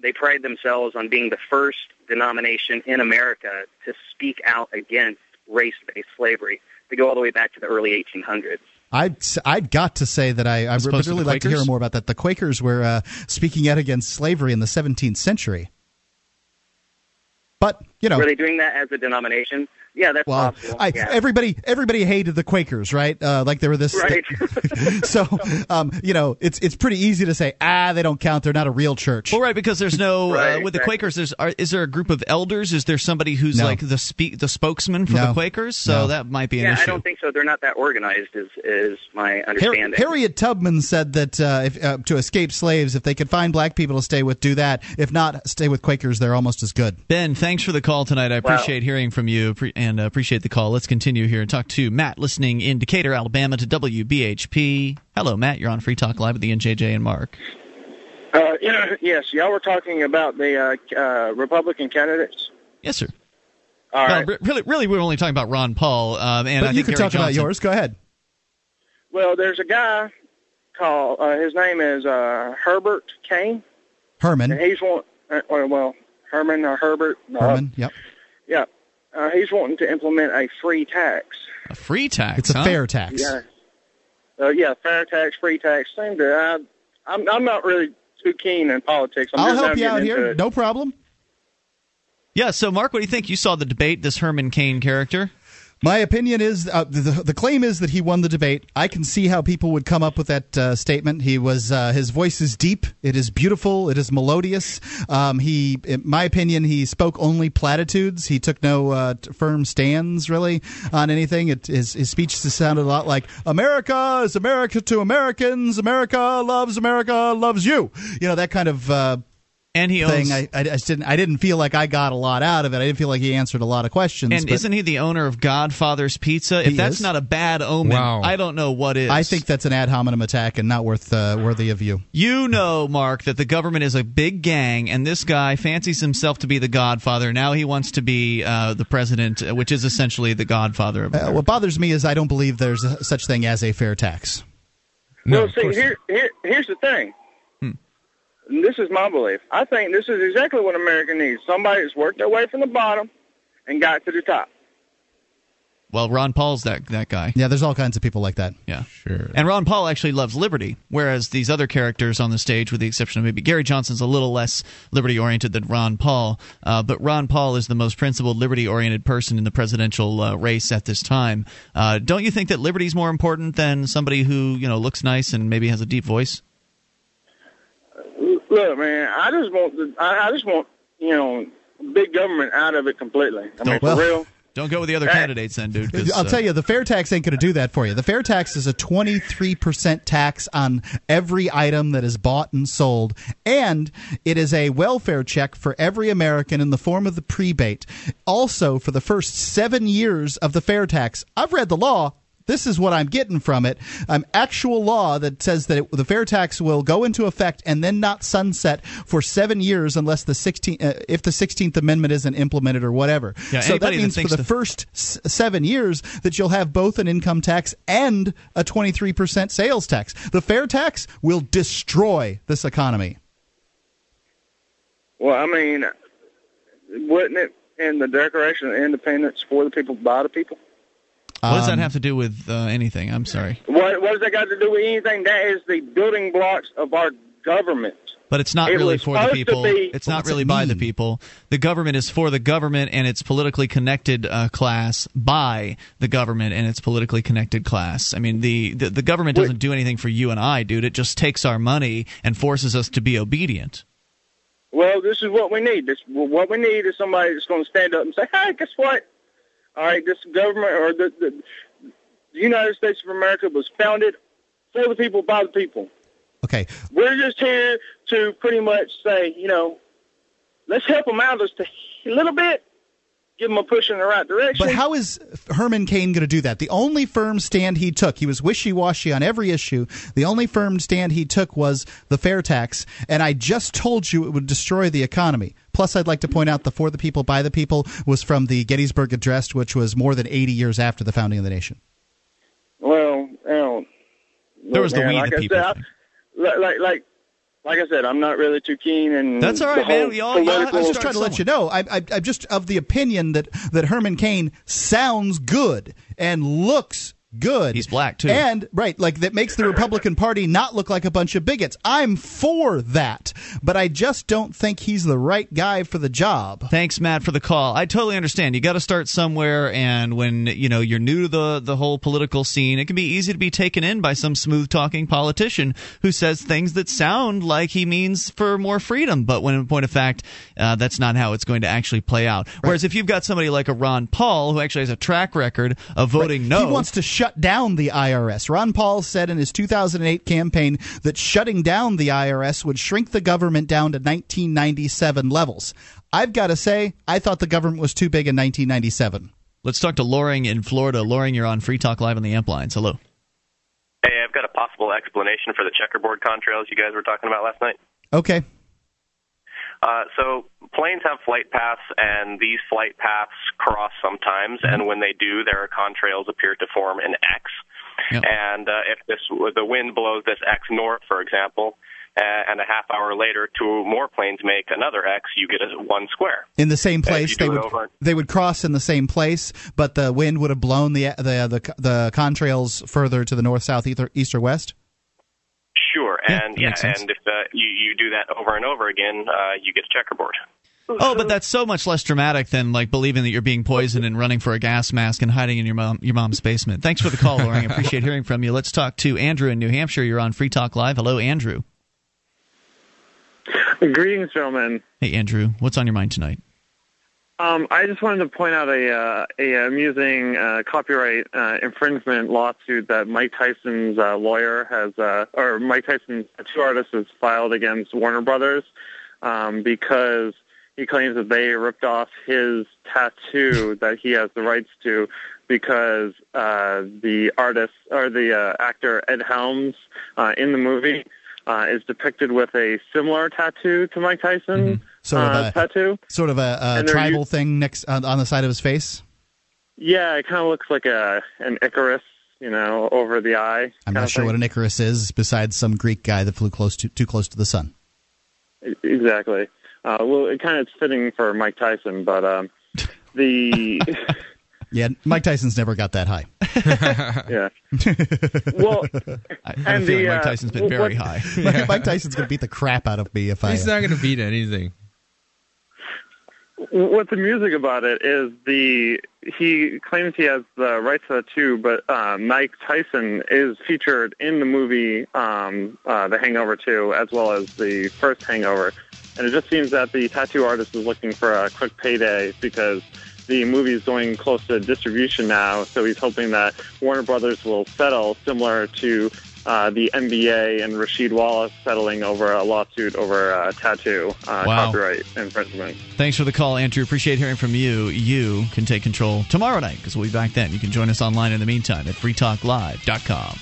they pride themselves on being the first denomination in America to speak out against race-based slavery. They go all the way back to the early 1800s. I'd I'd got to say that I, I would opposed to really like to hear more about that. The Quakers were uh, speaking out against slavery in the 17th century, but you know, Were they doing that as a denomination? Yeah, that's well, possible. I, yeah. everybody everybody hated the Quakers, right? Uh, like they were this. Right. [laughs] so, um, you know, it's it's pretty easy to say, ah, they don't count. They're not a real church. Well, right, because there's no [laughs] Right, uh, with the. Quakers. There's are, is there a group of elders? Is there somebody who's No. like the speak the spokesman for No. the Quakers? So No. that might be an yeah, issue. I don't think so. They're not that organized, is is my Har- understanding. Harriet Tubman said that uh, if, uh, to escape slaves, if they could find black people to stay with, do that. If not, stay with Quakers. They're almost as good. Ben, thanks for the call tonight. I Wow. appreciate hearing from you pre- and uh, appreciate the call. Let's continue here and talk to Matt, listening in Decatur, Alabama, to WBHP. Hello, Matt. You're on Free Talk Live with the NJJ and Mark. Uh, you know, yes, y'all were talking about the uh, uh, Republican candidates. Yes, sir. All Well, right. really, really, we're only talking about Ron Paul. Um, and but I you think can Gary talk about yours. Go ahead. Well, there's a guy called. Uh, his name is uh, Herbert Cain, Herman. and he's one. uh, well, Herman or Herbert. uh, Herman, yep. Yeah. Uh, he's wanting to implement a free tax. A free tax. It's a fair tax. Yeah. Uh, yeah, fair tax, free tax. Same to. Uh, I'm I'm not really too keen in politics. I'm I'll just help you out here. it. No problem. Yeah. So, Mark, what do you think? You saw the debate. This Herman Cain character. My opinion is uh, the, the claim is that he won the debate. I can see how people would come up with that uh, statement. He was uh, his voice is deep, it is beautiful, it is melodious. Um, he, in my opinion, he spoke only platitudes. He took no uh, firm stands really on anything. It, his his speech sounded a lot like "America is America to Americans. America loves America loves you." You know that kind of. And he thing. owns- I, I just didn't. I didn't feel like I got a lot out of it. I didn't feel like he answered a lot of questions. And but- isn't he the owner of Godfather's Pizza? If that's is. not a bad omen, Wow. I don't know what is. I think that's an ad hominem attack and not worth uh, worthy of you. You know, Mark, that the government is a big gang, and this guy fancies himself to be the Godfather. Now he wants to be uh, the president, uh, which is essentially the Godfather of. Uh, what bothers me is I don't believe there's a, such thing as a fair tax. well, see, here, here, here's the thing. And this is my belief. I think this is exactly what America needs. Somebody that's worked their way from the bottom and got to the top. Well, Ron Paul's that that guy. Yeah, there's all kinds of people like that. Yeah, sure. And Ron Paul actually loves liberty, whereas these other characters on the stage, with the exception of maybe Gary Johnson's, a little less liberty oriented than Ron Paul. Uh, but Ron Paul is the most principled, liberty oriented person in the presidential uh, race at this time. Uh, don't you think that liberty is more important than somebody who you know looks nice and maybe has a deep voice? Look, man, I just want the, I, I just want you know big government out of it completely. I mean, Well- for real. Don't go with the other candidates, then, dude. I'll uh, tell you, the fair tax ain't going to do that for you. The fair tax is a 23% tax on every item that is bought and sold, and it is a welfare check for every American in the form of the prebate. Also, for the first seven years of the fair tax, I've read the law. This is what I'm getting from it. Um, actual law that says that it, the fair tax will go into effect and then not sunset for seven years unless the 16 uh, if the 16th Amendment isn't implemented or whatever. Yeah, so that anybody that means for the the- first s- seven years that you'll have both an income tax and a 23% sales tax. The fair tax will destroy this economy. Well, I mean, wouldn't it in the Declaration of Independence for the people by the people? What does that Um, have to do with uh, anything? I'm sorry, What what does that got to do with anything? That is the building blocks of our government. but it's not It really for the people. be- It's not what's it really by the people. The government is for the government and its politically connected uh, class by the government and its politically connected class. I mean, the, the the government doesn't do anything for you and I, dude. It just takes our money and forces us to be obedient. Well, this is what we need. This what we need is somebody that's going to stand up and say, "Hey, guess what? All right, this government or the, the the United States of America was founded for the people by the people. Okay. We're just here to pretty much say, you know, let's help them out just a little bit, give them a push in the right direction. But how is Herman Cain going to do that? The only firm stand he took, he was wishy washy on every issue. The only firm stand he took was the fair tax. And I just told you it would destroy the economy. Plus, I'd like to point out the For the People, By the People was from the Gettysburg Address, which was more than 80 years after the founding of the nation. Well, you know, There was the man, we like the people Said, I- like, like, like, like I said, I'm not really too keen. And That's all right, man. We all- y'all I'm just trying to let you know. I, I, I'm just of the opinion that, that Herman Cain sounds good and looks good. He's black too. And right, like that makes the Republican Party not look like a bunch of bigots. I'm for that, but I just don't think he's the right guy for the job. Thanks, Matt, for the call. I totally understand. You got to start somewhere, and when you know you're new to the the whole political scene, it can be easy to be taken in by some smooth talking politician who says things that sound like he means for more freedom, but when in point of fact, uh, that's not how it's going to actually play out. Whereas if you've got somebody like a Ron Paul who actually has a track record of voting no, He wants to shut down the IRS. Ron Paul said in his 2008 campaign that shutting down the IRS would shrink the government down to 1997 levels. I've got to say, I thought the government was too big in 1997. Let's talk to Loring in Florida. Loring, you're on Free Talk Live on the Amp Lines. Hello. Hey, I've got a possible explanation for the checkerboard contrails you guys were talking about last night. Okay. Uh, so planes have flight paths, and these flight paths cross sometimes. And when they do, their contrails appear to form an X. And uh, if this the wind blows this X north, for example, uh, and a half hour later, two more planes make another X, you get a one square. In the same place, they would over- they would cross in the same place, but the wind would have blown the the the, the contrails further to the north, south, either, east, or west. Sure, Yeah, and yeah, and if uh, you you do that over and over again, uh, you get a checkerboard. Oh, but that's so much less dramatic than like believing that you're being poisoned and running for a gas mask and hiding in your mom your mom's basement. Thanks for the call, Loring. I [laughs] appreciate hearing from you. Let's talk to Andrew in New Hampshire. You're on Free Talk Live. Hello, Andrew. Greetings, gentlemen. Hey, Andrew. What's on your mind tonight? Um, I just wanted to point out a uh, a amusing uh, copyright uh, infringement lawsuit that Mike Tyson's uh, lawyer has, uh, or Mike Tyson's two artists has filed against Warner Brothers um, because he claims that they ripped off his tattoo [laughs] that he has the rights to because uh, the artist or the uh, actor Ed Helms uh, in the movie uh, is depicted with a similar tattoo to Mike Tyson Sort of uh, a tattoo. sort of a, a tribal u- thing next on, on the side of his face. Yeah, it kind of looks like a an Icarus, you know, over the eye. I'm not sure thing. what an Icarus is, besides some Greek guy that flew close to too close to the sun. Exactly. Uh, well, it kind of is fitting for Mike Tyson, but um, [laughs] the [laughs] Yeah, Mike Tyson's never got that high. [laughs] yeah. Well, I have and a feeling the, Mike uh, Tyson's been very what- high. Mike, Mike Tyson's gonna beat the crap out of me if I. He's not going to beat anything. What's amusing about it is the he claims he has the rights to the two, but uh, Mike Tyson is featured in the movie um, uh, The Hangover 2 as well as the first Hangover, and it just seems that the tattoo artist is looking for a quick payday because the movie is going close to distribution now, so he's hoping that Warner Brothers will settle similar to uh, the NBA and Rasheed Wallace settling over a lawsuit over a tattoo uh, Wow. copyright infringement. Thanks for the call, Andrew. Appreciate hearing from you. You can take control tomorrow night because we'll be back then. You can join us online in the meantime at freetalklive.com.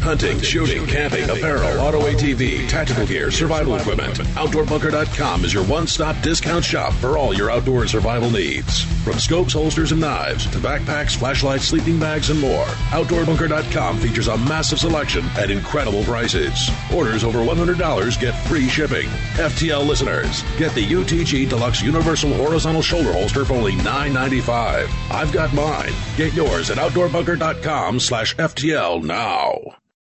Hunting, shooting, camping, apparel, auto ATV, tactical gear, survival equipment. OutdoorBunker.com is your one-stop discount shop for all your outdoor survival needs. From scopes, holsters, and knives to backpacks, flashlights, sleeping bags, and more. OutdoorBunker.com features a massive selection at incredible prices. Orders over $100 get free shipping. FTL listeners, get the UTG Deluxe Universal Horizontal Shoulder Holster for only $9.95. I've got mine. Get yours at OutdoorBunker.com slash FTL now.